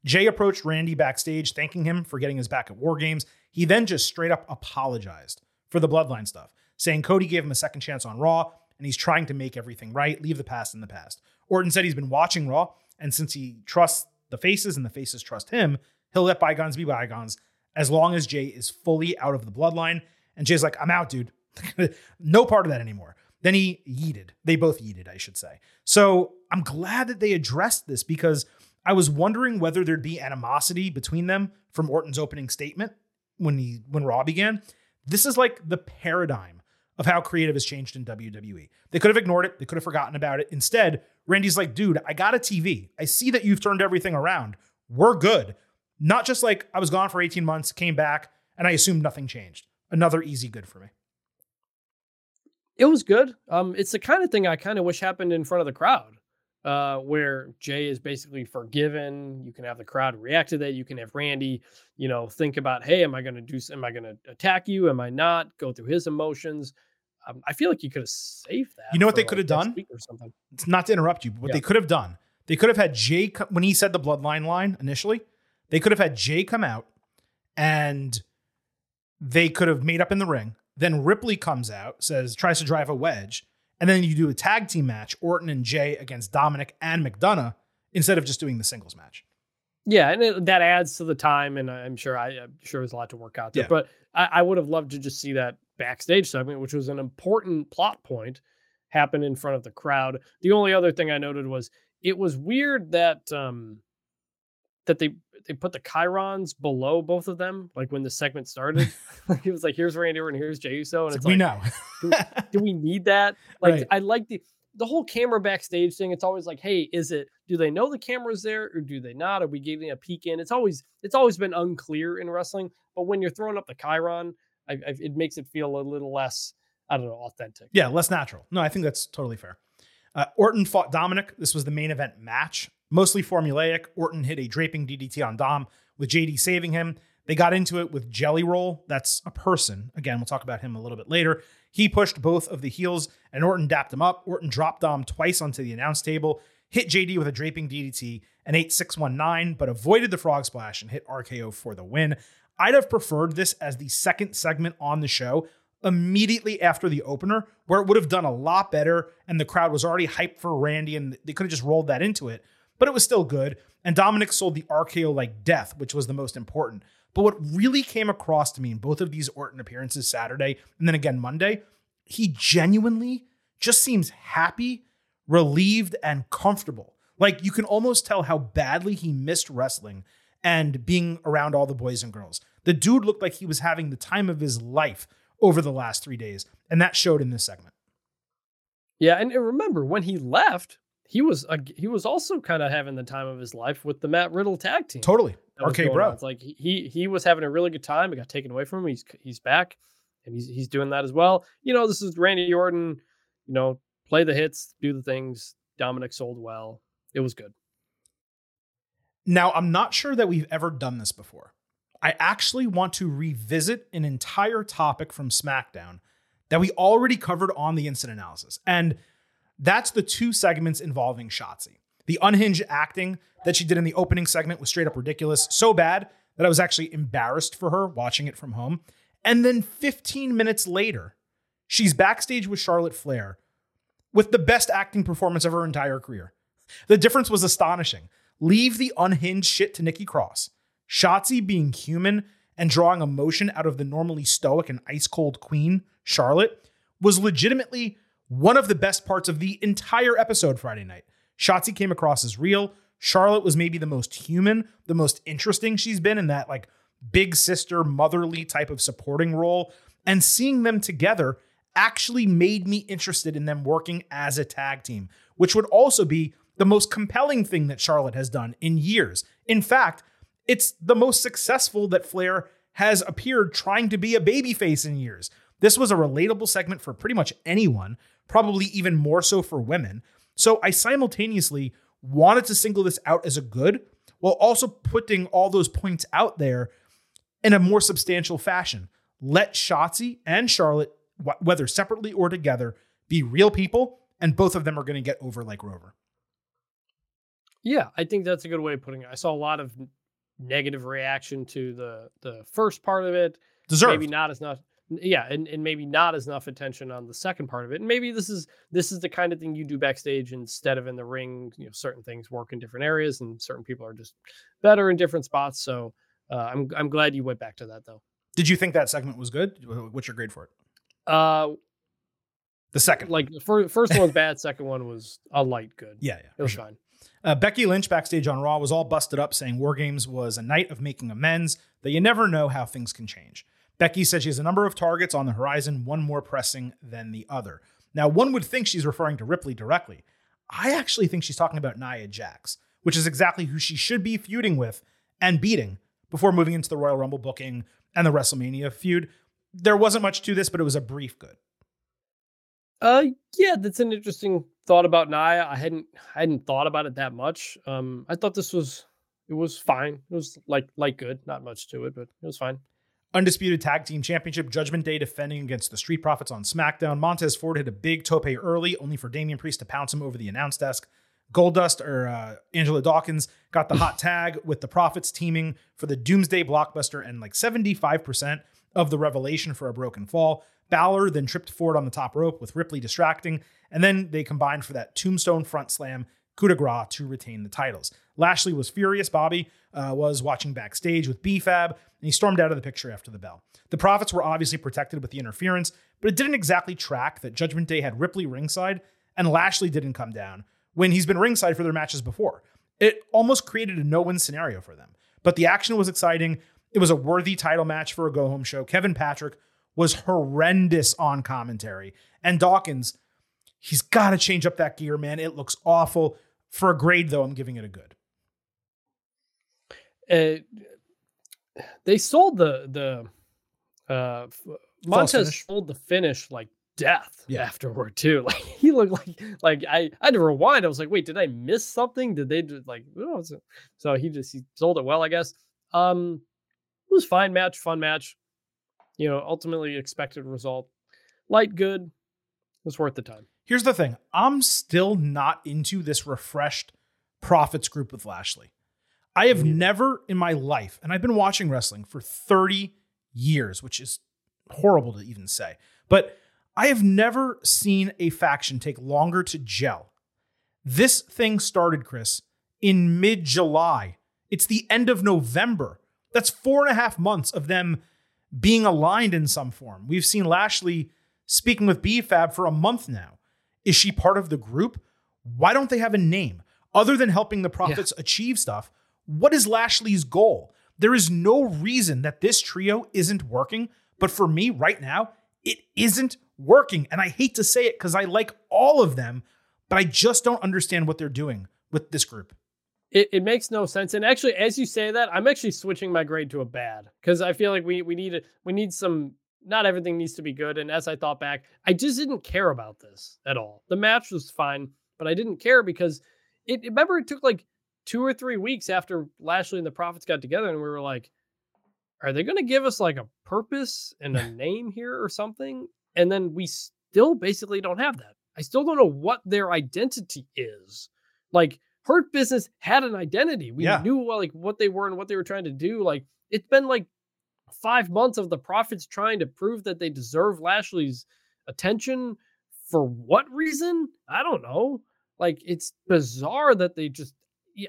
S1: Jey approached Randy backstage, thanking him for getting his back at War Games. He then just straight up apologized for the bloodline stuff, saying Cody gave him a second chance on Raw and he's trying to make everything right, leave the past in the past. Orton said he's been watching Raw, and since he trusts the faces and the faces trust him, he'll let bygones be bygones as long as Jey is fully out of the bloodline. And Jey's like, I'm out, dude. no part of that anymore. Then he yeeted. They both yeeted, I should say. So I'm glad that they addressed this because I was wondering whether there'd be animosity between them from Orton's opening statement when he when Raw began. This is like the paradigm of how creative has changed in WWE. They could have ignored it, they could have forgotten about it. Instead, Randy's like, dude, I got a TV. I see that you've turned everything around. We're good. Not just like I was gone for 18 months, came back, and I assumed nothing changed. Another easy good for me.
S4: It was good. Um, it's the kind of thing I kind of wish happened in front of the crowd uh, where Jey is basically forgiven. You can have the crowd react to that. You can have Randy, you know, think about, hey, am I going to do? Am I going to attack you? Am I not? Go through his emotions. Um, I feel like you could have saved that.
S1: You know what they could have done? Or something. It's not to interrupt you, but what yeah. they could have done, they could have had Jey when he said the bloodline line initially. They could have had Jey come out, and they could have made up in the ring. Then Ripley comes out, says tries to drive a wedge, and then you do a tag team match: Orton and Jey against Dominic and McDonagh, instead of just doing the singles match.
S4: Yeah, and it, that adds to the time, and I'm sure I, am sure there's a lot to work out there. Yeah. But I, I, would have loved to just see that backstage segment, which was an important plot point, happened in front of the crowd. The only other thing I noted was it was weird that um that they they put the chyrons below both of them, like when the segment started. it was like, here's Randy Orton, here's Jey Uso, and it's,
S1: we
S4: like,
S1: know.
S4: do, do, we need that? Like, right. I like the the whole camera backstage thing. It's always like, hey, is it? Do they know the camera's there or do they not? Are we getting a peek in? It's always it's always been unclear in wrestling. But when you're throwing up the chyron, I, I, it makes it feel a little less, I don't know, authentic.
S1: Yeah, less natural. No, I think that's totally fair. Uh, Orton fought Dominic. This was the main event match, mostly formulaic. Orton hit a draping DDT on Dom with JD saving him. They got into it with Jelly Roll. That's a person. Again, we'll talk about him a little bit later. He pushed both of the heels, and Orton dapped him up. Orton dropped Dom twice onto the announce table, hit JD with a draping DDT, and 8619, but avoided the frog splash and hit RKO for the win. I'd have preferred this as the second segment on the show immediately after the opener, where it would have done a lot better and the crowd was already hyped for Randy and they could have just rolled that into it. But it was still good. And Dominic sold the RKO like death, which was the most important. But what really came across to me in both of these Orton appearances Saturday and then again Monday, he genuinely just seems happy, relieved, and comfortable. Like you can almost tell how badly he missed wrestling and being around all the boys and girls. The dude looked like he was having the time of his life over the last three days, and that showed in this segment.
S4: Yeah, and remember when he left, he was uh, he was also kind of having the time of his life with the Matt Riddle tag team.
S1: Totally, okay, bro.
S4: On. It's like he he was having a really good time. It got taken away from him. He's he's back, and he's he's doing that as well. You know, this is Randy Orton. You know, play the hits, do the things. Dominic sold well. It was good.
S1: Now, I'm not sure that we've ever done this before. I actually want to revisit an entire topic from SmackDown that we already covered on the incident analysis. And that's the two segments involving Shotzi. The unhinged acting that she did in the opening segment was straight up ridiculous. So bad that I was actually embarrassed for her watching it from home. And then 15 minutes later, she's backstage with Charlotte Flair with the best acting performance of her entire career. The difference was astonishing. Leave the unhinged shit to Nikki Cross. Shotzi being human and drawing emotion out of the normally stoic and ice cold queen, Charlotte, was legitimately one of the best parts of the entire episode Friday night. Shotzi came across as real. Charlotte was maybe the most human, the most interesting she's been in that like big sister, motherly type of supporting role. And seeing them together actually made me interested in them working as a tag team, which would also be the most compelling thing that Charlotte has done in years. In fact, it's the most successful that Flair has appeared trying to be a babyface in years. This was a relatable segment for pretty much anyone, probably even more so for women. So I simultaneously wanted to single this out as a good while also putting all those points out there in a more substantial fashion. Let Shotzi and Charlotte, whether separately or together, be real people, and both of them are going to get over like Rover.
S4: Yeah, I think that's a good way of putting it. I saw a lot of negative reaction to the the first part of it.
S1: Deserved.
S4: Maybe not as much. Yeah, and, and maybe not as enough attention on the second part of it. And maybe this is this is the kind of thing you do backstage instead of in the ring. You know, certain things work in different areas, and certain people are just better in different spots. So uh, I'm I'm glad you went back to that though.
S1: Did you think that segment was good? What's your grade for it?
S4: Uh,
S1: the second,
S4: like the first, first one was bad. Second one was a light good.
S1: Yeah, yeah,
S4: it was
S1: sure.
S4: fine.
S1: Uh, Becky Lynch backstage on Raw was all busted up, saying War Games was a night of making amends. That you never know how things can change. Becky said she has a number of targets on the horizon, one more pressing than the other. Now, one would think she's referring to Ripley directly. I actually think she's talking about Nia Jax, which is exactly who she should be feuding with and beating before moving into the Royal Rumble booking and the WrestleMania feud. There wasn't much to this, but it was a brief good.
S4: Uh, yeah, that's an interesting thought about Nia. I hadn't I hadn't thought about it that much. Um, I thought this was it was fine. It was like like good, not much to it, but it was fine.
S1: Undisputed Tag Team Championship Judgment Day defending against the Street Profits on SmackDown. Montez Ford hit a big tope early, only for Damian Priest to pounce him over the announce desk. Goldust or uh, Angelo Dawkins got the hot tag with the Profits teaming for the Doomsday Blockbuster and like 75% of the revelation for a broken fall. Balor then tripped Ford on the top rope with Ripley distracting, and then they combined for that tombstone front slam coup de grace to retain the titles. Lashley was furious. Bobby uh, was watching backstage with B-Fab, and he stormed out of the picture after the bell. The Profits were obviously protected with the interference, but it didn't exactly track that Judgment Day had Ripley ringside and Lashley didn't come down when he's been ringside for their matches before. It almost created a no-win scenario for them. But the action was exciting. It was a worthy title match for a go-home show. Kevin Patrick was horrendous on commentary. And Dawkins, he's got to change up that gear, man. It looks awful. For a grade, though, I'm giving it a good.
S4: Uh, they sold the the uh, Montez sold the finish like death yeah. afterward too. Like he looked like like I I had to rewind. I was like, wait, did I miss something? Did they just like so he just he sold it well, I guess. Um, it was fine match, fun match. You know, ultimately expected result. Light good. It was worth the time.
S1: Here's the thing. I'm still not into this refreshed profits group with Lashley. I have never in my life, and I've been watching wrestling for 30 years, which is horrible to even say, but I have never seen a faction take longer to gel. This thing started, Chris, in mid July. It's the end of November. That's four and a half months of them being aligned in some form. We've seen Lashley speaking with B-Fab for a month now. Is she part of the group? Why don't they have a name? Other than helping the Profits yeah. achieve stuff, what is Lashley's goal? There is no reason that this trio isn't working, but for me right now, it isn't working. And I hate to say it because I like all of them, but I just don't understand what they're doing with this group.
S4: It, it makes no sense. And actually, as you say that, I'm actually switching my grade to a bad because I feel like we we need we need some. Not everything needs to be good. And as I thought back, I just didn't care about this at all. The match was fine, but I didn't care because it. Remember, it took like two or three weeks after Lashley and the Profits got together, and we were like, "Are they going to give us like a purpose and a name here or something?" And then we still basically don't have that. I still don't know what their identity is. Like Hurt Business had an identity. We
S1: Yeah.
S4: knew like what they were and what they were trying to do. Like it's been like five months of the Profits trying to prove that they deserve Lashley's attention. For what reason? I don't know. Like it's bizarre that they just.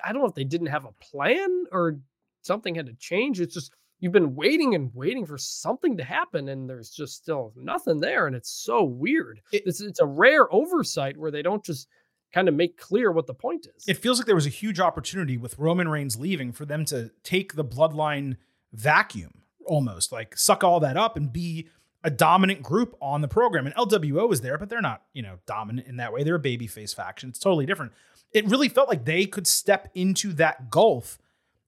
S4: I don't know if they didn't have a plan or something had to change. It's just you've been waiting and waiting for something to happen, and there's just still nothing there, and it's so weird.
S1: It-
S4: it's it's a rare oversight where they don't just kind of make clear what the point is.
S1: it feels like there was a huge opportunity with Roman Reigns leaving for them to take the bloodline vacuum almost, like suck all that up and be a dominant group on the program. And LWO is there, but they're not, you know, dominant in that way. They're a babyface faction. It's totally different. It really felt like they could step into that gulf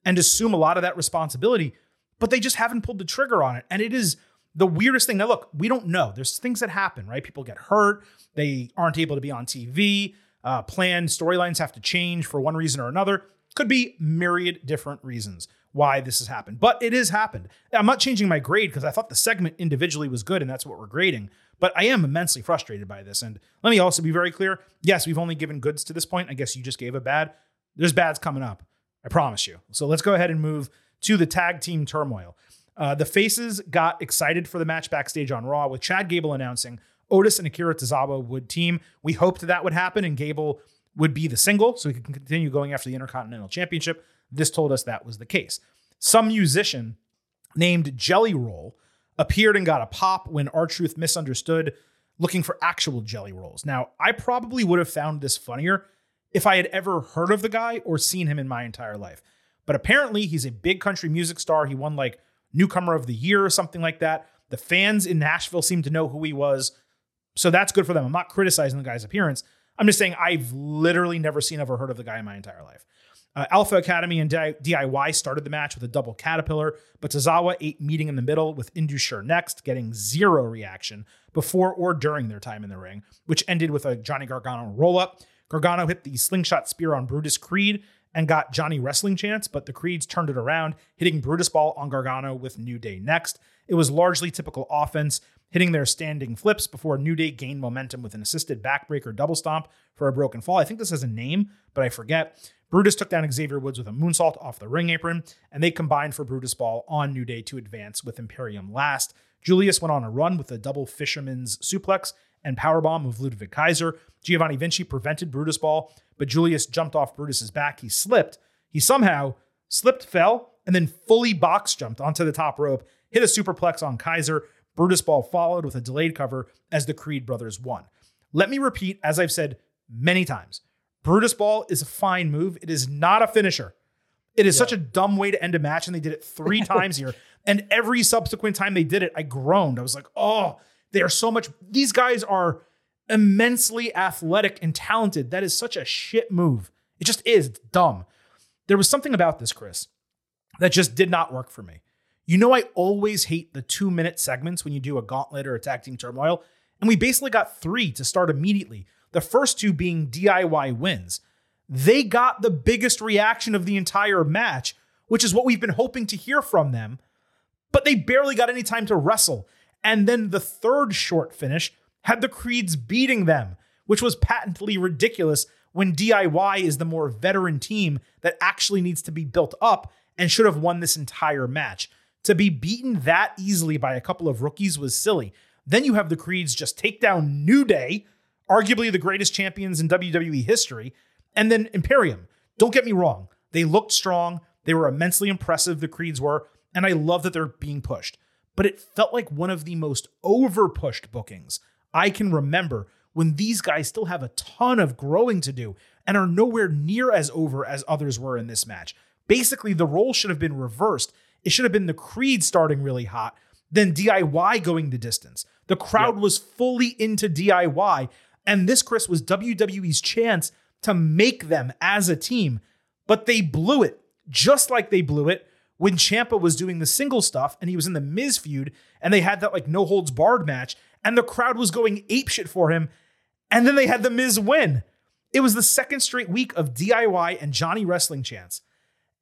S1: and assume a lot of that responsibility, but they just haven't pulled the trigger on it. And it is the weirdest thing. Now, look, we don't know. There's things that happen, right? People get hurt. They aren't able to be on TV. Uh, planned storylines have to change for one reason or another. Could be myriad different reasons why this has happened, but it has happened. I'm not changing my grade because I thought the segment individually was good and that's what we're grading. But I am immensely frustrated by this. And let me also be very clear yes, we've only given goods to this point. I guess you just gave a bad. There's bads coming up. I promise you. So let's go ahead and move to the tag team turmoil. Uh, the faces got excited for the match backstage on Raw with Chad Gable announcing Otis and Akira Tozawa would team. We hoped that would happen and Gable would be the single so he could continue going after the Intercontinental Championship. This told us that was the case. Some musician named Jelly Roll appeared and got a pop when R-Truth misunderstood looking for actual jelly rolls. Now, I probably would have found this funnier if I had ever heard of the guy or seen him in my entire life. But apparently, he's a big country music star. He won like Newcomer of the Year or something like that. The fans in Nashville seem to know who he was. So that's good for them. I'm not criticizing the guy's appearance. I'm just saying I've literally never seen ever heard of the guy in my entire life. Uh, Alpha Academy and DIY started the match with a double caterpillar, but Tozawa ate meeting in the middle with Indus Sher next, getting zero reaction before or during their time in the ring, which ended with a Johnny Gargano roll up. Gargano hit the slingshot spear on Brutus Creed and got Johnny wrestling chance, but the Creeds turned it around, hitting Brutus Ball on Gargano with New Day next. It was largely typical offense, hitting their standing flips before New Day gained momentum with an assisted backbreaker double stomp for a broken fall. I think this has a name, but I forget. Brutus took down Xavier Woods with a moonsault off the ring apron, and they combined for Brutus Ball on New Day to advance with Imperium last. Julius went on a run with a double fisherman's suplex and powerbomb of Ludwig Kaiser. Giovanni Vinci prevented Brutus Ball, but Julius jumped off Brutus's back. He slipped. He somehow slipped, fell, and then fully box jumped onto the top rope, hit a superplex on Kaiser. Brutus Ball followed with a delayed cover as the Creed brothers won. Let me repeat, as I've said many times, Brutus Ball is a fine move. It is not a finisher. It is such a dumb way to end a match, and they did it three times here. And every subsequent time they did it, I groaned. I was like, oh, they are so much. These guys are immensely athletic and talented. That is such a shit move. It just is. It's dumb. There was something about this, Chris, that just did not work for me. You know, I always hate the two minute segments when you do a gauntlet or tag team turmoil. And we basically got three to start immediately. The first two being DIY wins. They got the biggest reaction of the entire match, which is what we've been hoping to hear from them. But they barely got any time to wrestle. And then the third short finish had the Creeds beating them, which was patently ridiculous when DIY is the more veteran team that actually needs to be built up and should have won this entire match. To be beaten that easily by a couple of rookies was silly. Then you have the Creeds just take down New Day, arguably the greatest champions in WWE history, and then Imperium. Don't get me wrong, they looked strong, they were immensely impressive, the Creeds were, and I love that they're being pushed. But it felt like one of the most over pushed bookings I can remember when these guys still have a ton of growing to do and are nowhere near as over as others were in this match. Basically, the role should have been reversed. It should have been the Creed starting really hot, then DIY going the distance. The crowd was fully into DIY, and this, Chris, was WWE's chance to make them as a team, but they blew it, just like they blew it when Ciampa was doing the single stuff and he was in the Miz feud, and they had that like no holds barred match, and the crowd was going apeshit for him, and then they had the Miz win. It was the second straight week of DIY and Johnny wrestling chance.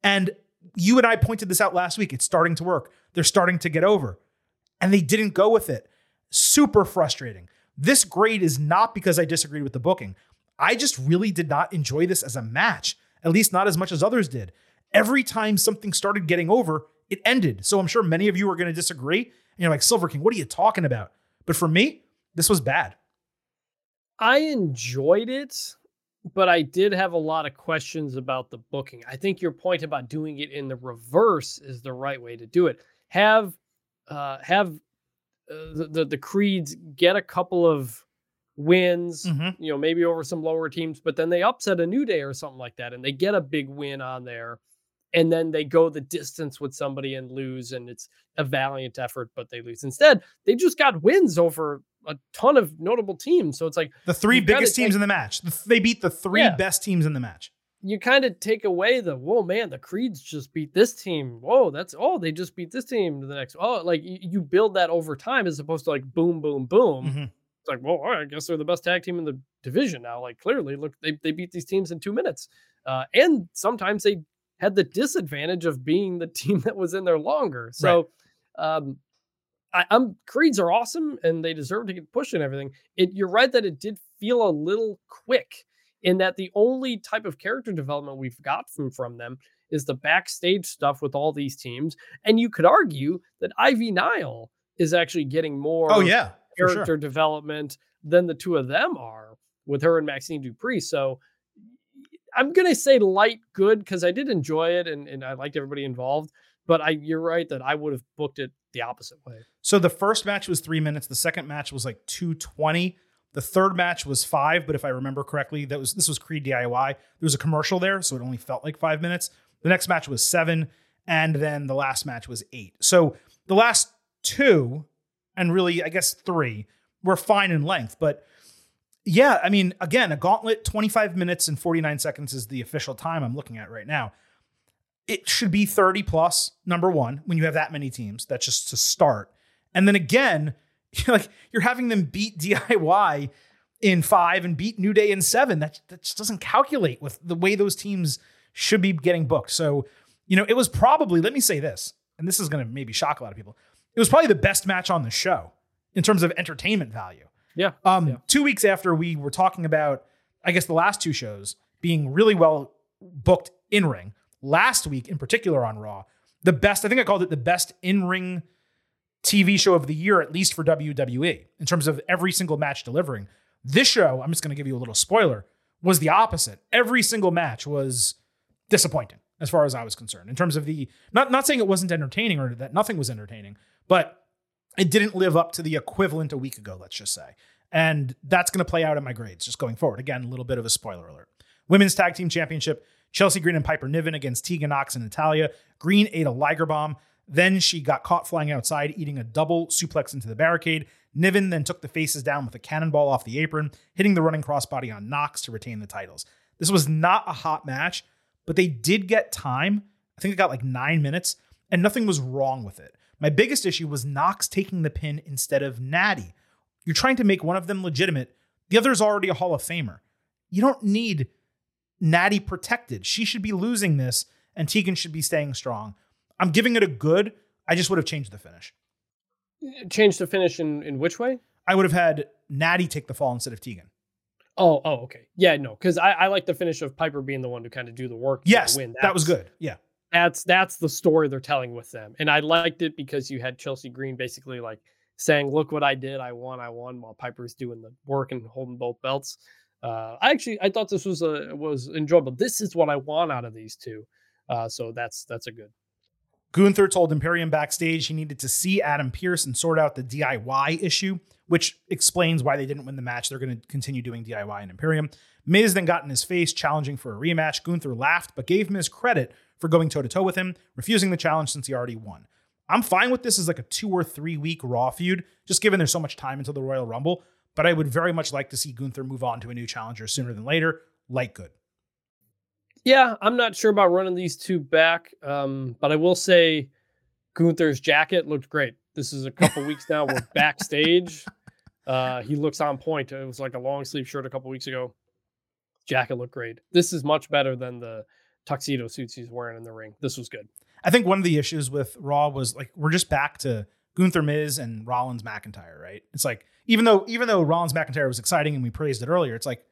S1: And you and I pointed this out last week. It's starting to work. They're starting to get over. And they didn't go with it. Super frustrating. This grade is not because I disagreed with the booking. I just really did not enjoy this as a match. at least not as much as others did. Every time something started getting over, it ended. So I'm sure many of you are going to disagree. And you're like, Silver King, what are you talking about? But for me, this was bad.
S4: I enjoyed it, but I did have a lot of questions about the booking. I think your point about doing it in the reverse is the right way to do it. Have uh, have uh, the, the the creeds get a couple of wins,
S1: Mhm.
S4: you know, maybe over some lower teams, but then they upset a new day or something like that, and they get a big win on there, and then they go the distance with somebody and lose, and it's a valiant effort, but they lose. Instead, they just got wins over a ton of notable teams, so it's like
S1: The three
S4: You kinda
S1: biggest teams
S4: take-
S1: in the match. They beat the three
S4: Yeah.
S1: best teams in the match.
S4: you kind of take away the whoa man the creeds just beat this team whoa that's oh they just beat this team to the next oh like you, you build that over time as opposed to like boom boom boom
S1: Mhm.
S4: it's like well right, i guess they're the best tag team in the division now like clearly look they, they beat these teams in two minutes uh, and sometimes they had the disadvantage of being the team that was in there longer so um I, I'm creeds are awesome and they deserve to get pushed and everything. It you're right that it did feel a little quick in that the only type of character development we've got from from them is the backstage stuff with all these teams. And you could argue that Ivy Nile is actually getting oh, more
S1: Oh, yeah.
S4: Character
S1: sure.
S4: development than the two of them are with her and Maxxine Dupri. So I'm gonna say light good because I did enjoy it and, and I liked everybody involved. But I you're right that I would have booked it the opposite way.
S1: So the first match was three minutes. The second match was like 220. The third match was five, but if I remember correctly, that was this was Creed DIY. There was a commercial there, so it only felt like five minutes. The next match was seven, and then the last match was eight. So the last two, and really, I guess three, were fine in length. But yeah, I mean, again, a gauntlet, 25 minutes and 49 seconds is the official time I'm looking at right now. It should be 30 plus, number one, when you have that many teams. That's just to start. And then again, like you're having them beat DIY in five and beat New Day in seven. That, that just doesn't calculate with the way those teams should be getting booked. So, you know, it was probably, let me say this, and this is going to maybe shock a lot of people. It was probably the best match on the show in terms of entertainment value.
S4: Yeah.
S1: Um,
S4: Yeah.
S1: Two weeks after we were talking about, I guess, the last two shows being really well booked in ring, last week in particular on Raw, the best, I think I called it the best in ring TV show of the year, at least for WWE, in terms of every single match delivering. This show, I'm just going to give you a little spoiler, was the opposite. Every single match was disappointing as far as I was concerned. In terms of the, not, not saying it wasn't entertaining or that nothing was entertaining, but it didn't live up to the equivalent a week ago, let's just say. And that's going to play out in my grades just going forward. Again, a little bit of a spoiler alert. Women's Tag Team Championship Chelsea Green and Piper Niven against Tegan Knox and Natalya. Green ate a Liger bomb. Then she got caught flying outside, eating a double suplex into the barricade. Niven then took the faces down with a cannonball off the apron, hitting the running crossbody on Knox to retain the titles. This was not a hot match, but they did get time. I think it got like nine minutes, and nothing was wrong with it. My biggest issue was Knox taking the pin instead of Natty. You're trying to make one of them legitimate. The other is already a Hall of Famer. You don't need Natty protected. She should be losing this, and Tegan should be staying strong. I'm giving it a good. I just would have changed the finish.
S4: Change the finish in, in which way?
S1: I would have had Natty take the fall instead of Tegan.
S4: Oh, oh, okay. Yeah, no, because I, I like the finish of Piper being the one to kind of do the work.
S1: Yes,
S4: win.
S1: that was good. Yeah.
S4: That's that's the story they're telling with them, and I liked it because you had Chelsea Green basically like saying, "Look what I did! I won! I won!" While Piper's doing the work and holding both belts. Uh, I actually I thought this was a was enjoyable. This is what I want out of these two. Uh, so that's that's a good.
S1: Gunther told Imperium backstage he needed to see Adam Pearce and sort out the DIY issue, which explains why they didn't win the match. They're going to continue doing DIY in Imperium. Miz then got in his face, challenging for a rematch. Gunther laughed, but gave Miz credit for going toe to toe with him, refusing the challenge since he already won. I'm fine with this as like a two or three week Raw feud, just given there's so much time until the Royal Rumble. But I would very much like to see Gunther move on to a new challenger sooner than later. Like good.
S4: Yeah, I'm not sure about running these two back, um, but I will say Gunther's jacket looked great. This is a couple weeks now. We're backstage. Uh, he looks on point. It was like a long sleeve shirt a couple weeks ago. Jacket looked great. This is much better than the tuxedo suits he's wearing in the ring. This was good.
S1: I think one of the issues with Raw was like we're just back to Gunther Miz and Rollins McIntyre, right? It's like even though even though Rollins McIntyre was exciting and we praised it earlier, it's like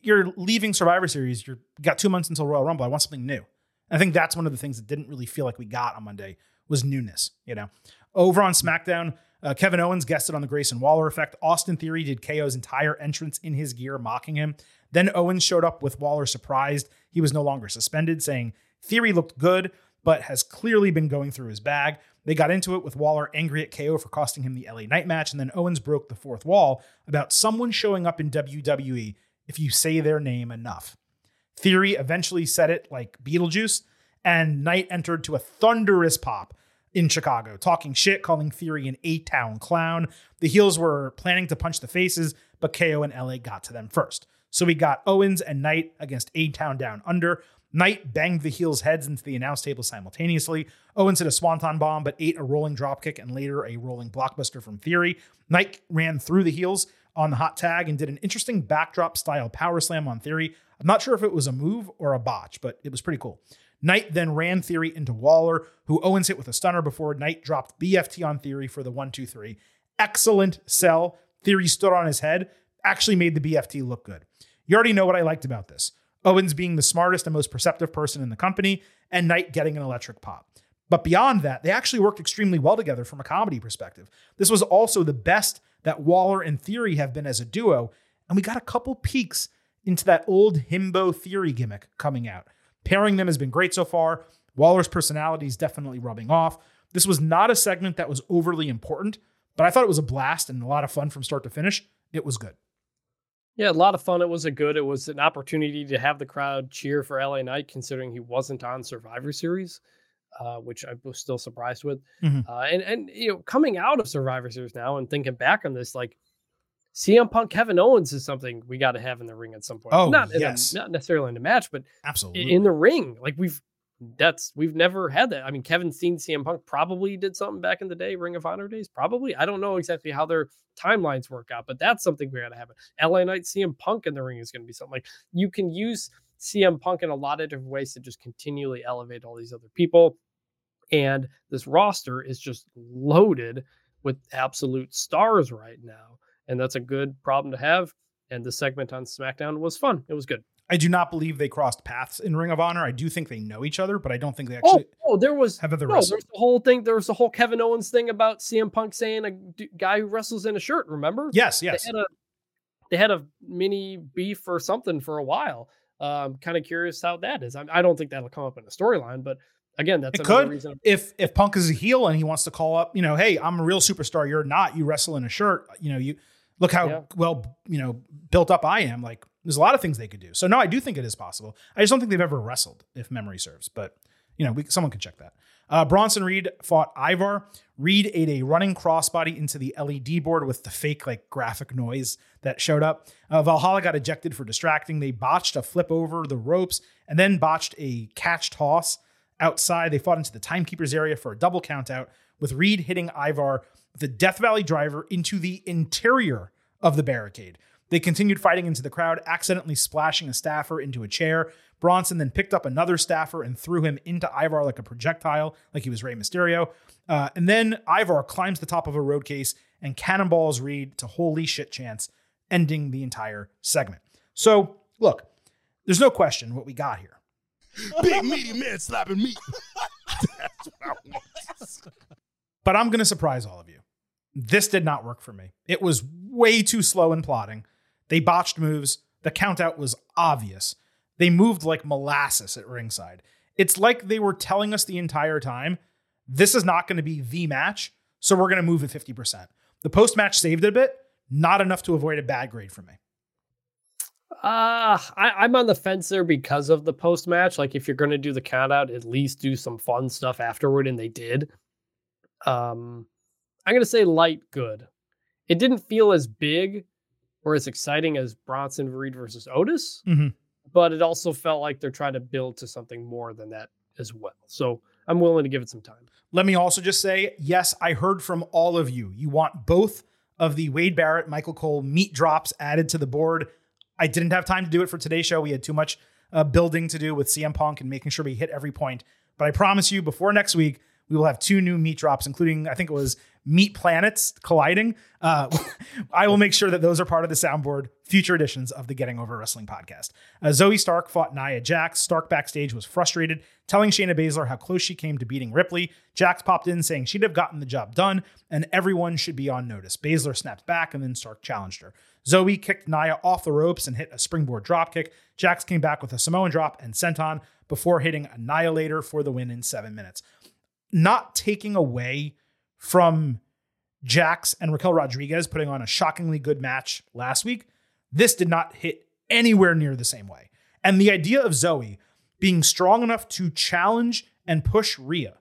S1: you're, leaving Survivor Series. You're you got two months until Royal Rumble. I want something new. I think that's one of the things that didn't really feel like we got on Monday was newness. You know, over on SmackDown, uh, Kevin Owens guested on the Grayson Waller effect. Austin Theory did KO's entire entrance in his gear, mocking him. Then Owens showed up with Waller surprised he was no longer suspended, saying Theory looked good, but has clearly been going through his bag. They got into it with Waller angry at KO for costing him the LA Knight match, and then Owens broke the fourth wall about someone showing up in WWE if you say their name enough. Theory eventually said it like Beetlejuice, and Knight entered to a thunderous pop in Chicago, talking shit, calling Theory an A Town clown. The heels were planning to punch the faces, but KO and LA got to them first. So we got Owens and Knight against A Town Down Under. Knight banged the heels' heads into the announce table simultaneously. Owens hit a swanton bomb, but ate a rolling dropkick and later a rolling blockbuster from Theory. Knight ran through the heels on the hot tag and did an interesting backdrop style power slam on Theory. I'm not sure if it was a move or a botch, but it was pretty cool. Knight then ran Theory into Waller, who Owens hit with a stunner before Knight dropped BFT on Theory for the 1 2 3. Excellent sell. Theory stood on his head, actually made the BFT look good. You already know what I liked about this. Owens being the smartest and most perceptive person in the company, and Knight getting an electric pop. But beyond that, they actually worked extremely well together from a comedy perspective. This was also the best that Waller and Theory have been as a duo, and we got a couple peeks into that old himbo Theory gimmick coming out. Pairing them has been great so far. Waller's personality is definitely rubbing off. This was not a segment that was overly important, but I thought it was a blast and a lot of fun from start to finish. It was good.
S4: Yeah, a lot of fun. It was a good. It was an opportunity to have the crowd cheer for LA Knight, considering he wasn't on Survivor Series, uh, which I was still surprised with.
S1: Mhm.
S4: Uh, and and you know, coming out of Survivor Series now and thinking back on this, like CM Punk, Kevin Owens is something we got to have in the ring at some point.
S1: Oh,
S4: not in
S1: yes.
S4: a, not necessarily in the match, but
S1: Absolutely.
S4: in the ring. Like we've that's we've never had that. I mean, Kevin Steen, CM Punk probably did something back in the day, Ring of Honor days. Probably. I don't know exactly how their timelines work out, but that's something we got to have. LA Knight, CM Punk in the ring is going to be something like you can use CM Punk in a lot of different ways to just continually elevate all these other people. And this roster is just loaded with absolute stars right now. And that's a good problem to have. And the segment on SmackDown was fun. It was good.
S1: I do not believe they crossed paths in Ring of Honor. I do think they know each other, but I don't think they
S4: Oh,
S1: actually
S4: oh, there was
S1: have other
S4: no,
S1: wrestlers.
S4: there's the whole thing. There was the whole Kevin Owens thing about CM Punk saying a d- guy who wrestles in a shirt. Remember?
S1: Yes, yes.
S4: They had a they had a mini beef or something for a while. Um, kind of curious how that is. I, I don't think that'll come up in a storyline, but again, that's
S1: It
S4: another
S1: could.
S4: reason.
S1: if if Punk is a heel and he wants to call up, you know, hey, I'm a real superstar. You're not. You wrestle in a shirt. You know, you look how
S4: Yeah.
S1: well you know built up I am. Like, there's a lot of things they could do. So no, I do think it is possible. I just don't think they've ever wrestled, if memory serves. But you know, we, someone can check that. Uh, Bronson Reed fought Ivar. Reed ate a running crossbody into the LED board with the fake like graphic noise that showed up. Uh, Valhalla got ejected for distracting. They botched a flip over the ropes and then botched a catch toss outside. They fought into the timekeeper's area for a double count out with Reed hitting Ivar a Death Valley driver into the interior of the barricade. They continued fighting into the crowd, accidentally splashing a staffer into a chair. Bronson then picked up another staffer and threw him into Ivar like a projectile, like he was Rey Mysterio. Uh, and then Ivar climbs the top of a road case and cannonballs Reed to holy shit chance, ending the entire segment. So, look, there's no question what we got here.
S2: Big meaty man slapping meat. That's what I want.
S1: but I'm going to surprise all of you. This did not work for me. It was way too slow in plotting. They botched moves. The countout was obvious. They moved like molasses at ringside. It's like they were telling us the entire time this is not going to be the match, so we're going to move at 50%. The post match saved it a bit, not enough to avoid a bad grade for me.
S4: Uh, I, I'm on the fence there because of the post match. Like, if you're going to do the count out, at least do some fun stuff afterward, and they did. Um, I'm going to say light good. It didn't feel as big or as exciting as Bronson Reed versus Otis,
S1: Mhm.
S4: but it also felt like they're trying to build to something more than that as well. So I'm willing to give it some time.
S1: Let me also just say, yes, I heard from all of you. You want both of the Wade Barrett, Michael Cole meat drops added to the board. I didn't have time to do it for today's show. We had too much uh, building to do with CM Punk and making sure we hit every point. But I promise you, before next week, we will have two new meat drops, including I think it was meat planets colliding. Uh, I will make sure that those are part of the soundboard future editions of the Getting Over Wrestling podcast. Uh, Zoey Stark fought Nia Jax. Stark backstage was frustrated, telling Shayna Baszler how close she came to beating Ripley. Jax popped in saying she'd have gotten the job done and everyone should be on notice. Baszler snapped back and then Stark challenged her. Zoe kicked Nia off the ropes and hit a springboard dropkick. Jax came back with a Samoan drop and senton before hitting Annihilator for the win in seven minutes. Not taking away from Jax and Raquel Rodriguez putting on a shockingly good match last week, this did not hit anywhere near the same way. And the idea of Zoey being strong enough to challenge and push Rhea,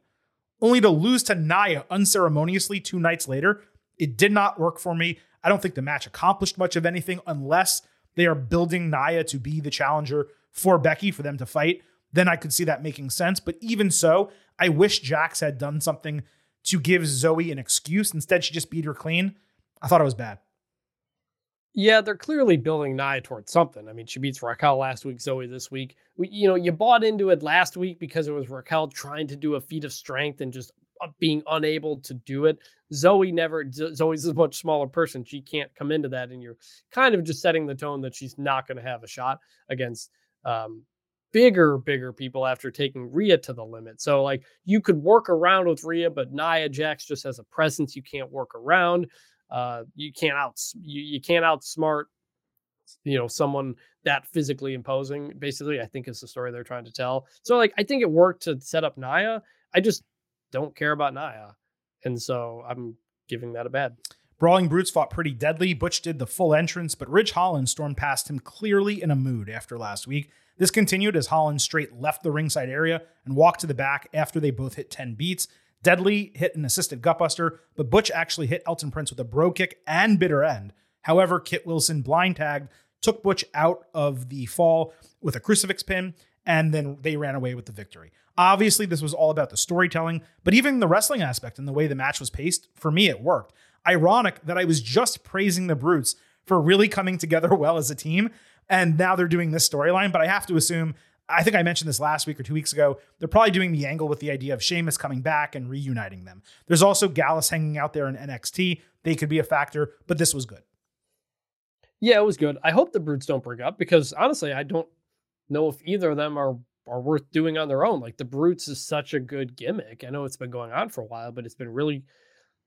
S1: only to lose to Nia unceremoniously two nights later, it did not work for me. I don't think the match accomplished much of anything unless they are building Nia to be the challenger for Becky for them to fight. Then I could see that making sense. But even so, I wish Jax had done something to give Zoey an excuse. Instead, she just beat her clean. I thought it was bad.
S4: Yeah, they're clearly building Nia towards something. I mean, she beats Raquel last week, Zoey this week. We, you know, you bought into it last week because it was Raquel trying to do a feat of strength and just uh, being unable to do it. Zoey never. Zoey's a much smaller person. She can't come into that, and you're kind of just setting the tone that she's not going to have a shot against um, bigger, bigger people after taking Rhea to the limit. So like you could work around with Rhea, but Nia Jax just has a presence you can't work around. Uh, you can't out you, you can't outsmart you know someone that physically imposing. Basically, I think is the story they're trying to tell. So like I think it worked to set up Nia. I just don't care about Nia, and so I'm giving that a bad.
S1: Brawling Brutes fought pretty deadly. Butch did the full entrance, but Ridge Holland stormed past him clearly in a mood after last week. This continued as Holland straight left the ringside area and walked to the back after they both hit 10 beats. Deadly hit an assisted gutbuster, but Butch actually hit Elton Prince with a bro kick and bitter end. However, Kit Wilson blind tagged, took Butch out of the fall with a crucifix pin, and then they ran away with the victory. Obviously, this was all about the storytelling, but even the wrestling aspect and the way the match was paced, for me, it worked. Ironic that I was just praising the Brutes for really coming together well as a team, and now they're doing this storyline. But I have to assume, I think I mentioned this last week or two weeks ago, they're probably doing the angle with the idea of Sheamus coming back and reuniting them. There's also Gallus hanging out there in NXT. They could be a factor, but this was good.
S4: Yeah, it was good. I hope the Brutes don't break up because honestly, I don't know if either of them are are worth doing on their own. Like the Brutes is such a good gimmick. I know it's been going on for a while, but it's been really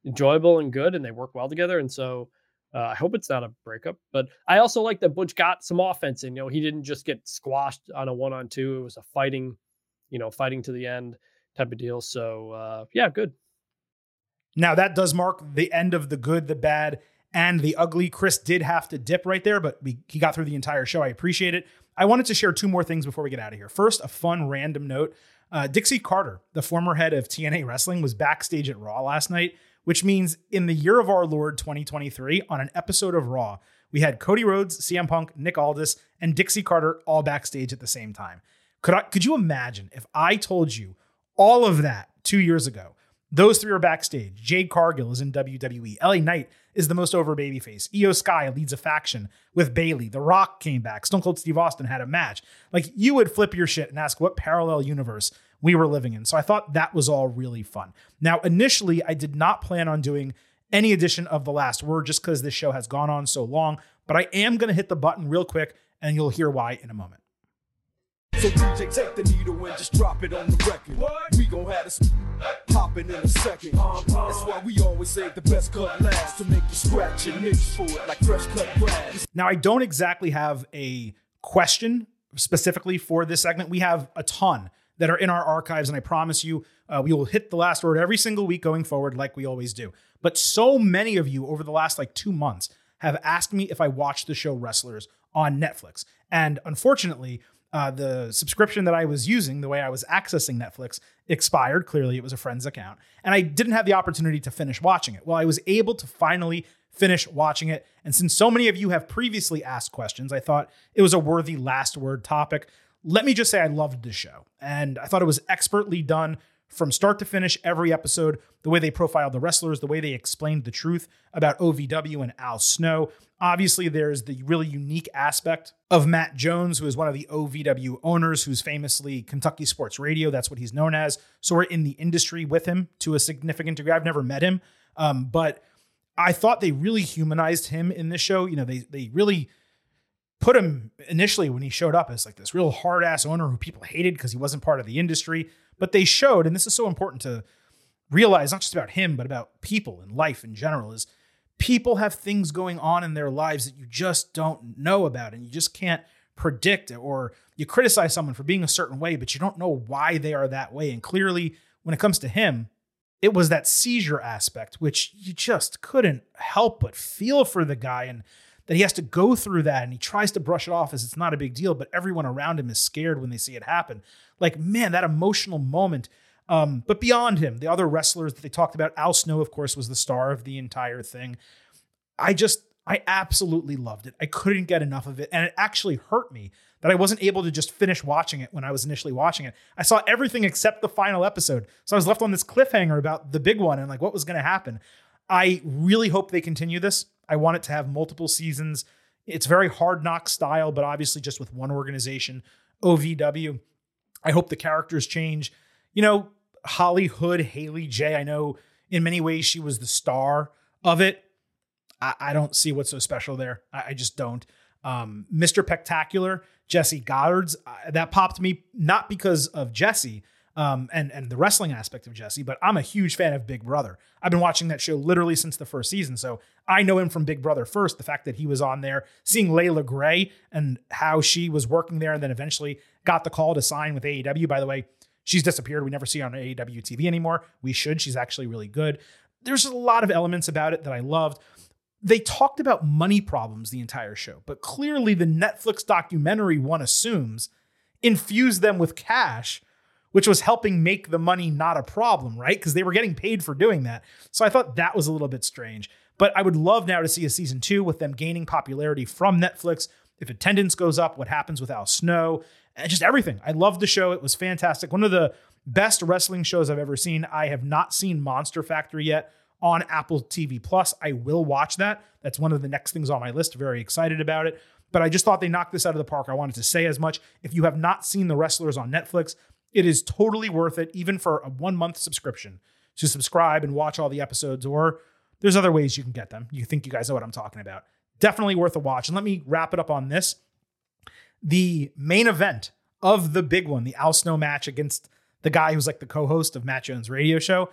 S4: enjoyable and good, and they work well together. And so uh, I hope it's not a breakup, but I also like that Butch got some offense in. You know, he didn't just get squashed on a one on two. It was a fighting, you know, fighting to the end type of deal. So uh, yeah, good.
S1: Now that does mark the end of the good, the bad, and the ugly. Chris did have to dip right there, but we, he got through the entire show. I appreciate it. I wanted to share two more things before we get out of here. First, a fun random note. Uh, Dixie Carter, the former head of TNA Wrestling, was backstage at Raw last night which means in the year of our Lord 2023, on an episode of Raw, we had Cody Rhodes, CM Punk, Nick Aldis, and Dixie Carter all backstage at the same time. Could I could you imagine if I told you all of that two years ago? Those three are backstage. Jade Cargill is in WWE. LA Knight is the most over babyface. Iyo Sky leads a faction with Bayley. The Rock came back. Stone Cold Steve Austin had a match. Like you would flip your shit and ask what parallel universe we were living in. So I thought that was all really fun. Now, initially, I did not plan on doing any edition of The Last Word just because this show has gone on so long, but I am going to hit the button real quick and you'll hear why in a moment.
S8: So DJ, take the needle and just drop it on the record. What? We gon' have this popping in a second. That's why we always say the best cut last to make you scratch and itch for it like fresh cut grass.
S1: Now, I don't exactly have a question specifically for this segment. We have a ton that are in our archives. And I promise you, uh, we will hit the last word every single week going forward, like we always do. But so many of you over the last like two months have asked me if I watched the show Wrestlers on Netflix. And unfortunately, uh, the subscription that I was using, the way I was accessing Netflix, expired. Clearly, it was a friend's account. And I didn't have the opportunity to finish watching it. Well, I was able to finally finish watching it. And since so many of you have previously asked questions, I thought it was a worthy last word topic let me just say I loved this show. And I thought it was expertly done from start to finish, every episode, the way they profiled the wrestlers, the way they explained the truth about OVW and Al Snow. Obviously, there's the really unique aspect of Matt Jones, who is one of the OVW owners, who's famously Kentucky Sports Radio. That's what he's known as. So we're in the industry with him to a significant degree. I've never met him, Um, but I thought they really humanized him in this show. You know, they they really put him initially when he showed up as like this real hard ass owner who people hated because he wasn't part of the industry. But they showed, and this is so important to realize, not just about him, but about people and life in general, is people have things going on in their lives that you just don't know about and you just can't predict it. Or you criticize someone for being a certain way, but you don't know why they are that way. And clearly, when it comes to him, it was that seizure aspect, which you just couldn't help but feel for the guy. And that he has to go through that and he tries to brush it off as it's not a big deal, but everyone around him is scared when they see it happen. Like, man, that emotional moment. Um, but beyond him, the other wrestlers that they talked about, Al Snow, of course, was the star of the entire thing. I just, I absolutely loved it. I couldn't get enough of it. And it actually hurt me that I wasn't able to just finish watching it when I was initially watching it. I saw everything except the final episode. So I was left on this cliffhanger about the big one and like what was going to happen. I really hope they continue this. I want it to have multiple seasons. It's very hard knock style, but obviously just with one organization, OVW. I hope the characters change. You know, Holly Hood, Haley J. I know in many ways she was the star of it. I, I don't see what's so special there. I, I just don't. Um, Mr. Spectacular, Jesse Godderz, uh, that popped me not because of Jesse, um, and and the wrestling aspect of Jesse. But I'm a huge fan of Big Brother. I've been watching that show literally since the first season, so I know him from Big Brother first. The fact that he was on there, seeing Leila Grey and how she was working there, and then eventually got the call to sign with AEW. By the way, she's disappeared. We never see her on AEW TV anymore. We should. She's actually really good. There's a lot of elements about it that I loved. They talked about money problems the entire show, but clearly the Netflix documentary one assumes infused them with cash which was helping make the money not a problem, right? Because they were getting paid for doing that. So I thought that was a little bit strange. But I would love now to see a season two with them gaining popularity from Netflix. If attendance goes up, what happens with Al Snow, and just everything. I loved the show. It was fantastic. One of the best wrestling shows I've ever seen. I have not seen Monster Factory yet on Apple TV Plus. I will watch that. That's one of the next things on my list. Very excited about it. But I just thought they knocked this out of the park. I wanted to say as much. If you have not seen The Wrestlers on Netflix, it is totally worth it, even for a one month subscription, to subscribe and watch all the episodes. Or there's other ways you can get them. You think you guys know what I'm talking about. Definitely worth a watch. And let me wrap it up on this. The main event of the big one, the Al Snow match against the guy who's like the co host of Matt Jones' radio show,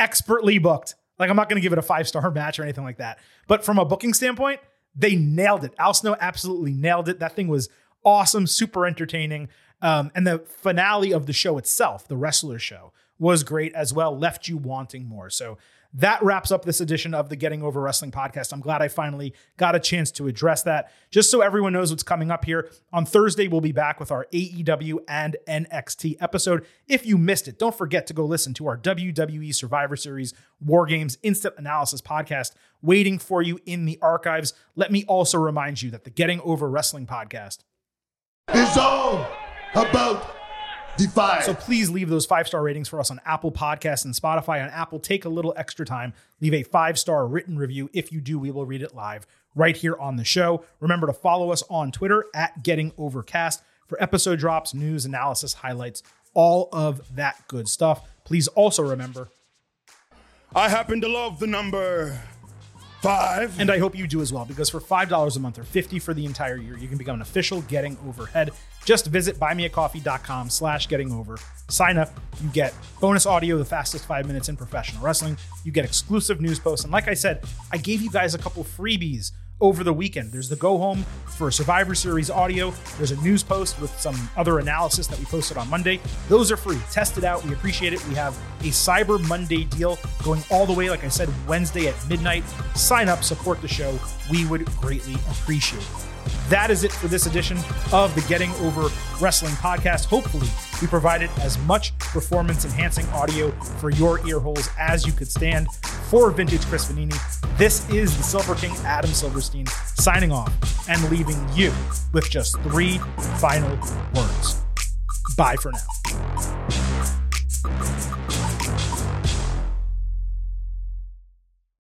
S1: expertly booked. Like, I'm not going to give it a five star match or anything like that. But from a booking standpoint, they nailed it. Al Snow absolutely nailed it. That thing was awesome, super entertaining. Um, and the finale of the show itself, the wrestler show, was great as well, left you wanting more. So that wraps up this edition of the Getting Over Wrestling podcast. I'm glad I finally got a chance to address that. Just so everyone knows what's coming up here, on Thursday, we'll be back with our AEW and NXT episode. If you missed it, don't forget to go listen to our WWE Survivor Series War Games Instant Analysis podcast waiting for you in the archives. Let me also remind you that the Getting Over Wrestling podcast
S2: is all about Defy.
S1: So please leave those five star ratings for us on Apple Podcasts and Spotify. On Apple, take a little extra time, leave a five star written review. If you do, we will read it live right here on the show. Remember to follow us on Twitter at Getting Overcast for episode drops, news, analysis, highlights, all of that good stuff. Please also remember.
S2: I happen to love the number five.
S1: And I hope you do as well, because for $5 a month or 50 for the entire year, you can become an official Getting Overhead. Just visit buymeacoffee.com slash getting over. Sign up. You get bonus audio, the fastest five minutes in professional wrestling. You get exclusive news posts. And like I said, I gave you guys a couple freebies over the weekend. There's the go home for Survivor Series audio. There's a news post with some other analysis that we posted on Monday. Those are free. Test it out. We appreciate it. We have a Cyber Monday deal going all the way, like I said, Wednesday at midnight. Sign up, support the show. We would greatly appreciate it. That is it for this edition of the Getting Over Wrestling podcast. Hopefully, we provided as much performance enhancing audio for your ear holes as you could stand. For Vintage Chris Vannini, this is the Silver King Adam Silverstein signing off and leaving you with just three final words. Bye for now.